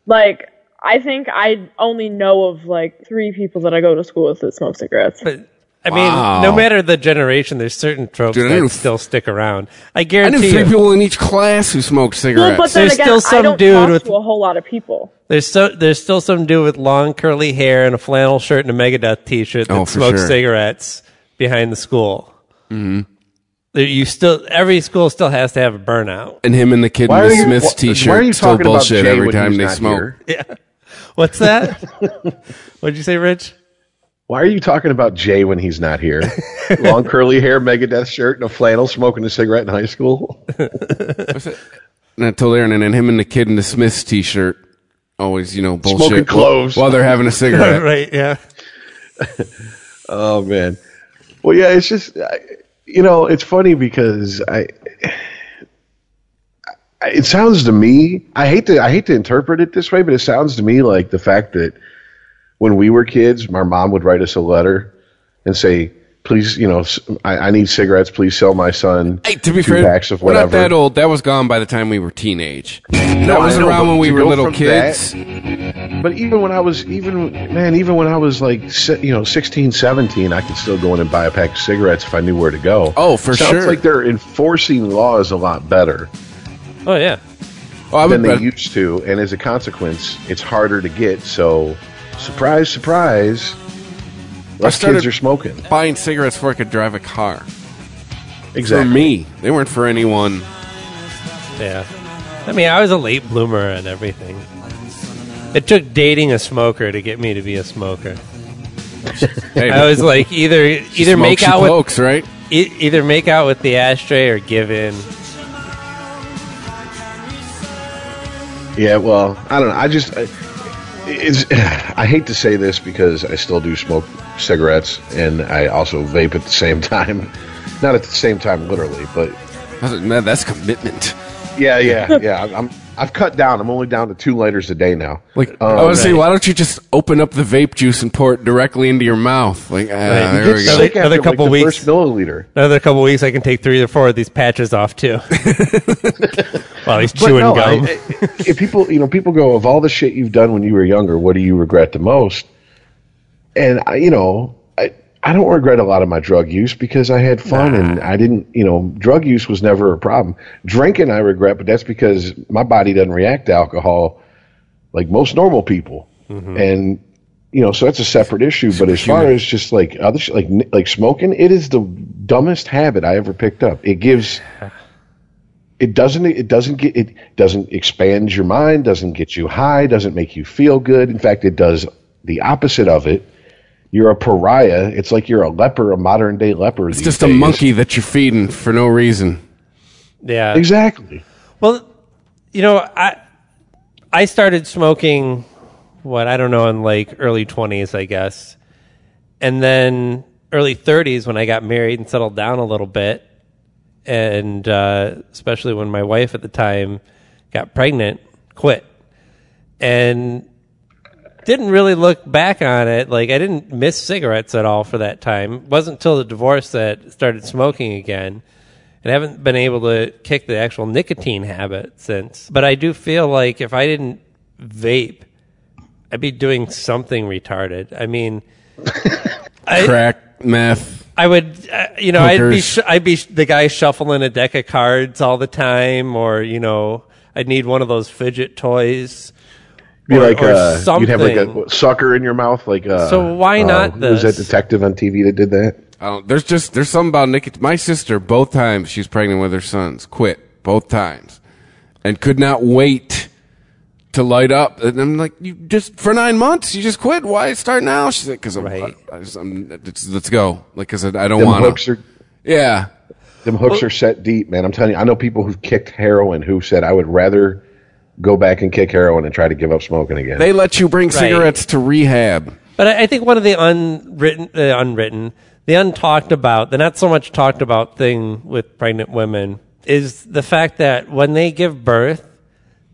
Like I think I only know of like three people that I go to school with that smoke cigarettes. But I Wow. mean, no matter the generation, there's certain tropes Dude, that knew- still stick around. I guarantee. I knew guarantee three you, people in each class who smoked Well, cigarettes. but There's again, still I some don't dude talk with- to a whole lot of people. there's so there's still some dude with long curly hair and a flannel shirt and a Megadeth T-shirt that Oh, smokes sure. cigarettes behind the school. Mm-hmm. You still every school still has to have a burnout. and him and the kid Why in the you, Smiths wh- t-shirt why are you still bullshit every time they smoke. here? What's that? What'd you say, Rich? Why are you talking about Jay when he's not here? Long curly hair, Megadeth shirt, and a flannel, smoking a cigarette in high school. And I told Aaron, and then him and the kid in the Smiths t-shirt always, you know, bullshit Smoking cloves. while, while they're having a cigarette. right? Yeah. Oh man. Well, yeah, it's just I, you know, it's funny because I. I- It sounds to me. I hate to. I hate to interpret it this way, but it sounds to me like the fact that when we were kids, my mom would write us a letter and say, "Please, you know, I need cigarettes. Please sell my son Hey, to be two fair, packs of we're not whatever." that old. That was gone by the time we were teenage. that was know, around when we were little from kids. but even when I was even man, even when I was like you know 16, 17, I could still go in and buy a pack of cigarettes if I knew where to go. Oh, for Sounds sure. Sounds like they're enforcing laws a lot better Oh yeah. Oh, I than they used to, and as a consequence, it's harder to get. So, surprise, surprise, less kids are smoking. buying cigarettes before I could drive a car. Exactly. For me, they weren't for anyone. Yeah. I mean, I was a late bloomer and everything. It took dating a smoker to get me to be a smoker. Hey, I was like either either make she out with pokes, right? e- either make out with the ashtray or give in. Yeah, well, I don't know. I just, I, it's, I hate to say this because I still do smoke cigarettes and I also vape at the same time. Not at the same time, literally, but that's commitment. Yeah, yeah, yeah. I'm, I'm I've cut down. I'm only down to two lighters a day now. Like, Um, I was saying, why don't you just open up the vape juice and pour it directly into your mouth? Like, ah, Right. there we go. Another- after, another like, couple the weeks. First milliliter. Another couple weeks, I can take three or four of these patches off too. While he's chewing no, gum. I, I- if people, you know, people go of all the shit you've done when you were younger, what do you regret the most? And I, you know, I, don't regret a lot of my drug use because I had fun and I didn't, you know, drug use was never a problem. Drinking I regret, but that's because my body doesn't react to alcohol like most normal people, mm-hmm. and you know, so that's a separate issue. But as far as just like other sh- like like smoking, it is the dumbest habit I ever picked up. It gives it doesn't it doesn't get it doesn't expand your mind doesn't get you high doesn't make you feel good in fact it does the opposite of it you're a pariah. It's like you're a leper a modern day leper It's just a monkey that you're feeding for no reason. yeah. exactly. Well, you know, I I started smoking what I don't know in like early twenties, I guess, and then early thirties when I got married and settled down a little bit, and uh, especially when my wife at the time got pregnant, quit, and didn't really look back on it. Like I didn't miss cigarettes at all for that time. It wasn't until the divorce that started smoking again and I haven't been able to kick the actual nicotine habit since. But I do feel like if I didn't vape, I'd be doing something retarded. I mean, I, Crack, meth. I would, uh, you know, I'd be, sh- I'd be sh- the guy shuffling a deck of cards all the time, or you know, I'd need one of those fidget toys. Be or- like or uh, you'd have like a sucker in your mouth like uh So why uh, not who was that detective on tv that did that I don't, there's just there's something about nicotine. My sister, both times she's pregnant with her sons, quit both times, and could not wait to light up. And I'm like, you just for nine months, you just quit. Why start now? She's like, because Right. I, I just, I'm, it's, let's go. Like, because I, I don't them want hooks to. are Yeah, them hooks are set deep man i'm telling you i know people who've kicked heroin who said i would rather go back and kick heroin and try to give up smoking again they let you bring cigarettes to rehab. But I I think one of the unwritten, uh, unwritten, the untalked about, the not so much talked about thing with pregnant women is the fact that when they give birth,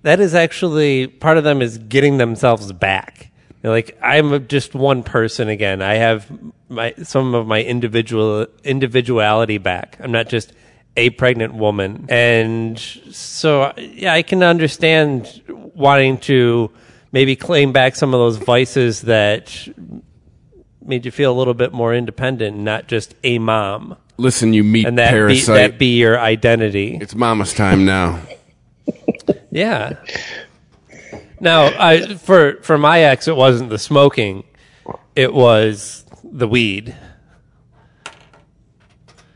that is actually part of them is getting themselves back. They're like, I'm just one person again. I have my some of my individual individuality back. I'm not just a pregnant woman. And so, yeah, I can understand wanting to maybe claim back some of those vices that made you feel a little bit more independent, not just a mom, Listen, you meet and that be, parasite. that be your identity. it's mama's time now. Yeah. Now, I, for for my ex, it wasn't the smoking; it was the weed.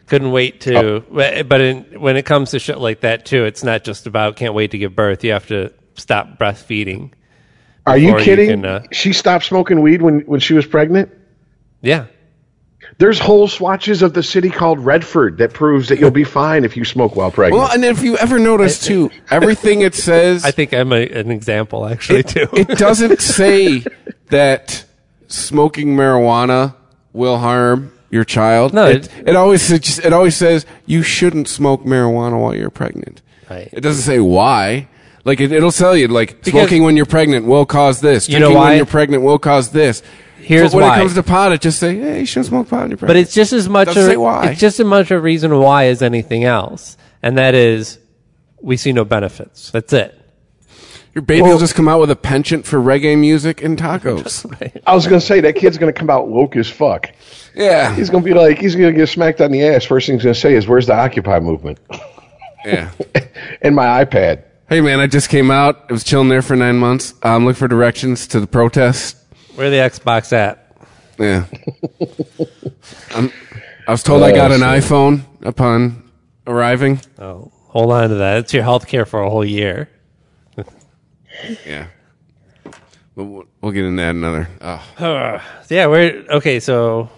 Couldn't wait to, but in, when it comes to shit like that too, it's not just about can't wait to give birth. You have to stop breastfeeding. are you before you kidding can, uh, she stopped smoking weed when when she was pregnant Yeah, There's whole swatches of the city called Redford that proves that you'll be fine if you smoke while pregnant. Well, and if you ever notice too, everything it says, I think I'm a, an example actually too. it doesn't say that smoking marijuana will harm your child. No, it, it- it always it always says you shouldn't smoke marijuana while you're pregnant. Right. It doesn't say why. Like it, it'll tell you like Because- smoking when you're pregnant will cause this. You know why? when you're pregnant will cause this. Here's but when why. it comes to pot, it just say, "Hey, you shouldn't smoke pot when you're But it's just as much Doesn't a, why. it's just as much a reason why as anything else, and that is we see no benefits. That's it. Your baby will just come out with a penchant for reggae music and tacos. I was gonna say that kid's gonna come out woke as fuck. yeah, He's gonna be like, he's gonna get smacked on the ass. First thing he's gonna say is, "Where's the Occupy movement?" yeah. and my iPad. Hey man, I just came out. I was chilling there for nine months. I'm looking for directions to the protest. Where the Xbox at? Yeah. I'm, I was told I got an Oh, iPhone upon arriving. Oh, hold on to that. It's your health care for a whole year. Yeah. But we'll, we'll get into that another. Oh. Yeah, we're okay. So,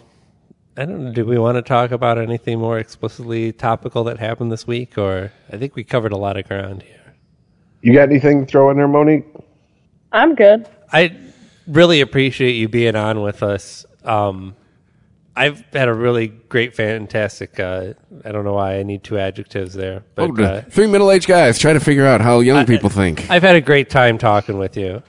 I don't know. Do we want to talk about anything more explicitly topical that happened this week, or I think we covered a lot of ground here. You got anything to throw in there, Monique? I'm good. I really appreciate you being on with us. Um, I've had a really great, fantastic. Uh, I don't know why I need two adjectives there, but Oh, uh, three middle-aged guys trying to figure out how young people think. I've had a great time talking with you.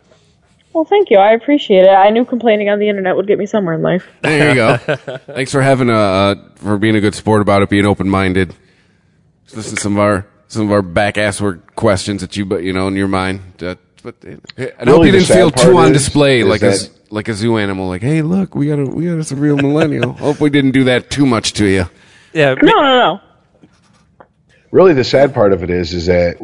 Well, thank you. I appreciate it. I knew complaining on the internet would get me somewhere in life. There you go. Thanks for having a uh, for being a good sport about it, being open-minded. Just listen to some of our some of our back ass work questions that you, but you know, in your mind. Uh, but I hope you didn't feel part too on display is like a that- z- like a zoo animal. Like, hey, look, we got a we got us a real millennial. hope we didn't do that too much to you. Yeah, No, no, no. really the sad part of it is is that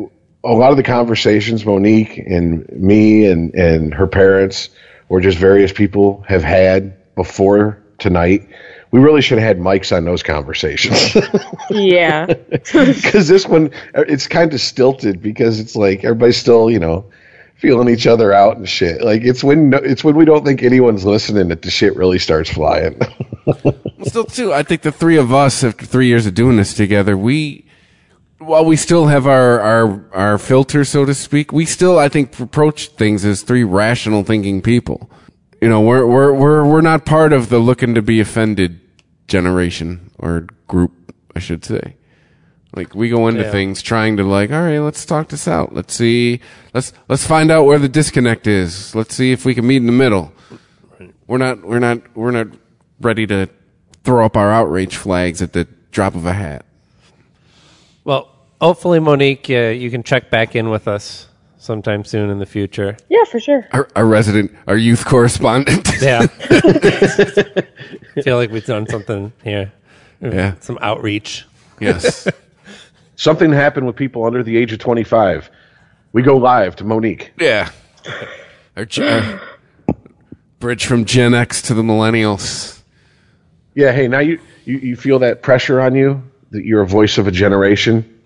a lot of the conversations Monique and me and and her parents or just various people have had before tonight we really should have had mics on those conversations Yeah. because this one it's kind of stilted because it's like everybody's still you know feeling each other out and shit like it's when no- it's when we don't think anyone's listening that the shit really starts flying Still, too, I think the three of us, after three years of doing this together, we, while we still have our our our filter, so to speak, we still, I think, approach things as three rational thinking people. You know, we're we're we're we're not part of the looking to be offended generation or group, I should say. Like we go into Yeah. things trying to like, all right, let's talk this out. Let's see, let's let's find out where the disconnect is. Let's see if we can meet in the middle. We're not we're not we're not ready to throw up our outrage flags at the drop of a hat. Well, hopefully, Monique, uh, you can check back in with us sometime soon in the future. Yeah, for sure. Our, our resident, our youth correspondent. Yeah. feel like we've done something here. yeah. Some outreach. Yes. something happened with people under the age of 25 we go live to Monique Yeah. Our, our bridge from Gen X to the millennials. Yeah, hey, now you, you, you feel that pressure on you that you're a voice of a generation.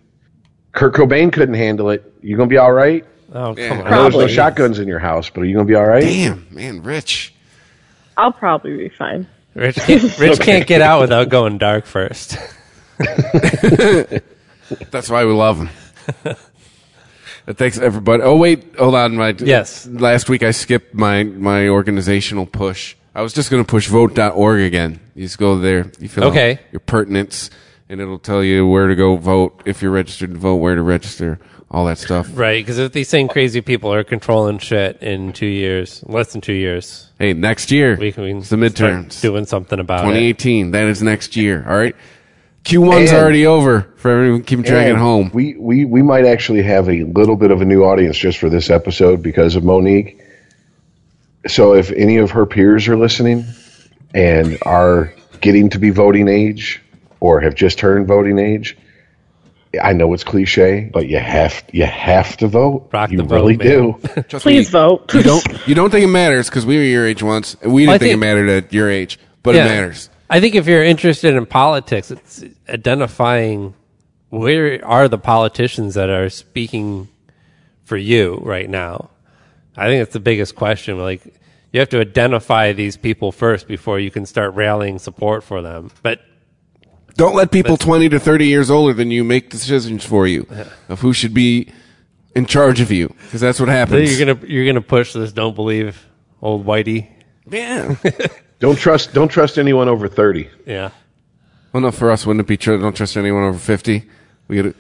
Kurt Cobain couldn't handle it. You gonna be all right? Oh, Yeah. come on. I know there's no shotguns in your house, but are you gonna be all right? Damn, man, Rich. I'll probably be fine. Rich, can't, Rich can't get out without going dark first. That's why we love him. Thanks everybody. Oh wait, hold on. My Yes. Last week I skipped my my organizational push. I was just going to push vote.org again. You just go there. You fill Okay. out your pertinence, and it'll tell you where to go vote if you're registered to vote, where to register, all that stuff. Right, because if these same crazy people are controlling shit in two years, less than two years, Hey, next year we can, it's the midterms. doing something about it. 2018. That is next year. All right. Q1's And- already over for everyone keeping dragging And home. We, we we might actually have a little bit of a new audience just for this episode because of Monique. So if any of her peers are listening and are getting to be voting age or have just turned voting age, I know it's cliche, but you have you have to vote. Rock you the vote, really man. do. Trust Please me, vote. You don't you don't think it matters because we were your age once, and we didn't Well, think, think- it mattered at your age, but Yeah. it matters. I think if you're interested in politics, it's identifying where are the politicians that are speaking for you right now. I think it's the biggest question. Like you have to identify these people first before you can start rallying support for them. But Don't let people twenty to thirty years older than you make decisions for you of who should be in charge of you, because that's what happens. you're gonna you're gonna push this. Don't believe old Whitey. yeah. Don't trust don't trust anyone over thirty. Yeah, well, no, for us, wouldn't it be true? Don't trust anyone over fifty. We get it.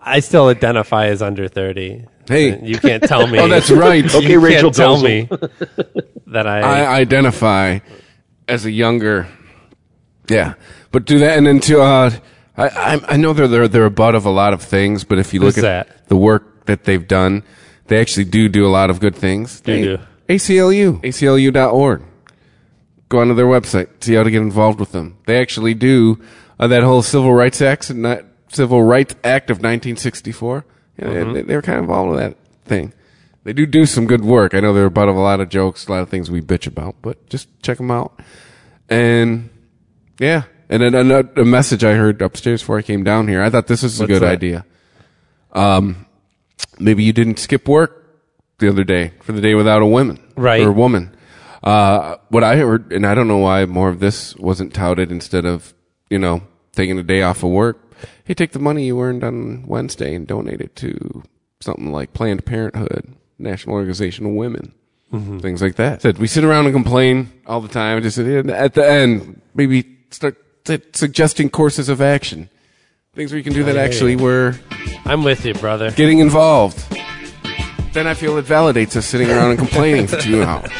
I still identify as under thirty. Hey. you can't tell me. Oh, that's right. Okay, you Rachel can't tell me that I, I identify as a younger. Yeah, but do that, and then to uh, I I, I know they're they're they're a butt of a lot of things, but if you look Who's at that? the work that they've done, They actually do do a lot of good things. They do. ACLU, ACLU.org. Go onto their website, see how to get involved with them. They actually do uh, that whole Civil Rights Act, not, Civil Rights Act of 1964. Yeah, Mm-hmm. they, they were kind of involved with that thing. They do do some good work. I know they're about a lot of jokes, a lot of things we bitch about, but just check them out. And yeah, and then a, a message I heard upstairs before I came down here. I thought this was a What's good that? idea. Um, maybe you didn't skip work the other day for the day without a woman, Right. Or a woman. Uh, what I heard, and I don't know why more of this wasn't touted instead of you know taking a day off of work. Hey, take the money you earned on Wednesday and donate it to something like Planned Parenthood, National Organization of Women things like that. Said we sit around and complain all the time. Just at the end, maybe start su- suggesting courses of action, things where you can do that. Actually, we're I'm with you, brother. getting involved. Then I feel it validates us sitting around and complaining for two hours.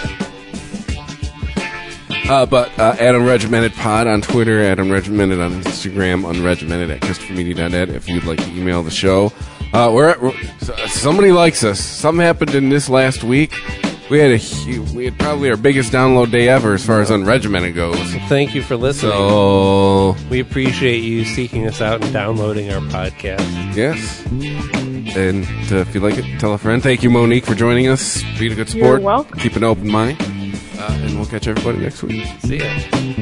Uh, but uh, at Unregimented Pod on Twitter, at Unregimented on Instagram, unregimented at ChristopherMedia.net if you'd like to email the show. Uh, we're, at, we're somebody likes us. Something happened in this last week. We had a hu- we had probably our biggest download day ever as far as unregimented goes. Thank you for listening. So we appreciate you seeking us out and downloading our podcast. yes, and uh, if you like it, tell a friend. Thank you, Monique, for joining us. Being a good You're sport. welcome. Keep an open mind, uh, and we'll catch everybody next week. See ya.